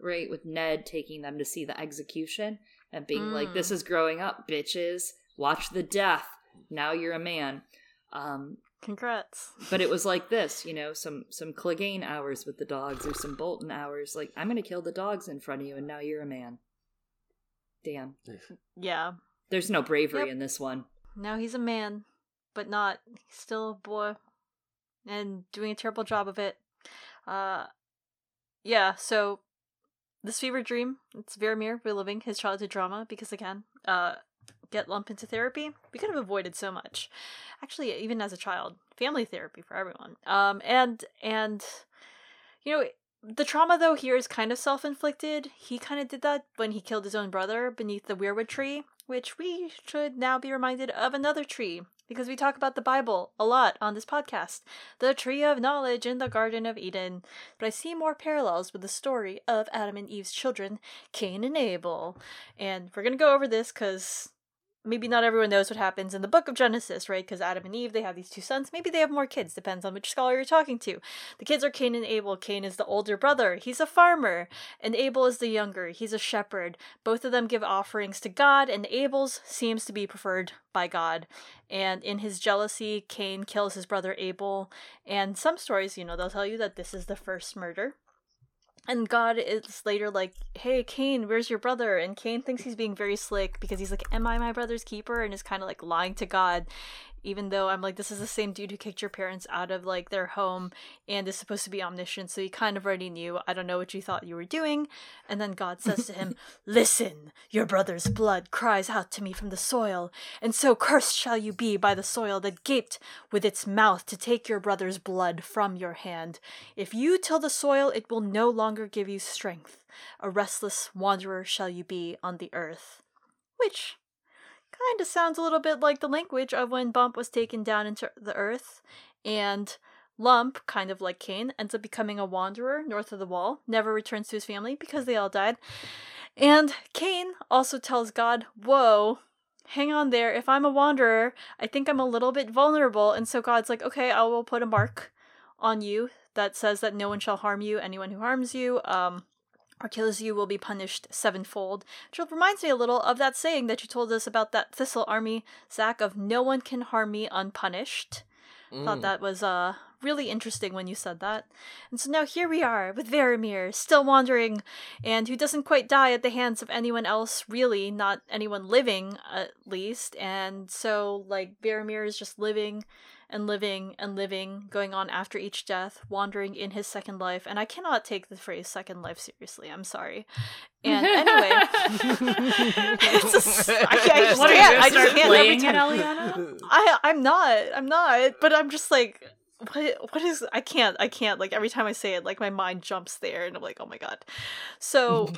right? With Ned taking them to see the execution and being like, Mm. This is growing up, bitches. Watch the death. Now you're a man. Um, Congrats. but it was like this, you know, some some Clegane hours with the dogs or some Bolton hours. Like, I'm gonna kill the dogs in front of you, and now you're a man. Damn, Yeah. there's no bravery Yep. in this one. Now he's a man, but not he's still a boy and doing a terrible job of it. Uh yeah, so this fever dream, it's Varamir reliving his childhood drama because again, uh get lump into therapy. We could have avoided so much. Actually, even as a child, family therapy for everyone. Um and and you know, the trauma though here is kind of self-inflicted. He kind of did that when he killed his own brother beneath the weirwood tree, which we should now be reminded of another tree because we talk about the Bible a lot on this podcast. The tree of knowledge in the Garden of Eden. But I see more parallels with the story of Adam and Eve's children, Cain and Abel. And we're going to go over this cuz maybe not everyone knows what happens in the book of Genesis, right? Because Adam and Eve, they have these two sons. Maybe they have more kids, depends on which scholar you're talking to. The kids are Cain and Abel. Cain is the older brother, he's a farmer, and Abel is the younger, he's a shepherd. Both of them give offerings to God, and Abel's seems to be preferred by God. And in his jealousy, Cain kills his brother Abel. And some stories, you know, they'll tell you that this is the first murder. And God is later like, "Hey, Cain, where's your brother?" And Cain thinks he's being very slick because he's like, "Am I my brother's keeper?" and is kind of like lying to God even though I'm like, this is the same dude who kicked your parents out of like their home and is supposed to be omniscient, so he kind of already knew. I don't know what you thought you were doing. And then God says to him, Listen, your brother's blood cries out to me from the soil, and so cursed shall you be by the soil that gaped with its mouth to take your brother's blood from your hand. If you till the soil, it will no longer give you strength. A restless wanderer shall you be on the earth. Which kind of sounds a little bit like the language of when Bump was taken down into the earth, and Lump, kind of like Cain, ends up becoming a wanderer north of the wall, never returns to his family because they all died. And Cain also tells God, Whoa, hang on there. If I'm a wanderer, I think I'm a little bit vulnerable. And so God's like, Okay, I will put a mark on you that says that no one shall harm you, anyone who harms you. Um, or kills you will be punished sevenfold. Which reminds me a little of that saying that you told us about that Thistle army, Zach, of no one can harm me unpunished. Mm. Thought that was uh really interesting when you said that. And so now here we are with Varamir, still wandering, and who doesn't quite die at the hands of anyone else, really, not anyone living at least. And so like Varamir is just living and living and living, going on after each death, wandering in his second life. And I cannot take the phrase second life seriously. I'm sorry. And anyway, just, I, I just what can't. I just can't every time. I I'm not. I'm not. But I'm just like what what is I can't I can't like every time I say it like my mind jumps there and I'm like oh my god. So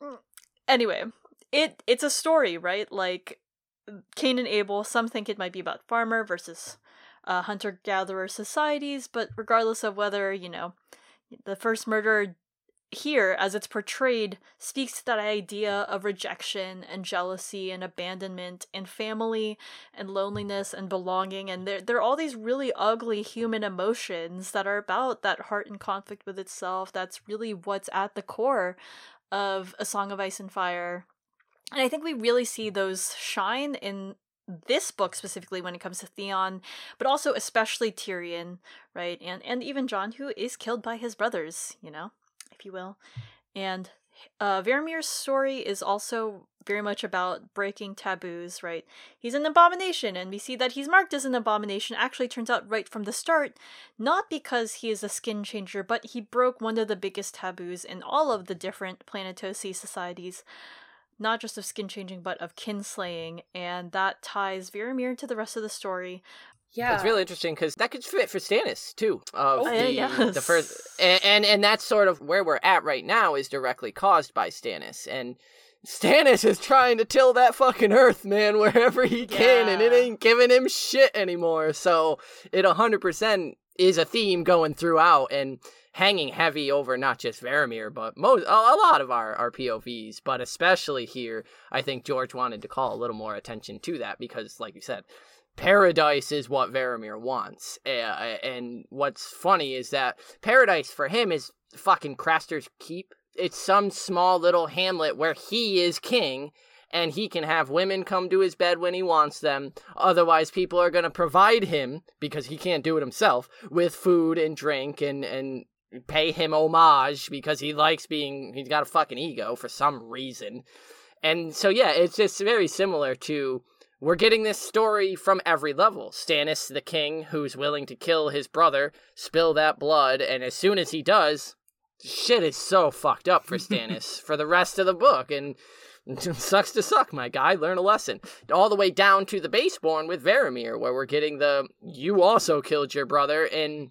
anyway, it it's a story, right? Like Cain and Abel, some think it might be about farmer versus uh, hunter gatherer societies, but regardless of whether, you know, the first murder here, as it's portrayed, speaks to that idea of rejection and jealousy and abandonment and family and loneliness and belonging. And there, there are all these really ugly human emotions that are about that heart in conflict with itself. That's really what's at the core of A Song of Ice and Fire. And I think we really see those shine in this book specifically when it comes to Theon, but also especially Tyrion, right? And and even Jon, who is killed by his brothers, you know, if you will. And uh, Varamir's story is also very much about breaking taboos, right? He's an abomination, and we see that he's marked as an abomination actually turns out right from the start, not because he is a skin changer, but he broke one of the biggest taboos in all of the different Planetosi societies, not just of skin changing, but of kinslaying, and that ties Varamir to the rest of the story. Yeah, it's really interesting because that could fit for Stannis too. Of oh, the, yes. the first, and, and and that's sort of where we're at right now is directly caused by Stannis, and Stannis is trying to till that fucking earth, man, wherever he can, yeah. and it ain't giving him shit anymore. So it hundred percent is a theme going throughout, and hanging heavy over not just Varamir, but most a, lot of our, our POVs, but especially here, I think George wanted to call a little more attention to that because, like you said, paradise is what Varamir wants. Uh, and what's funny is that paradise for him is fucking Craster's Keep. It's some small little hamlet where he is king and he can have women come to his bed when he wants them. Otherwise, people are going to provide him, because he can't do it himself, with food and drink and, and pay him homage because he likes being he's got a fucking ego for some reason. And so yeah, it's just very similar to we're getting this story from every level. Stannis the king who's willing to kill his brother, spill that blood, and as soon as he does, shit is so fucked up for Stannis for the rest of the book and sucks to suck, my guy. Learn a lesson. All the way down to the baseborn with Varamir, where we're getting the you also killed your brother, and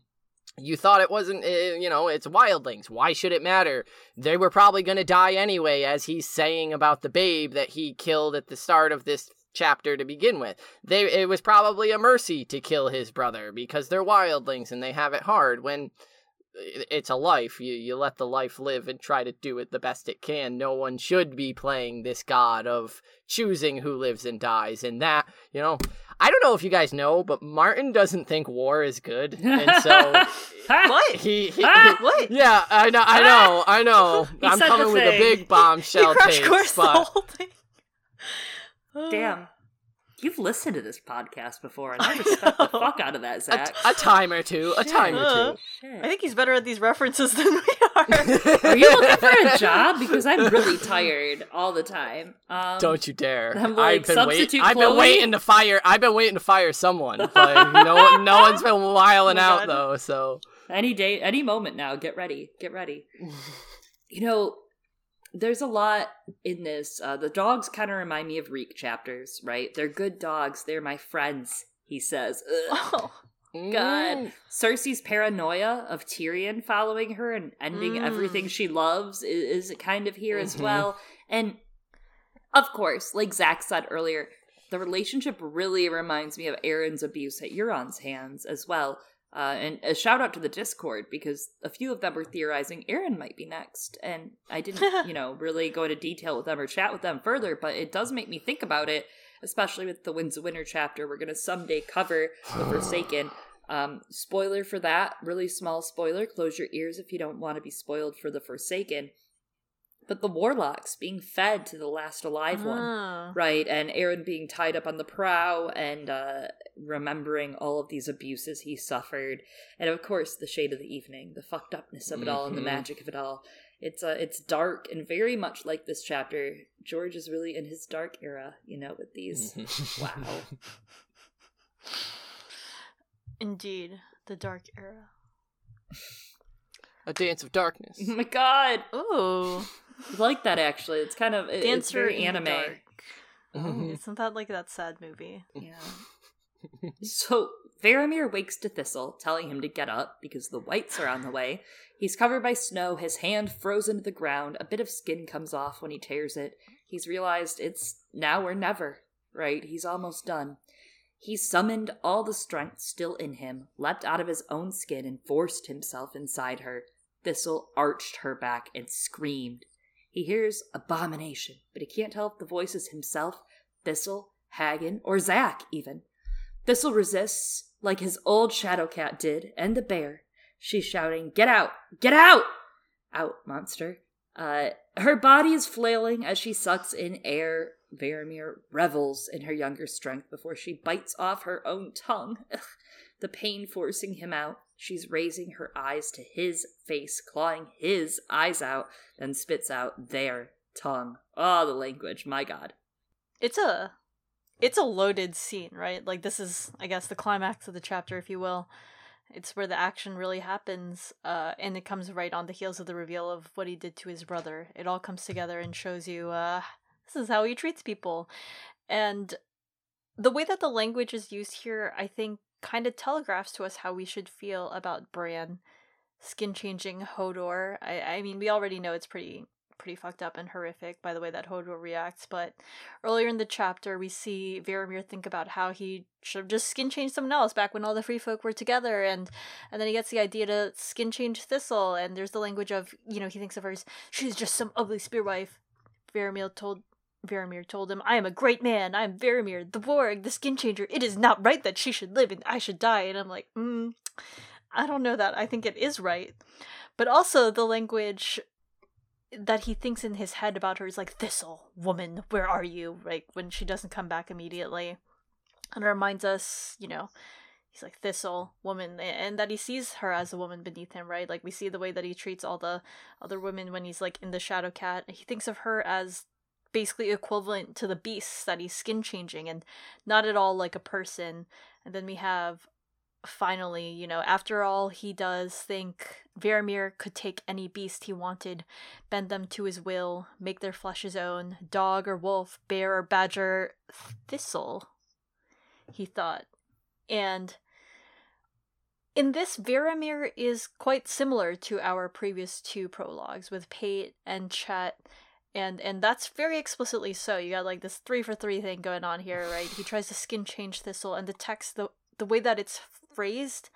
you thought it wasn't, uh, you know, it's wildlings. Why should it matter? They were probably going to die anyway, as he's saying about the babe that he killed at the start of this chapter to begin with. They it was probably a mercy to kill his brother because they're wildlings and they have it hard when it's a life. You you let the life live and try to do it the best it can. No one should be playing this god of choosing who lives and dies. And that, you know, I don't know if you guys know, but Martin doesn't think war is good, and so what? He, he, ah! what? Yeah, I know, I know, I know. I'm coming with a big bombshell take, but the whole thing. Damn. You've listened to this podcast before, and I respect the fuck out of that, Zach. a time or two. A time or Uh, two. I think he's better at these references than we are. Are you looking for a job? Because I'm really tired all the time. Um, Don't you dare! I'm like, I've been wait- I've been waiting to fire. I've been waiting to fire someone. Like no one, no one's been wiling Oh out God. though. So Any day, any moment now. Get ready. Get ready. you know, there's a lot in this. Uh, the dogs kind of remind me of Reek chapters, right? They're good dogs. They're my friends. He says. Ugh. oh, God. Mm. Cersei's paranoia of Tyrion following her and ending Mm. everything she loves is, is kind of here as Mhm. well. And of course, like Zach said earlier, the relationship really reminds me of Aeron's abuse at Euron's hands as well. Uh, and a shout out to the Discord because a few of them were theorizing Aeron might be next, and I didn't, you know, really go into detail with them or chat with them further. But it does make me think about it, especially with the Winds of Winter chapter. We're gonna someday cover the Forsaken. Um, spoiler for that, really small spoiler. Close your ears if you don't want to be spoiled for the Forsaken. But the warlocks being fed to the last alive one. Ah. Right, and Aeron being tied up on the prow and uh, remembering all of these abuses he suffered, and of course the shade of the evening, the fucked upness of it all, and the Mhm. magic of it all. It's uh, it's dark and very much like this chapter. George is really in his dark era, you know, with these. Wow. Indeed, the dark era. A dance of darkness. Oh my god, Ooh, I like that actually. It's kind of it- it's Dancer very anime. Oh, isn't that like that sad movie? Yeah. so Varamir wakes to Thistle, telling him to get up because the whites are on the way. He's covered by snow, his hand frozen to the ground, a bit of skin comes off when he tears it. He's realized it's now or never, right? He's almost done. He summoned all the strength still in him, leapt out of his own skin, and forced himself inside her. Thistle arched her back and screamed. He hears abomination, but he can't tell if the voice is himself, Thistle, Haggon, or Zack, even. Thistle resists, like his old shadow cat did, and the bear. She's shouting, Get out! Get out! Out, monster. Uh, her body is flailing as she sucks in air. Varamir revels in her younger strength before she bites off her own tongue. The pain forcing him out. She's raising her eyes to his face, clawing his eyes out, then spits out their tongue. Oh, the language, my god. It's a it's a loaded scene, right? Like this is I guess the climax of the chapter if you will. It's where the action really happens uh and it comes right on the heels of the reveal of what he did to his brother. It all comes together and shows you uh this is how he treats people. And the way that the language is used here, I think kind of telegraphs to us how we should feel about Bran skin changing Hodor. I I mean, we already know it's pretty pretty fucked up and horrific by the way that Hodor reacts, but earlier in the chapter we see Varamir think about how he should have just skin changed someone else back when all the free folk were together and and then he gets the idea to skin change Thistle and there's the language of, you know, he thinks of her as she's just some ugly spear wife. Varamir told Varamir told him, I am a great man. I am Varamir, the warg, the skin changer. It is not right that she should live and I should die. And I'm like, mm, I don't know that. I think it is right. But also the language that he thinks in his head about her is like, Thistle, woman, where are you? Like when she doesn't come back immediately. And it reminds us, you know, he's like Thistle, woman, and that he sees her as a woman beneath him, right? Like we see the way that he treats all the other women when he's like in the Shadow Cat. He thinks of her as basically equivalent to the beasts that he's skin changing and not at all like a person. And then we have finally, you know, after all he does think Varamir could take any beast he wanted, bend them to his will, make their flesh his own, dog or wolf, bear or badger, thistle, he thought. And in this, Varamir is quite similar to our previous two prologues with Pate and Chet and and that's very explicitly so. You got like this three for three thing going on here, right? He tries to skin change Thistle, and the text, the the way that it's phrased,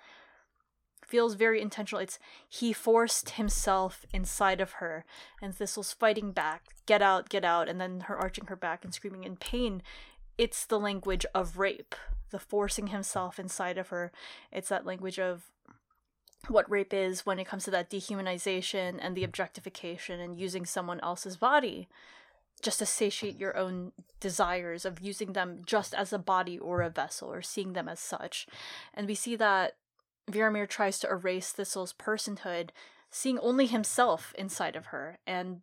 feels very intentional. It's he forced himself inside of her, and Thistle's fighting back, get out, get out, and then her arching her back and screaming in pain. It's the language of rape, the forcing himself inside of her. It's that language of what rape is when it comes to that dehumanization and the objectification and using someone else's body just to satiate your own desires of using them just as a body or a vessel or seeing them as such. And we see that Varamir tries to erase Thistle's personhood, seeing only himself inside of her and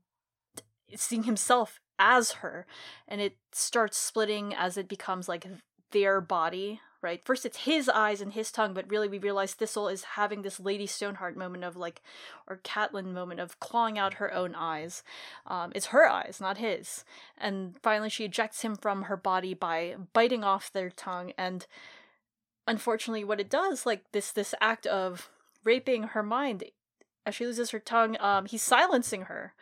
seeing himself as her. And it starts splitting as it becomes like their body right? First it's his eyes and his tongue, but really we realize Thistle is having this Lady Stoneheart moment of like, or Catelyn moment of clawing out her own eyes. Um, it's her eyes, not his. And finally she ejects him from her body by biting off their tongue. And unfortunately, what it does, like this this act of raping her mind, as she loses her tongue, um, he's silencing her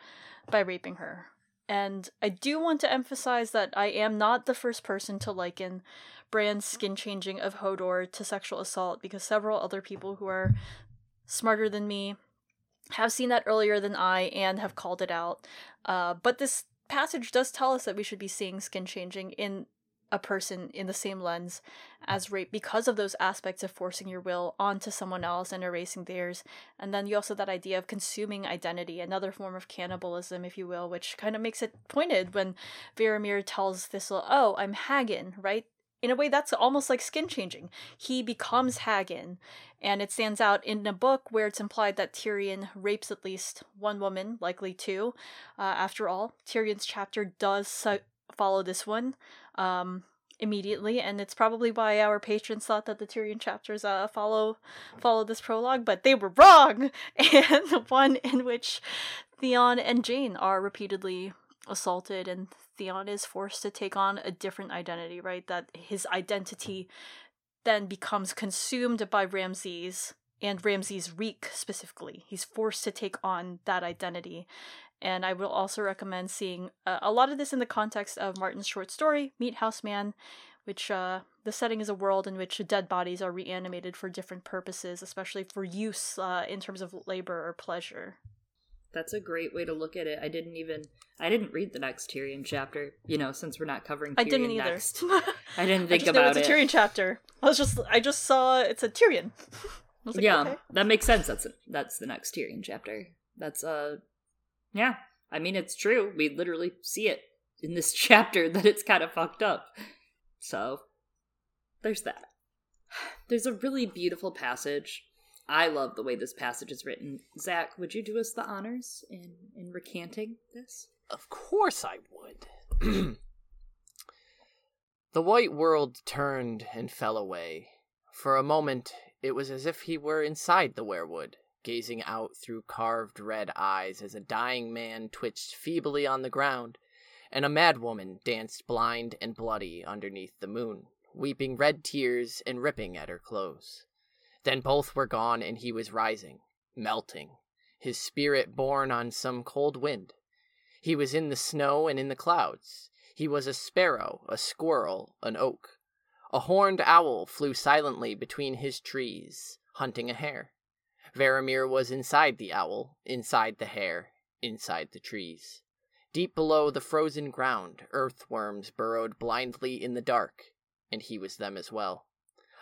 by raping her. And I do want to emphasize that I am not the first person to liken Bran's skin changing of Hodor to sexual assault because several other people who are smarter than me have seen that earlier than I and have called it out. Uh, but this passage does tell us that we should be seeing skin changing in a person in the same lens as rape because of those aspects of forcing your will onto someone else and erasing theirs. And then you also that idea of consuming identity, another form of cannibalism, if you will, which kind of makes it pointed when Varamir tells Thistle, Oh, I'm Haggon, right? In a way that's almost like skin changing. He becomes Haggon, and it stands out in a book where it's implied that Tyrion rapes at least one woman, likely two. Uh, after all, Tyrion's chapter does su- follow this one um, immediately, and it's probably why our patrons thought that the Tyrion chapters uh, follow follow this prologue, but they were wrong. And the one in which Theon and Jeyne are repeatedly assaulted and Theon is forced to take on a different identity, right? That his identity then becomes consumed by Ramsay's and Ramsay's Reek specifically. He's forced to take on that identity. And I will also recommend seeing uh, a lot of this in the context of Martin's short story, Meathouse Man, which uh, the setting is a world in which dead bodies are reanimated for different purposes, especially for use uh, in terms of labor or pleasure. That's a great way to look at it. I didn't even I didn't read the next Tyrion chapter, you know, since we're not covering Tyrion I didn't either. next. I didn't think I about it. It's a Tyrion chapter. I was just I just saw it's a Tyrion. Like, yeah, okay. that makes sense. That's a, that's the next Tyrion chapter. That's uh yeah. I mean it's true. We literally see it in this chapter that it's kind of fucked up. So there's that. There's a really beautiful passage I love the way this passage is written. Zach, would you do us the honors in in recanting this? Of course I would. the white world turned and fell away. For a moment, it was as if he were inside the weirwood, gazing out through carved red eyes as a dying man twitched feebly on the ground, and a mad woman danced blind and bloody underneath the moon, weeping red tears and ripping at her clothes. Then both were gone, and he was rising, melting, his spirit borne on some cold wind. He was in the snow and in the clouds. He was a sparrow, a squirrel, an oak. A horned owl flew silently between his trees, hunting a hare. Varamir was inside the owl, inside the hare, inside the trees. Deep below the frozen ground, earthworms burrowed blindly in the dark, and he was them as well.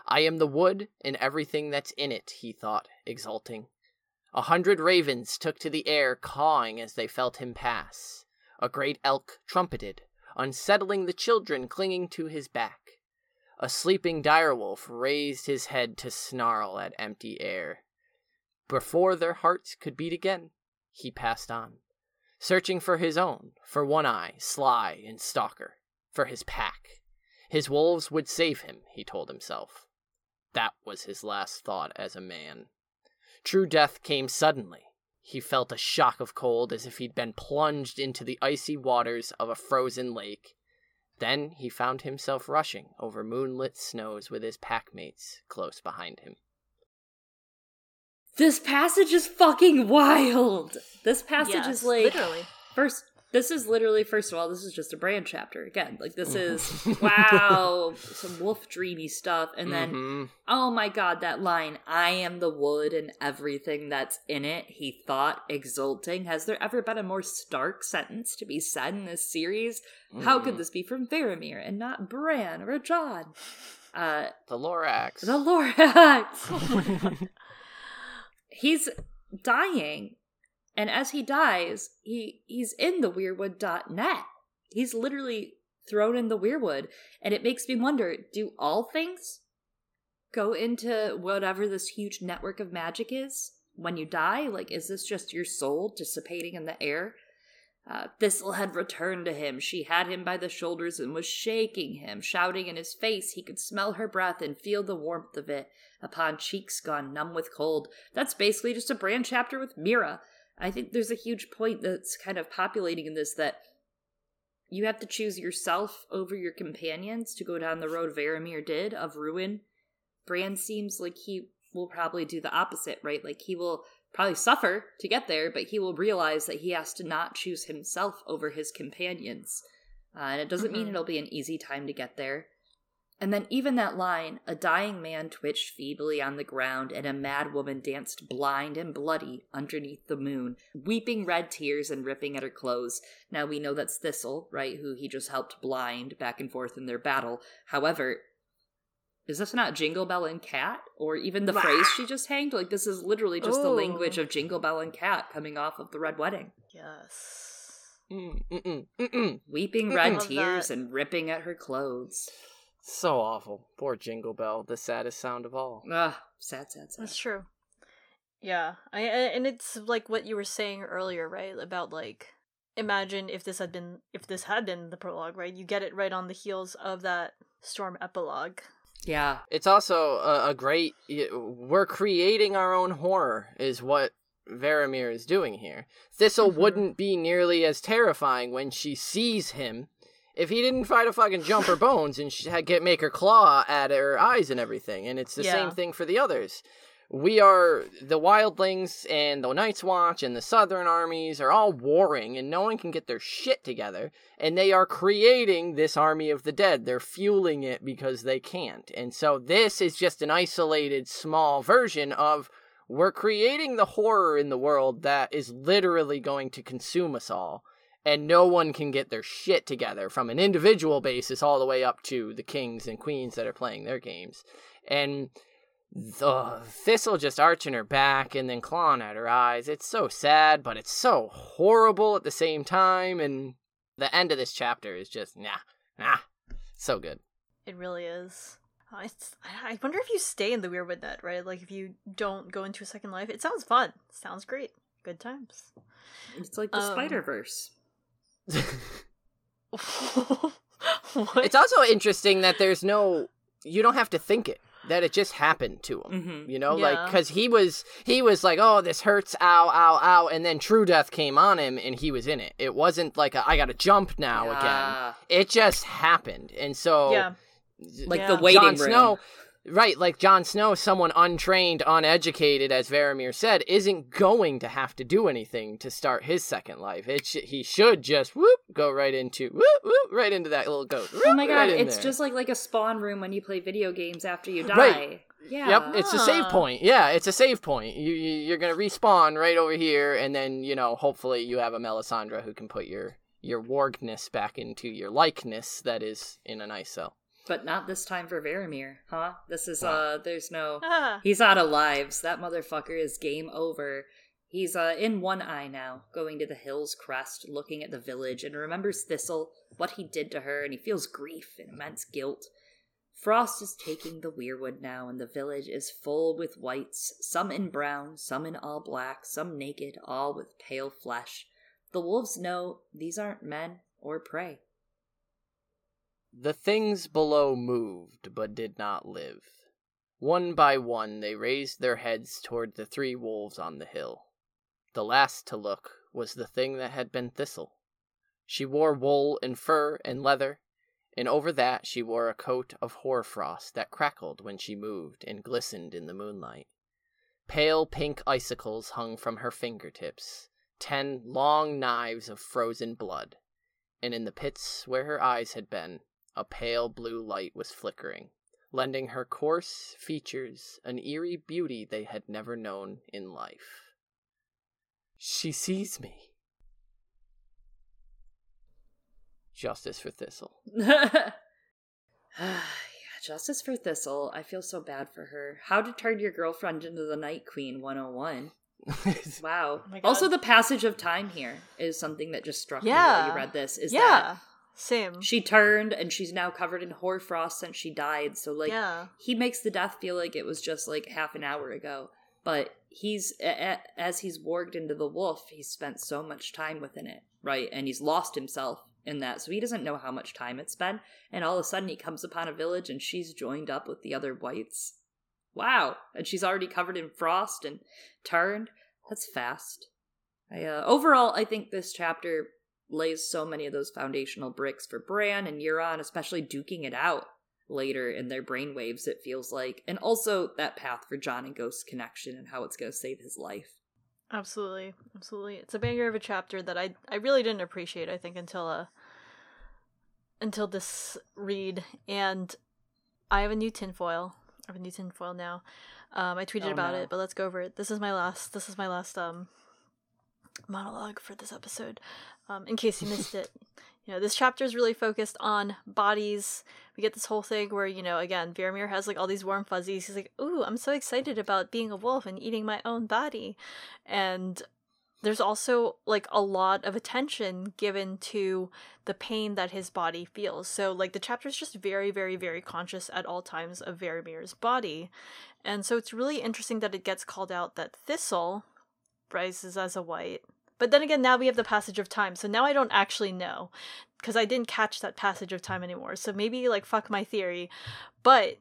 I am the wood and everything that's in it, he thought, exulting. A hundred ravens took to the air, cawing as they felt him pass. A great elk trumpeted, unsettling the children clinging to his back. A sleeping direwolf raised his head to snarl at empty air. Before their hearts could beat again, he passed on, searching for his own, for One Eye, Sly, and Stalker, for his pack. His wolves would save him, he told himself. That was his last thought as a man. True death came suddenly. He felt a shock of cold as if he'd been plunged into the icy waters of a frozen lake. Then he found himself rushing over moonlit snows with his packmates close behind him. This passage is fucking wild. This passage yes, is like literally first this is literally first of all this is just a Bran chapter again. Like this is wow some wolf dreamy stuff. And then mm-hmm. oh my god that line i am the wood and everything that's in it he thought exulting. Has there ever been a more stark sentence to be said in this series? Mm. how could mm. this be from Varamir and not Bran or Jon uh the Lorax. the Lorax. He's dying and as he dies, he he's in the weirwood.net. he's literally thrown in the weirwood. And it makes me wonder do all things go into whatever this huge network of magic is when you die? Like, is this just your soul dissipating in the air? Uh, Thistle had returned to him. She had him by the shoulders and was shaking him, shouting in his face. He could smell her breath and feel the warmth of it upon cheeks gone numb with cold. That's basically just a Bran chapter with Meera. I think there's a huge point that's kind of populating in this that you have to choose yourself over your companions to go down the road Varamir did of ruin. Bran seems like he will probably do the opposite, right? Like he will probably suffer to get there, but he will realize that he has to not choose himself over his companions. Uh, and it doesn't mean Mhm. it'll be an easy time to get there. And then, even that line, a dying man twitched feebly on the ground, and a mad woman danced blind and bloody underneath the moon, weeping red tears and ripping at her clothes. Now, we know that's Thistle, right, who he just helped blind back and forth in their battle. However, is this not Jingle Bell and Cat? Or even the phrase she just hanged? Like, this is literally just the language of Jingle Bell and Cat coming off of the Red Wedding. Yes. Mm, mm-mm, mm-mm. Weeping red tears that. and ripping at her clothes. So awful. Poor Jingle Bell, the saddest sound of all. Ugh, sad, sad, sad. That's true. Yeah, I I- and it's like what you were saying earlier, right? About like imagine if this had been if this had been the prologue, right? You get it right on the heels of that storm epilogue. Yeah. It's also a, a great. We're creating our own horror, is what Varamir is doing here. Thistle Mhm. wouldn't be nearly as terrifying when she sees him if he didn't try to fucking jump her bones and she had get make her claw at her eyes and everything. And it's the Yeah. same thing for the others. We are the wildlings and the Night's Watch and the Southern armies are all warring, and no one can get their shit together. And they are creating this army of the dead. They're fueling it because they can't. And so this is just an isolated, small version of we're creating the horror in the world that is literally going to consume us all. And no one can get their shit together from an individual basis all the way up to the kings and queens that are playing their games. And the thistle just arching her back and then clawing at her eyes. It's so sad, but it's so horrible at the same time. And the end of this chapter is just nah, nah, so good. It really is. Uh, It's, I wonder if you stay in the Weirwood Net, right? Like if you don't go into a second life. It sounds fun. sounds great. Good times. It's like the Um, Spider Verse. What? it's also interesting that there's no, you don't have to think it. That it just happened to him. Mm-hmm. You know, like because he was he was like, oh, this hurts, ow, ow, ow, and then True Death came on him, and he was in it. It wasn't like a, I got to jump now again. It just happened, and so yeah. Like Yeah. the waiting Jon room. Snow, right? Like Jon Snow, someone untrained, uneducated, as Varamir said, isn't going to have to do anything to start his second life. It sh- he should just whoop go right into whoop whoop right into that little goat. Oh my god, right it's there. just like like a spawn room when you play video games after you die. Right. Yeah. Yep, it's a save point. Yeah, it's a save point. You, you you're gonna respawn right over here, and then you know hopefully you have a Melisandre who can put your your wargness back into your likeness that is in a nice cell. But not this time for Varamir, huh? This is No. uh there's no Ah. He's out of lives. That motherfucker is game over. He's uh in one eye now, going to the hill's crest, looking at the village, and remembers Thistle, what he did to her, and he feels grief and immense guilt. Frost is taking the weirwood now, and the village is full with whites, some in brown, some in all black, some naked, all with pale flesh. The wolves know these aren't men or prey. The things below moved, but did not live. One by one they raised their heads toward the three wolves on the hill. The last to look was the thing that had been Thistle. She wore wool and fur and leather, and over that she wore a coat of hoarfrost that crackled when she moved and glistened in the moonlight. Pale pink icicles hung from her fingertips, ten long knives of frozen blood, and in the pits where her eyes had been, a pale blue light was flickering, lending her coarse features an eerie beauty they had never known in life. She sees me. Justice for Thistle. Ah, yeah, justice for Thistle. I feel so bad for her. How to turn your girlfriend into the Night Queen 101. Wow. Oh my also, the passage of time here is something that just struck me while Yeah. you read this. Is yeah. that same. She turned and she's now covered in hoarfrost since she died. So like yeah. he makes the death feel like it was just like half an hour ago. But he's a- a- as he's warged into the wolf, he's spent so much time within it, right? And he's lost himself in that. So he doesn't know how much time it's been. And all of a sudden he comes upon a village and she's joined up with the other whites. Wow. And she's already covered in frost and turned. That's fast. I, uh, overall, I think this chapter lays so many of those foundational bricks for Bran and Euron, especially duking it out later in their brainwaves, it feels like. And also that path for Jon and Ghost's connection and how it's going to save his life. Absolutely, absolutely. It's a banger of a chapter that I I really didn't appreciate. I think until uh until this read, and I have a new tinfoil. I have a new tinfoil now. Um, I tweeted Oh, about no. it, but let's go over it. This is my last. This is my last um monologue for this episode. Um, in case you missed it, you know this chapter is really focused on bodies. We get this whole thing where you know again, Varamir has like all these warm fuzzies. He's like, "Ooh, I'm so excited about being a wolf and eating my own body," and there's also like a lot of attention given to the pain that his body feels. So like the chapter is just very, very, very conscious at all times of Varamir's body. And so it's really interesting that it gets called out that Thistle rises as a white. But then again, now we have the passage of time, so now I don't actually know. Because I didn't catch that passage of time anymore. So maybe like fuck my theory. But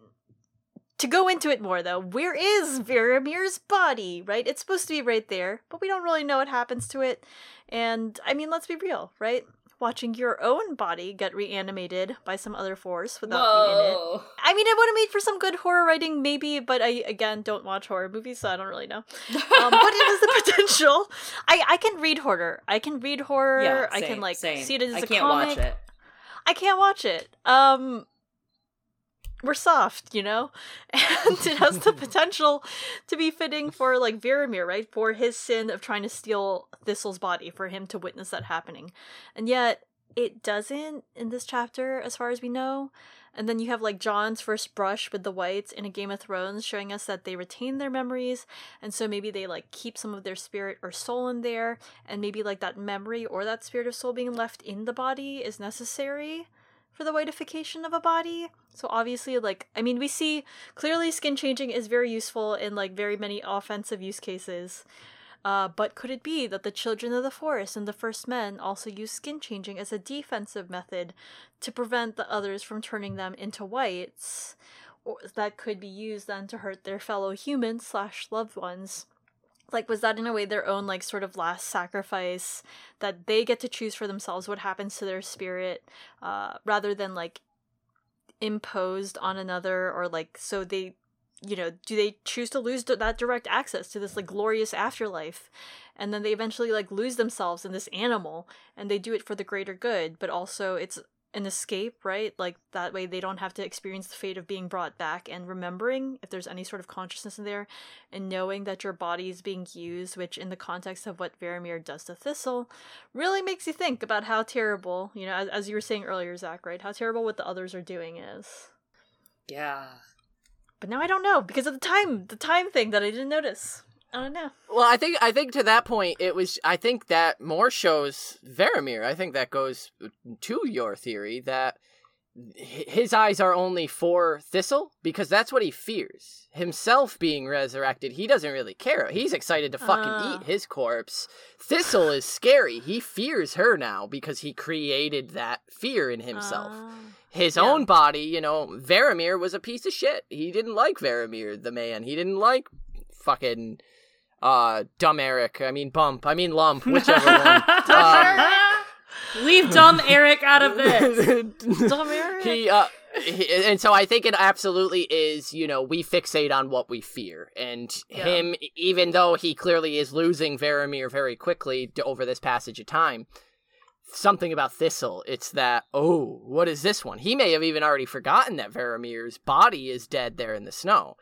to go into it more though, where is Varamir's body, right? It's supposed to be right there, but we don't really know what happens to it. And I mean, let's be real, right? Watching your own body get reanimated by some other force without you in it. I mean, it would have made for some good horror writing, maybe, but I again don't watch horror movies, so I don't really know. Um, but it has the potential. I I can read horror. I can read horror. Yeah, I can like same. see it as I a can't comic. watch it. I can't watch it. Um we're soft, you know? And it has the potential to be fitting for like Varamir, right? For his sin of trying to steal Thistle's body, for him to witness that happening. And yet it doesn't in this chapter, as far as we know. And then you have like Jon's first brush with the whites in a Game of Thrones showing us that they retain their memories and so maybe they like keep some of their spirit or soul in there and maybe like that memory or that spirit of soul being left in the body is necessary for the whitification of a body. So obviously like I mean we see clearly skin changing is very useful in like very many offensive use cases. Uh, but could it be that the children of the forest and the first men also use skin changing as a defensive method to prevent the others from turning them into whites? That could be used then to hurt their fellow humans slash loved ones. Like, was that in a way their own, like, sort of last sacrifice that they get to choose for themselves what happens to their spirit uh, rather than, like, imposed on another or, like, so they you know, do they choose to lose that direct access to this like glorious afterlife? And then they eventually like lose themselves in this animal and they do it for the greater good, but also it's an escape, right? Like that way they don't have to experience the fate of being brought back and remembering if there's any sort of consciousness in there and knowing that your body is being used, which in the context of what Varamir does to Thistle, really makes you think about how terrible, you know, as, as you were saying earlier, Zach, right? How terrible what the others are doing is. Yeah. But now I don't know because of the time, the time thing that I didn't notice. I don't know. Well, I think I think to that point it was I think that more shows Varamir. I think that goes to your theory that his eyes are only for Thistle because that's what he fears. Himself being resurrected, he doesn't really care. He's excited to fucking Ah. eat his corpse. Thistle is scary. He fears her now because he created that fear in himself. Ah. His Yeah. own body, you know, Varamir was a piece of shit. He didn't like Varamir, the man. He didn't like fucking uh dumb Eric. I mean bump. I mean lump, whichever one. Um, Leave dumb Eric out of this. Dumb Eric. he uh he, and so I think it absolutely is, you know, we fixate on what we fear. And Yeah. him even though he clearly is losing Varamir very quickly to, over this passage of time, something about Thistle, it's that, oh, what is this one? He may have even already forgotten that Varamir's body is dead there in the snow.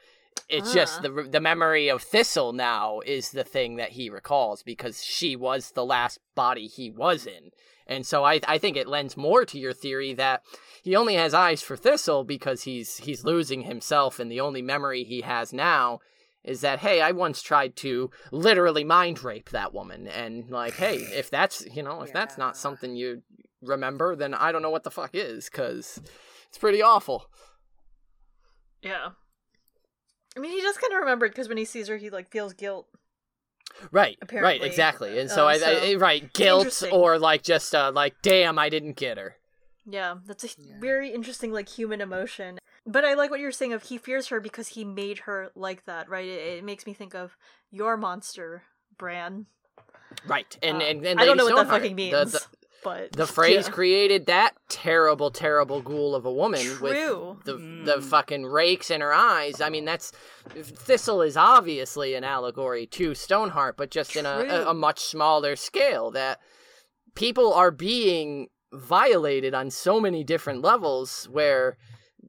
It's Ah. just the the memory of Thistle now is the thing that he recalls because she was the last body he was in. And so I I think it lends more to your theory that he only has eyes for Thistle because he's he's losing himself and the only memory he has now is that hey, I once tried to literally mind rape that woman and like hey, if that's, you know, if that's not something you remember, then I don't know what the fuck is, because it's pretty awful. Yeah. I mean, he just kind of remembered because when he sees her, he like feels guilt. Right, Apparently. right, exactly. And so, Uh, I, so I, right, guilt or like just uh, like, damn, I didn't get her. Yeah, that's a Yeah. very interesting, like human emotion. But I like what you're saying of he fears her because he made her like that, right? It, it makes me think of your monster, Bran. Right, and Uh, and, and I don't know Lady what that Stoneheart, fucking the- means, the, but the phrase yeah. created that terrible, terrible ghoul of a woman True. with the Mm. the fucking rakes in her eyes. I mean, that's Thistle is obviously an allegory to Stoneheart, but just in a, a, a much smaller scale. That people are being violated on so many different levels where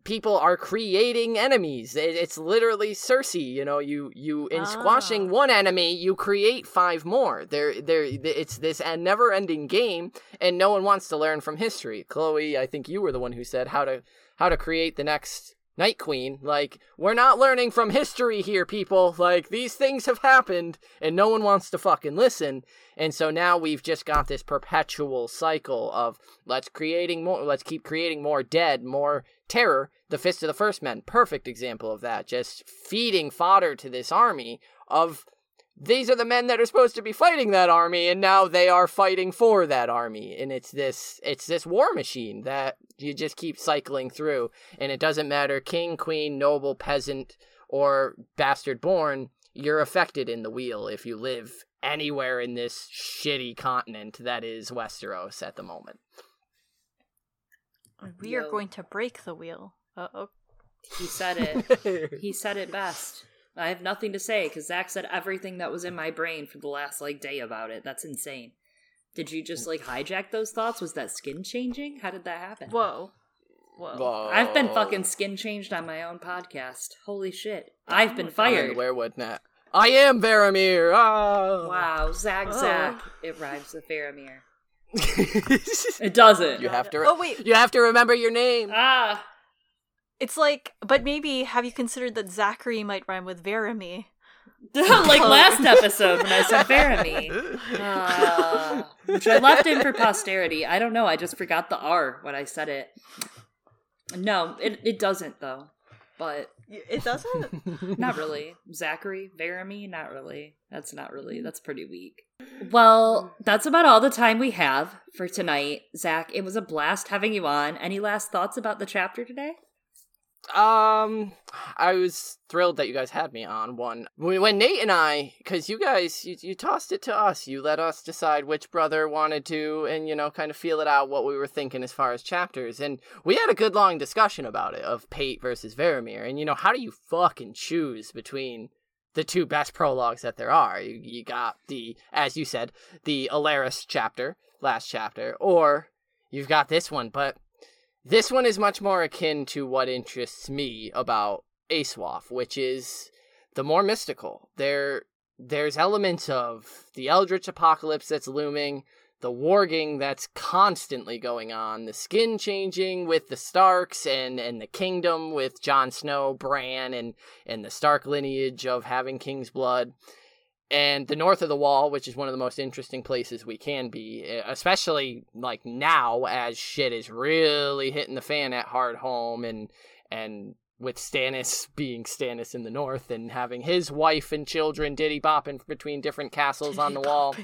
people are creating enemies. It's literally Cersei. You know, you you in squashing Ah. one enemy, you create five more. There, there. It's this a never-ending game, and no one wants to learn from history. Chloe, I think you were the one who said how to how to create the next Night Queen. Like, we're not learning from history here, people. Like, these things have happened, and no one wants to fucking listen. And so now we've just got this perpetual cycle of let's creating more, let's keep creating more dead, more terror. The Fist of the First Men, perfect example of that. Just feeding fodder to this army of these are the men that are supposed to be fighting that army and now they are fighting for that army and it's this it's this war machine that you just keep cycling through and it doesn't matter king queen noble peasant or bastard born you're affected in the wheel if you live anywhere in this shitty continent that is Westeros at the moment. we are going to break the wheel. Uh oh. He said it. he said it best. I have nothing to say because Zach said everything that was in my brain for the last like day about it. That's insane. Did you just like hijack those thoughts? Was that skin changing? How did that happen? Whoa. Whoa. Whoa. I've been fucking skin changed on my own podcast. Holy shit. I've been fired. the weirwood net. I am Varamir. Ah. Wow, Zach, Oh. Zach. It rhymes with Faramir. It doesn't. you have to. Oh wait, You have to remember your name. Ah. It's like, but maybe have you considered that Zachary might rhyme with Veramy? like last episode when I said Faramir. Ah. which I left in for posterity. I don't know. I just forgot the R when I said it. No, it, it doesn't though. But It doesn't. not really. Zachary, Veramy, not really. That's not really. That's pretty weak. Well, that's about all the time we have for tonight. Zach, it was a blast having you on. Any last thoughts about the chapter today? Um, I was thrilled that you guys had me on one. When Nate and I, because you guys, you, you tossed it to us. You let us decide which brother wanted to, and you know, kind of feel it out what we were thinking as far as chapters. And we had a good long discussion about it of Pate versus Varamir. And you know, how do you fucking choose between the two best prologues that there are? You, you got the, as you said, the Alleras chapter, last chapter, or you've got this one, but this one is much more akin to what interests me about Aswaf, which is the more mystical. There, there's elements of the Eldritch apocalypse that's looming, the warging that's constantly going on, the skin changing with the Starks and and the kingdom with Jon Snow, Bran, and and the Stark lineage of having King's blood and the north of the wall, which is one of the most interesting places we can be, eh, especially like now as shit is really hitting the fan at Hardhome and and with Stannis being Stannis in the north and having his wife and children diddy bopping between different castles on the wall.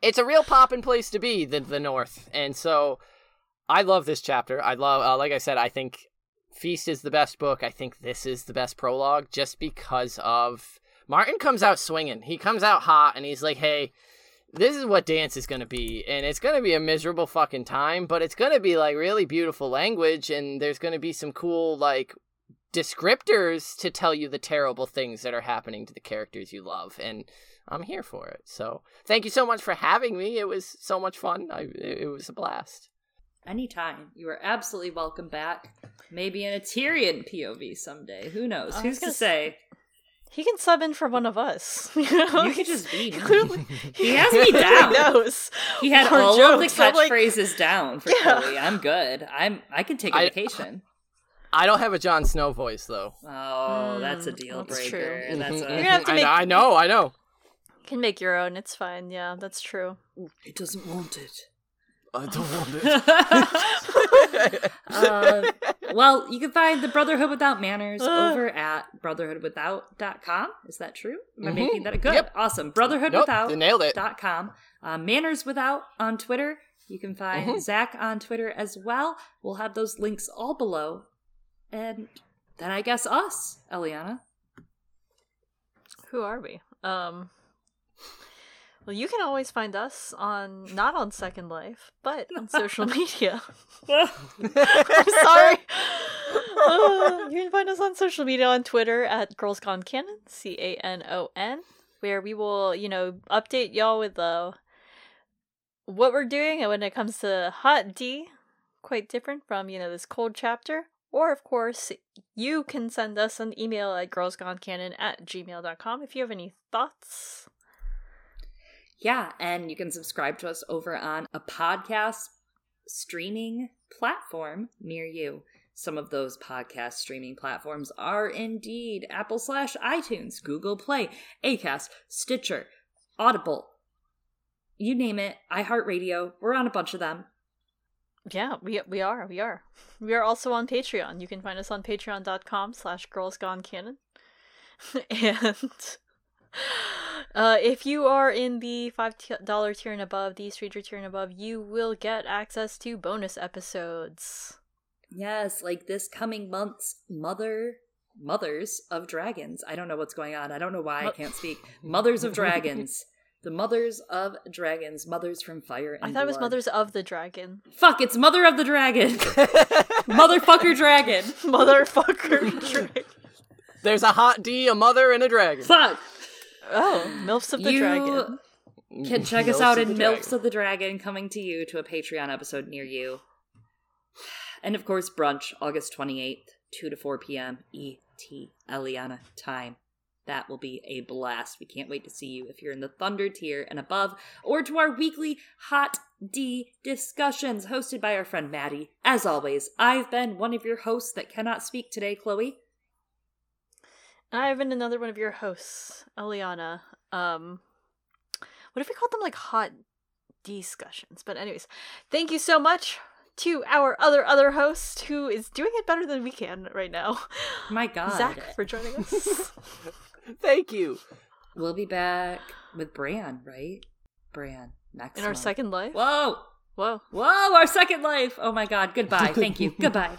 It's a real poppin' place to be, the the north. And so I love this chapter. I love uh, like I said, I think Feast is the best book. I think this is the best prologue just because of Martin comes out swinging. He comes out hot and he's like, "Hey, this is what dance is going to be and it's going to be a miserable fucking time, but it's going to be like really beautiful language and there's going to be some cool like descriptors to tell you the terrible things that are happening to the characters you love and I'm here for it. So, thank you so much for having me. It was so much fun. I, it, it was a blast. Anytime. You are absolutely welcome back. Maybe in a Tyrion POV someday. Who knows? Who's gonna say? He can sub in for one of us. You, know? You could just be me. Literally- He has me down. knows. He had Our all of the jokes, I'm like- catchphrases down for Yeah. Chloe. I'm good. I'm. I can take a I- vacation. I don't have a Jon Snow voice though. Oh, that's a Mm, deal that's breaker. true. That's Mhm, a. You're gonna have to I make- know, I know, I know. can make your own. It's fine. Yeah, that's true. He doesn't want it. I don't want it. uh, well, you can find the Brotherhood Without Manners over at brotherhoodwithout.com. Is that true? Am I Mhm. making that a good? Yep. Awesome. Nope, you Brotherhoodwithout.com. nailed it. Uh, Manners Without on Twitter. You can find Mhm. Zach on Twitter as well. We'll have those links all below. And then I guess us, Eliana. Who are we? Um Well, you can always find us on not on Second Life, but on social media. I'm sorry. Uh, you can find us on social media on Twitter at Girls Gone Canon, C A N O N, where we will, you know, update y'all with uh, what we're doing and when it comes to Hot D. Quite different from, you know, this cold chapter. Or, of course, you can send us an email at girlsgonecanon at gmail.com if you have any thoughts. Yeah, and you can subscribe to us over on a podcast streaming platform near you. Some of those podcast streaming platforms are indeed Apple slash iTunes, Google Play, Acast, Stitcher, Audible, you name it, iHeartRadio. We're on a bunch of them. Yeah, we we are. We are. We are also on Patreon. You can find us on patreon.com slash girls gone canon. and uh, if you are in the $5 tier and above, the Stranger tier and above, you will get access to bonus episodes. Yes, like this coming month's Mother Mothers of Dragons. I don't know what's going on. I don't know why I can't speak. Mothers of Dragons. The Mothers of Dragons. Mothers from Fire and I thought it was Mothers of the Dragon. Fuck, it's Mother of the Dragon. Motherfucker Dragon. Motherfucker Dragon. There's a hot D, a mother, and a dragon. Fuck. Oh, MILFs of the You Dragon. Can check us out in the MILFs Dragon. of the Dragon coming to you to a Patreon episode near you. And of course, brunch, August 28th, 2 to 4 p.m. ET Eliana time. That will be a blast. We can't wait to see you if you're in the Thunder tier and above, or to our weekly Hot D discussions hosted by our friend Maddie. As always, I've been one of your hosts that cannot speak today, Chloe. I've been another one of your hosts, Eliana. Um, what if we called them like hot discussions? But anyways, thank you so much to our other other host who is doing it better than we can right now, My God. Zach, for joining us. Thank you. We'll be back with Bran, right? Bran next In our month. second life. Whoa! Whoa. Whoa, our second life! Oh my god, goodbye. Thank you. goodbye.